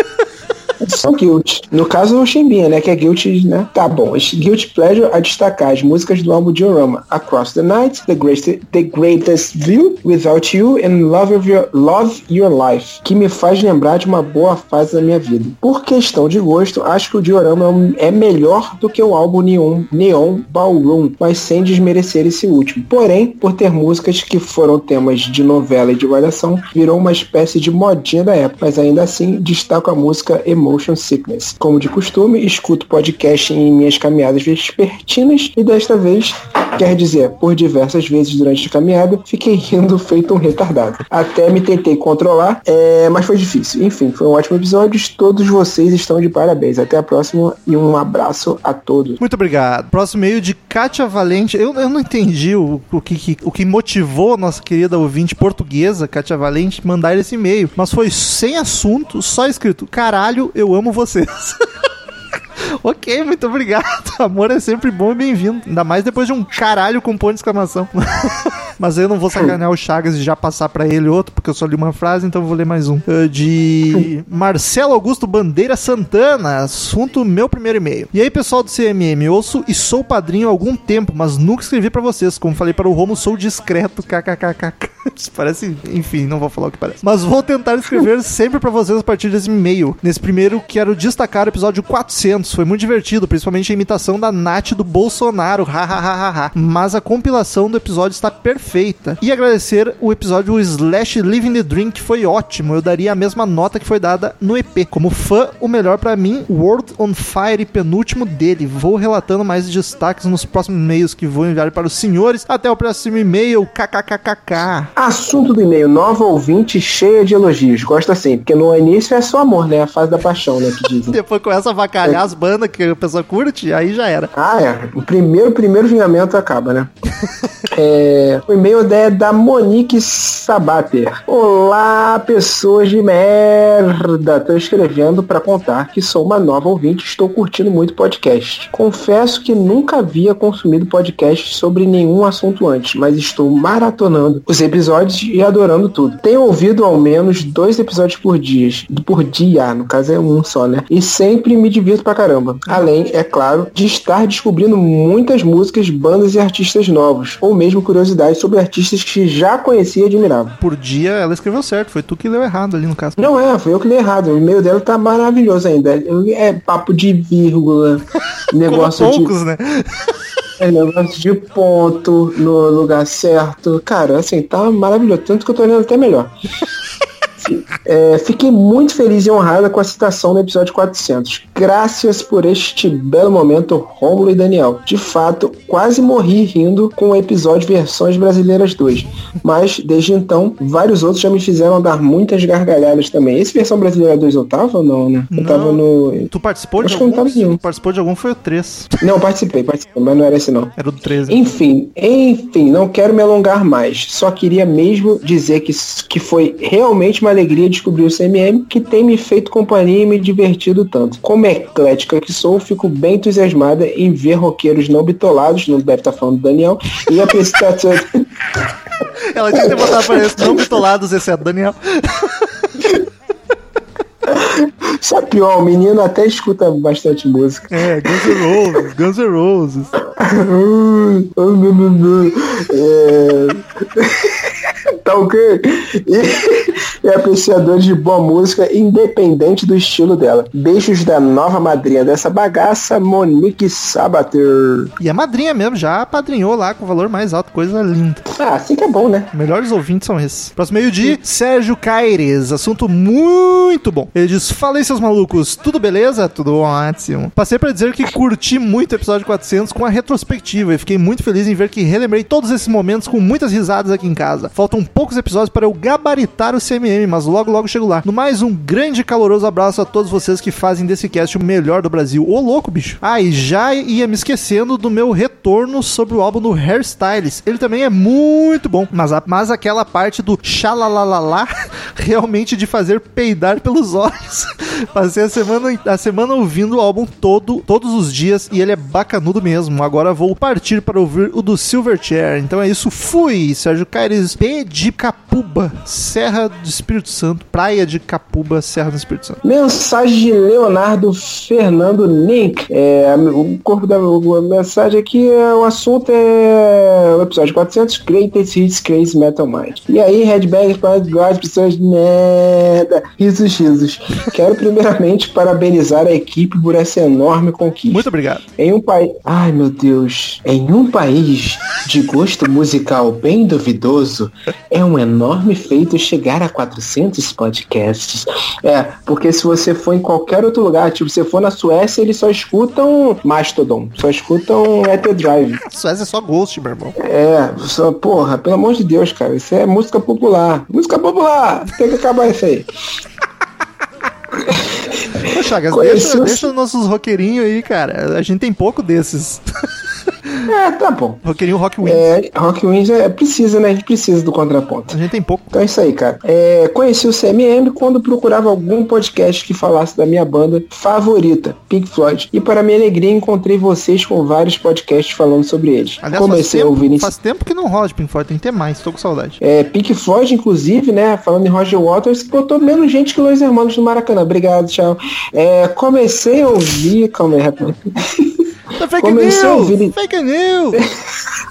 Só guilty. No caso, o Chimbinha, né? Que é guilty, né? Tá bom. Esse Guilty Pleasure a destacar as músicas do álbum Diorama. Across the Night, The Greatest, the greatest View, Without You and Love, of your, Love Your Life. Que me faz lembrar de uma boa fase da minha vida. Por questão de gosto, acho que o Diorama é é melhor do que o álbum Neon, Neon Ballroom, mas sem desmerecer esse último. Porém, por ter músicas que foram temas de novela e de malhação, virou uma espécie de modinha da época. Mas ainda assim, destaco a música Emotion Sickness. Como de costume, escuto podcast em minhas caminhadas vespertinas e desta vez, quer dizer, por diversas vezes durante a caminhada, fiquei rindo feito um retardado. Até me tentei controlar, é, mas foi difícil. Enfim, foi um ótimo episódio. Todos vocês estão de parabéns. Até a próxima e um abraço a todos. Muito obrigado. Próximo e-mail de Kátia Valente. Eu, eu não entendi o, o, que, o que motivou nossa querida ouvinte portuguesa, Kátia Valente, mandar esse e-mail. Mas foi sem assunto, só escrito: Caralho, eu amo vocês. ok, muito obrigado. Amor é sempre bom e bem-vindo. Ainda mais depois de um caralho com ponto de exclamação. Mas eu não vou sacanear o Chagas e já passar pra ele outro, porque eu só li uma frase, então eu vou ler mais um. Uh, De Marcelo Augusto Bandeira Santana, assunto meu primeiro e-mail. E aí, pessoal do CMM, ouço e sou padrinho há algum tempo, mas nunca escrevi pra vocês. Como falei para o Romo, sou discreto, kkkk. Isso parece, enfim, não vou falar o que parece. Mas vou tentar escrever sempre pra vocês a partir desse e-mail. Nesse primeiro, quero destacar o episódio 400. Foi muito divertido, principalmente a imitação da Nath do Bolsonaro. Hahaha. Mas a compilação do episódio está perfeita. E agradecer o episódio Slash Living the Dream, que foi ótimo. Eu daria a mesma nota que foi dada no EP. Como fã, o melhor pra mim, World on Fire, penúltimo dele. Vou relatando mais destaques nos próximos e-mails que vou enviar para os senhores. Até o próximo e-mail. KKKKK. Assunto do e-mail, nova ouvinte cheia de elogios. Gosta assim, porque no início é só amor, né? A fase da paixão, né? Que dizem. Depois começa a vacalhar as bandas que a pessoa curte, aí já era. Ah, é. O primeiro, primeiro vingamento acaba, né? É, o e-mail é da Monique Sabater. Olá, pessoas de merda. Tô escrevendo pra contar que sou uma nova ouvinte e estou curtindo muito podcast. Confesso que nunca havia consumido podcast sobre nenhum assunto antes, mas estou maratonando os episódios e adorando tudo. Tenho ouvido ao menos dois episódios por dia, por dia, no caso é um só, né? E sempre me divirto pra caramba. Além, é claro, de estar descobrindo muitas músicas, bandas e artistas novos, ou mesmo curiosidades sobre artistas que já conhecia e admirava. Por dia ela escreveu certo, foi tu que leu errado ali no caso. Não é, foi eu que li errado. O e-mail dela tá maravilhoso ainda. É papo de vírgula, negócio Como de. poucos, né? É negócio de ponto no lugar certo. Cara, assim, tá maravilhoso. Tanto que eu tô olhando até melhor. É, fiquei muito feliz e honrada com a citação no episódio 400. Graças por este belo momento, Rômulo e Daniel. De fato, quase morri rindo com o episódio Versões Brasileiras 2. Mas, desde então, vários outros já me fizeram dar muitas gargalhadas também. Esse Versão Brasileira 2 eu tava ou não, né? Eu tava no... Tu participou de Acho que eu não algum? tava nenhum. Tu participou de algum foi o 3. Não, participei, participei, mas não era esse não. Era o 13. Enfim, enfim, não quero me alongar mais. Só queria mesmo dizer que, que foi realmente uma alegria descobrir o CMM, que tem me feito companhia e me divertido tanto. Como eclética que sou, fico bem entusiasmada em ver roqueiros não bitolados, não deve estar falando do Daniel, e apresentar Ela tinha que ter botado pra eles, não bitolados, exceto é Daniel. Só pior, o menino até escuta bastante música. É, Guns N' Roses, Guns N' Roses. é... tá ok? E é apreciador de boa música, independente do estilo dela. Beijos da nova madrinha dessa bagaça, Monique Sabater. E a madrinha mesmo, já padrinhou lá com o valor mais alto, coisa linda. Ah, assim que é bom, né? Melhores ouvintes são esses. Próximo meio-dia, Sérgio Caires. Assunto muito bom. Ele diz: Fala aí, seus malucos, tudo beleza? Tudo ótimo. Passei pra dizer que curti muito o episódio 400 com a retrospectiva e fiquei muito feliz em ver que relembrei todos esses momentos com muitas risadas aqui em casa. Faltam poucos episódios para eu gabaritar o CMM, mas logo logo chego lá. No mais, um grande e caloroso abraço a todos vocês que fazem desse cast o melhor do Brasil. Ô louco, bicho. Ah, e já ia me esquecendo do meu retorno sobre o álbum do Hairstyles. Ele também é muito bom, mas, a, mas aquela parte do xalalalala realmente de fazer peidar pelos olhos. Passei a semana, a semana ouvindo o álbum todo, todos os dias e ele é bacanudo mesmo. Agora vou partir para ouvir o do Silverchair. Então é isso. Fui, Sérgio Caires, P de Capuba, Serra do Espírito Santo, Praia de Capuba, Serra do Espírito Santo. Mensagem de Leonardo Fernando Nick. É, o corpo da mensagem aqui, é, o assunto é o episódio 400, Greatest Hits Crazy Metal Mind. E aí, Headbangers para as pessoas merda. Risos, risos. Quero primeiramente parabenizar a equipe por essa enorme conquista. Muito obrigado. Em um país... Ai, meu Deus. Em um país de gosto musical bem duvidoso, é um enorme feito chegar a 400 podcasts. É, porque se você for em qualquer outro lugar, tipo, se você for na Suécia, eles só escutam Mastodon, só escutam Ether Drive. Suécia é só Ghost, meu irmão. É, só, porra, pelo amor de Deus, cara, isso é música popular. Música popular! Tem que acabar isso aí. Ô, Chagas, deixa, deixa os nossos roqueirinhos aí, cara. A gente tem pouco desses. É, tá bom. Roqueirinho Rock Wings. É, Rock Wings é, precisa, né? A gente precisa do contraponto. A gente tem pouco. Então é isso aí, cara. É, conheci o CMM quando procurava algum podcast que falasse da minha banda favorita, Pink Floyd. E para minha alegria encontrei vocês com vários podcasts falando sobre eles. Aliás, Comecei a tempo, ouvir em faz tempo que não rola de Pink Floyd, tem que ter mais, tô com saudade. É, Pink Floyd, inclusive, né? Falando em Roger Waters, botou menos gente que Los Hermanos no Maracanã. Obrigado, tchau. É, comecei a ouvir. Calma aí, rapidinho. Fake Comecei news! Fake news!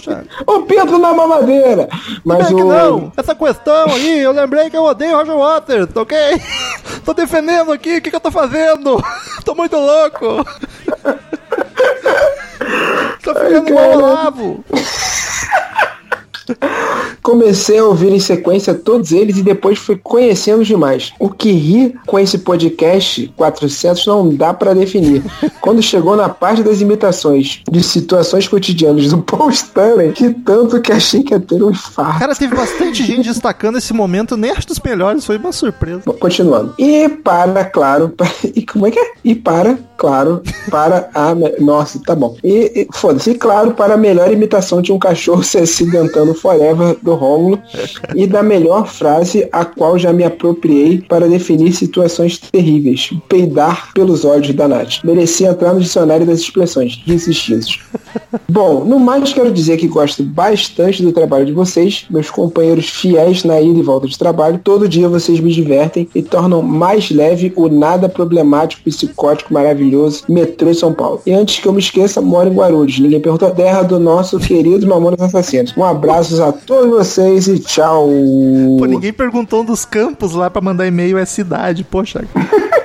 Chagas, Ô Pedro na mamadeira! Mas é que o. não? Essa questão aí, eu lembrei que eu odeio Roger Waters, ok? tô defendendo aqui, o que, que eu tô fazendo? tô muito louco! tô ficando igual o cara. Comecei a ouvir em sequência todos eles e depois fui conhecendo demais. O que ri com esse podcast 400 não dá pra definir. Quando chegou na parte das imitações de situações cotidianas do Paul Stanley, que tanto que achei que ia ter um infarto. Cara, teve bastante gente destacando esse momento, nem acho dos melhores, foi uma surpresa. Continuando. E para, claro, pa- e como é que é? E para, claro, para a. Nossa, tá bom. E, e foda-se, claro, para a melhor imitação de um cachorro se acidentando forever do Rômulo e da melhor frase a qual já me apropriei para definir situações terríveis. Peidar pelos olhos da Nath. Merecia entrar no dicionário das expressões. Risos. Bom, no mais quero dizer que gosto bastante do trabalho de vocês, meus companheiros fiéis na ida e volta de trabalho. Todo dia vocês me divertem e tornam mais leve o nada problemático, psicótico, maravilhoso metrô São Paulo. E antes que eu me esqueça, moro em Guarulhos. Ninguém perguntou. Terra do nosso querido Mamonas Assassinos. Um abraço a todos vocês e tchau. Pô, ninguém perguntou um dos campos lá pra mandar e-mail é cidade, poxa.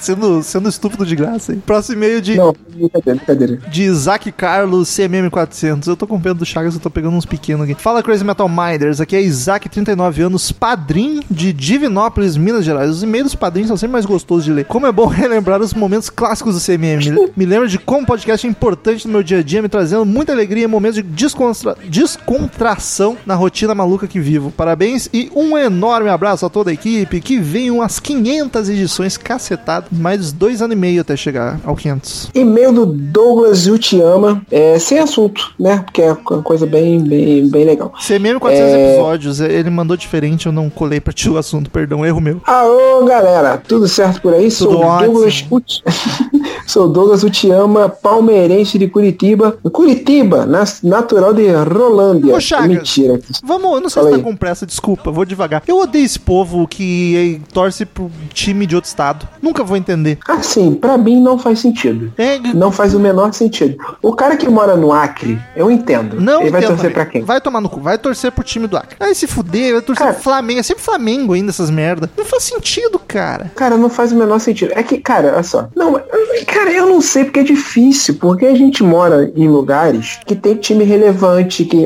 sendo, sendo estúpido de graça, hein? Próximo e-mail de, Não, brincadeira, brincadeira. de Isaac Carlos CMM400. Eu tô com pena do Chagas, eu tô pegando uns pequenos aqui. Fala Crazy Metal Minders, aqui é Isaac, 39 anos, padrinho de Divinópolis, Minas Gerais. Os e-mails dos padrinhos são sempre mais gostosos de ler. Como é bom relembrar os momentos clássicos do CMM. Me, lembra de como o podcast é importante no meu dia a dia, me trazendo muita alegria e momentos de descontra- descontração na rotina maluca que vivo. Parabéns e um enorme abraço a toda a equipe. Que venham as 500 edições cacetado. Mais dois anos e meio até chegar ao 500. E-mail do Douglas Utiama, é, sem assunto, né? Porque é uma coisa bem, bem, bem legal. CMM 400 É. episódios. Ele mandou diferente, eu não colei pra ti o assunto, perdão, erro meu. Alô, galera, tudo certo por aí? Sou Tudo Douglas Uti... Sou Douglas Utiama, palmeirense de Curitiba. Curitiba, natural de Rolândia. Ô, Chagas. Mentira. Vamos, eu não sei Fala se aí. tá com pressa, desculpa, vou devagar. Eu odeio esse povo que eh, torce pro time de outro estado. Nunca vou entender. Assim, pra mim não faz sentido. É, Não faz o menor sentido. O cara que mora no Acre, eu entendo. Não Ele vai torcer também. pra quem? Vai tomar no cu, vai torcer pro time do Acre. Aí se fuder, vai torcer Cara. pro Flamengo. É sempre Flamengo ainda, essas merda. Não faz sentido, cara. Cara, não faz o menor sentido. É que, cara, olha só. Não, cara, eu não sei porque é difícil. Porque a gente mora em lugares que tem time relevante, que,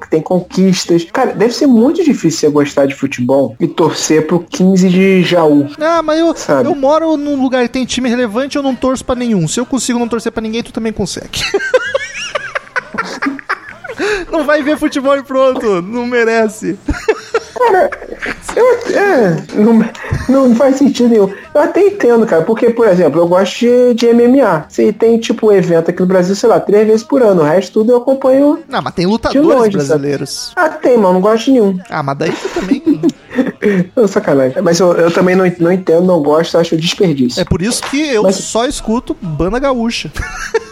que tem conquistas. Cara, deve ser muito difícil você gostar de futebol e torcer pro 15 de Jaú. Ah, mas eu, Sabe. eu moro num lugar que tem time relevante, eu não torço pra nenhum. Se eu consigo não torcer pra ninguém, tu também consegue. Não vai ver futebol e pronto, não merece. Eu, é, não, não faz sentido nenhum. Eu até entendo, cara, porque, por exemplo, eu gosto de, de MMA. Se tem, tipo, evento aqui no Brasil, sei lá, três vezes por ano. O resto tudo eu acompanho. Não, mas tem De lutadores longe, brasileiros. Ah, tem, mas não gosto de nenhum. Ah, mas daí tu também. Não, sacanagem. Mas eu, eu também não, não entendo, não gosto, acho desperdício. É por isso que eu Mas- só escuto banda gaúcha.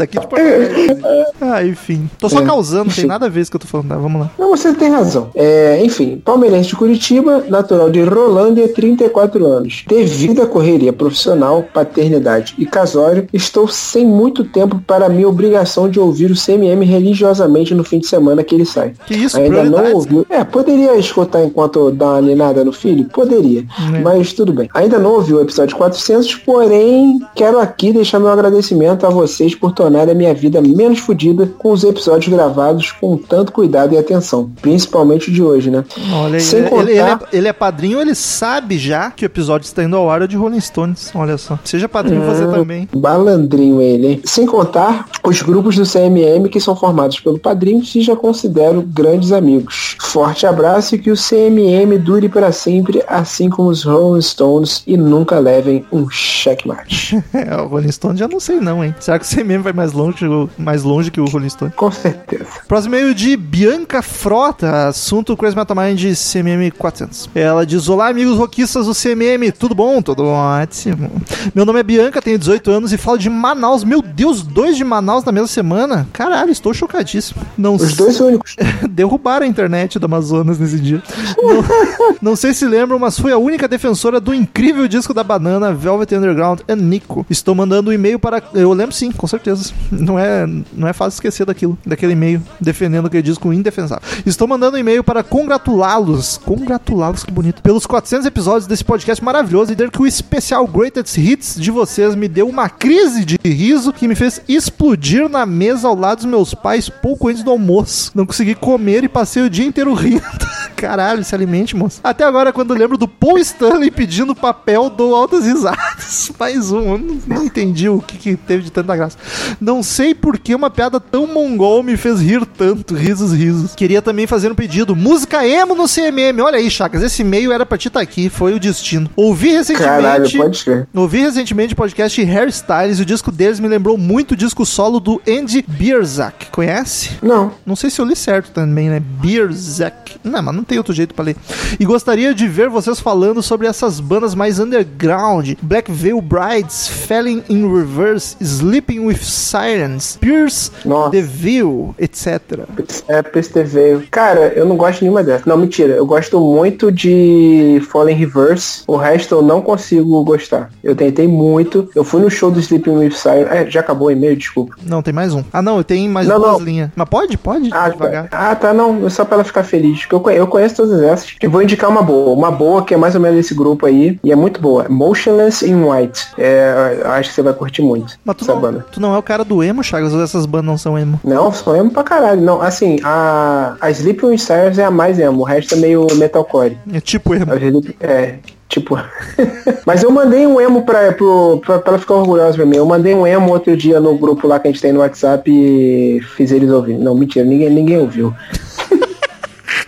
Daqui de Porto Alegre. Ah, enfim. Tô só É, causando, não tem enfim. nada a ver isso que eu tô falando. Tá, vamos lá. Não, você tem razão. É, enfim, palmeirense de Curitiba, natural de Rolândia, 34 anos. Devido à correria profissional, paternidade e casório, estou sem muito tempo para a minha obrigação de ouvir o CMM religiosamente no fim de semana que ele sai. Que isso, Ainda não ouviu. É, poderia escutar enquanto dá uma ninada no filho? Poderia. É. Mas tudo bem. Ainda não ouviu o episódio 400, porém, quero aqui deixar meu agradecimento a vocês por tornar a minha vida menos fodida com os episódios gravados com tanto cuidado e atenção. Principalmente de hoje, né? Olha, aí, Sem ele, contar- ele, ele é, ele é padrinho, ele sabe já que o episódio está indo ao ar é de Rolling Stones. Olha só. Seja padrinho você Ah, também. Balandrinho ele, hein? Sem contar os grupos do CMM que são formados pelo padrinho e já considero grandes amigos. Forte abraço e que o CMM dure para sempre, assim como os Rolling Stones, e nunca levem um checkmate. É, o Rolling Stone já não sei não, hein. Será que o CMM vai mais longe, mais longe que o Rolling Stone? Com certeza. Próximo e-mail de Bianca Frota, assunto Crazy Metal Mind CMM 400. Ela diz: Olá, amigos roquistas do CMM, tudo bom? Tudo ótimo. Meu nome é Bianca, tenho 18 anos e falo de Manaus. Meu Deus, dois de Manaus na mesma semana? Caralho, estou chocadíssimo. Não Os dois únicos. derrubaram a internet do Amazonas nesse dia. Não, não sei se lembram, mas fui a única defensora do incrível disco da banana Velvet Underground e Nico. Estou mandando um e-mail para. Eu lembro sim, com certeza. Não é, não é fácil esquecer daquilo, daquele e-mail defendendo aquele disco indefensável. Estou mandando um e-mail para congratulá-los. Congratulá-los, que bonito. Pelos 400 episódios desse podcast maravilhoso e dizer que o especial Greatest Hits de vocês me deu uma crise de riso que me fez explodir na mesa ao lado dos meus pais pouco antes do almoço. Não consegui comer e passei o dia inteiro rindo. Caralho, se alimente, moço. Até agora, quando lembro do Paul Stanley pedindo papel, dou altas risadas. Mais um, eu não, não entendi o que, que teve de tanta graça. Não sei por que uma piada tão mongol me fez rir tanto. Risos, risos. Queria também fazer um pedido. Música emo no CMM. Olha aí, Chagas, esse e-mail era pra ti estar aqui. Foi o destino. Ouvi recentemente... Caralho, pode crer. Ouvi recentemente o podcast Hairstyles e o disco deles me lembrou muito o disco solo do Andy Bierzak. Conhece? Não. Não sei se eu li certo também, né? Bierzak. Não, mas não tem outro jeito pra ler. E gostaria de ver vocês falando sobre essas bandas mais underground. Black Veil Brides, Falling in Reverse, Sleeping with Sirens, Pierce Nossa. the Veil, etc. É, PSTV. Cara, eu não gosto de nenhuma dessas. Não, mentira. Eu gosto muito de Fallen Reverse. O resto eu não consigo gostar. Eu tentei muito. Eu fui no show do Sleeping with Siren. É, já acabou o e-mail, desculpa. Não, tem mais um. Ah, não, tem mais Não, duas não. linhas. Mas pode? Pode? Ah, Devagar. tá. ah, tá, não. É só pra ela ficar feliz. Eu, eu conheço todas essas. E vou indicar uma boa. Uma boa que é mais ou menos esse grupo aí. E é muito boa. Motionless in White. É, eu acho que você vai curtir muito Mas tu essa não, banda. tu não é o cara do emo, Chagas, ou essas bandas não são emo? Não, só emo pra caralho. Não, assim, a, a Sleeping with Sirens é a mais emo. O resto é meio metalcore. É tipo emo. Sleep- É, tipo. Mas eu mandei um emo pra, pro, pra, pra ela ficar orgulhosa pra mim. Eu mandei um emo outro dia no grupo lá que a gente tem no WhatsApp e fiz eles ouvirem. Não, mentira, ninguém, ninguém ouviu.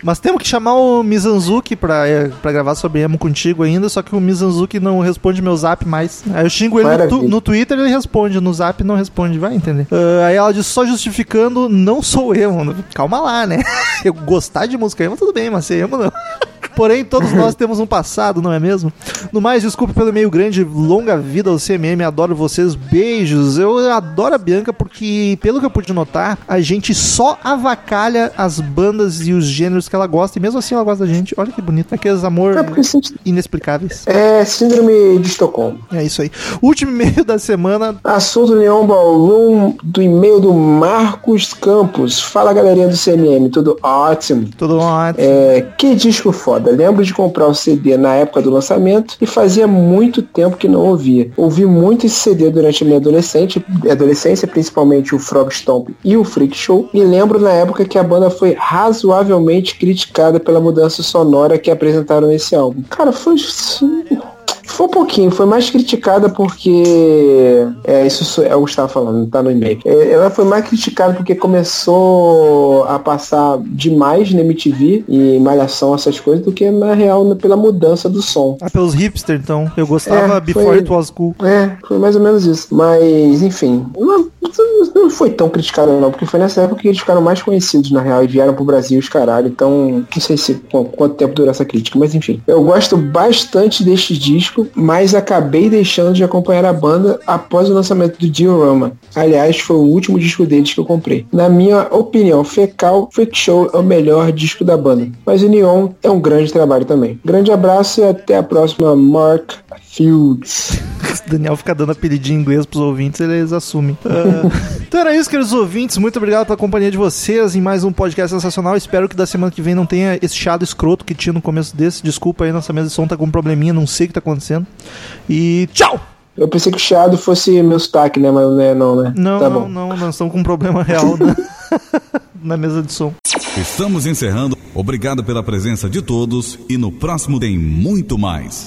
Mas temos que chamar o Mizanzuki pra, eh, pra gravar sobre emo contigo ainda, só que o Mizanzuki não responde meu zap mais. Aí eu xingo ele no, tu- no Twitter, ele responde, no zap não responde, vai entender. Ah, aí ela diz, só justificando, não sou emo. Calma lá, né? Eu gostar de música emo, tudo bem, mas ser emo não. Porém, todos nós temos um passado, não é mesmo? No mais, desculpe pelo e-mail grande, longa vida ao CMM, adoro vocês, beijos. Eu adoro a Bianca porque, pelo que eu pude notar, a gente só avacalha as bandas e os gêneros que ela gosta, e mesmo assim ela gosta da gente. Olha que bonito. Aqueles amor É inexplicáveis. é síndrome de Estocolmo. É isso aí. Último e-mail da semana. Assunto Neon Ballroom do e-mail do Marcos Campos. Fala galerinha do CMM, tudo ótimo. Todo mundo. É, que disco foda. Lembro de comprar o CD na época do lançamento e fazia muito tempo que não ouvia. Ouvi muito esse CD durante a minha adolescente, adolescência, principalmente o Frog Stomp e o Freak Show. E lembro na época que a banda foi razoavelmente criticada pela mudança sonora que apresentaram nesse álbum. Cara, foi. Foi um pouquinho, foi mais criticada porque. É, isso é o Gustavo falando, tá no e-mail. É, ela foi mais criticada porque começou a passar demais na MTV e malhação, essas coisas, do que na real pela mudança do som. Ah, pelos hipster, então. Eu gostava É, Before foi- It Was Cool. É, foi mais ou menos isso. Mas, enfim, não, não foi tão criticada não, porque foi nessa época que eles ficaram mais conhecidos, na real, e vieram pro Brasil os caralho. Então, não sei se qu- quanto tempo durou essa crítica, mas enfim. Eu gosto bastante deste disco, mas acabei deixando de acompanhar a banda após o lançamento do Diorama. Aliás, foi o último disco deles que eu comprei. Na minha opinião, Fecal, Freak Show é o melhor disco da banda. Mas o Neon é um grande trabalho também. Grande abraço e até a próxima, Mark Fields. O Daniel fica dando apelidinho em inglês pros ouvintes, eles assumem. Ah, então era isso, queridos ouvintes. Muito obrigado pela companhia de vocês em mais um podcast sensacional. Espero que da semana que vem não tenha esse chiado escroto que tinha no começo desse. Desculpa aí, nossa mesa de som tá com um probleminha, não sei o que tá acontecendo. E tchau! Eu pensei que o chiado fosse meu sotaque, né? Mas não é não, né? Não, tá não, bom. não, nós estamos com um problema real na, na mesa de som. Estamos encerrando. Obrigado pela presença de todos e no próximo tem muito mais.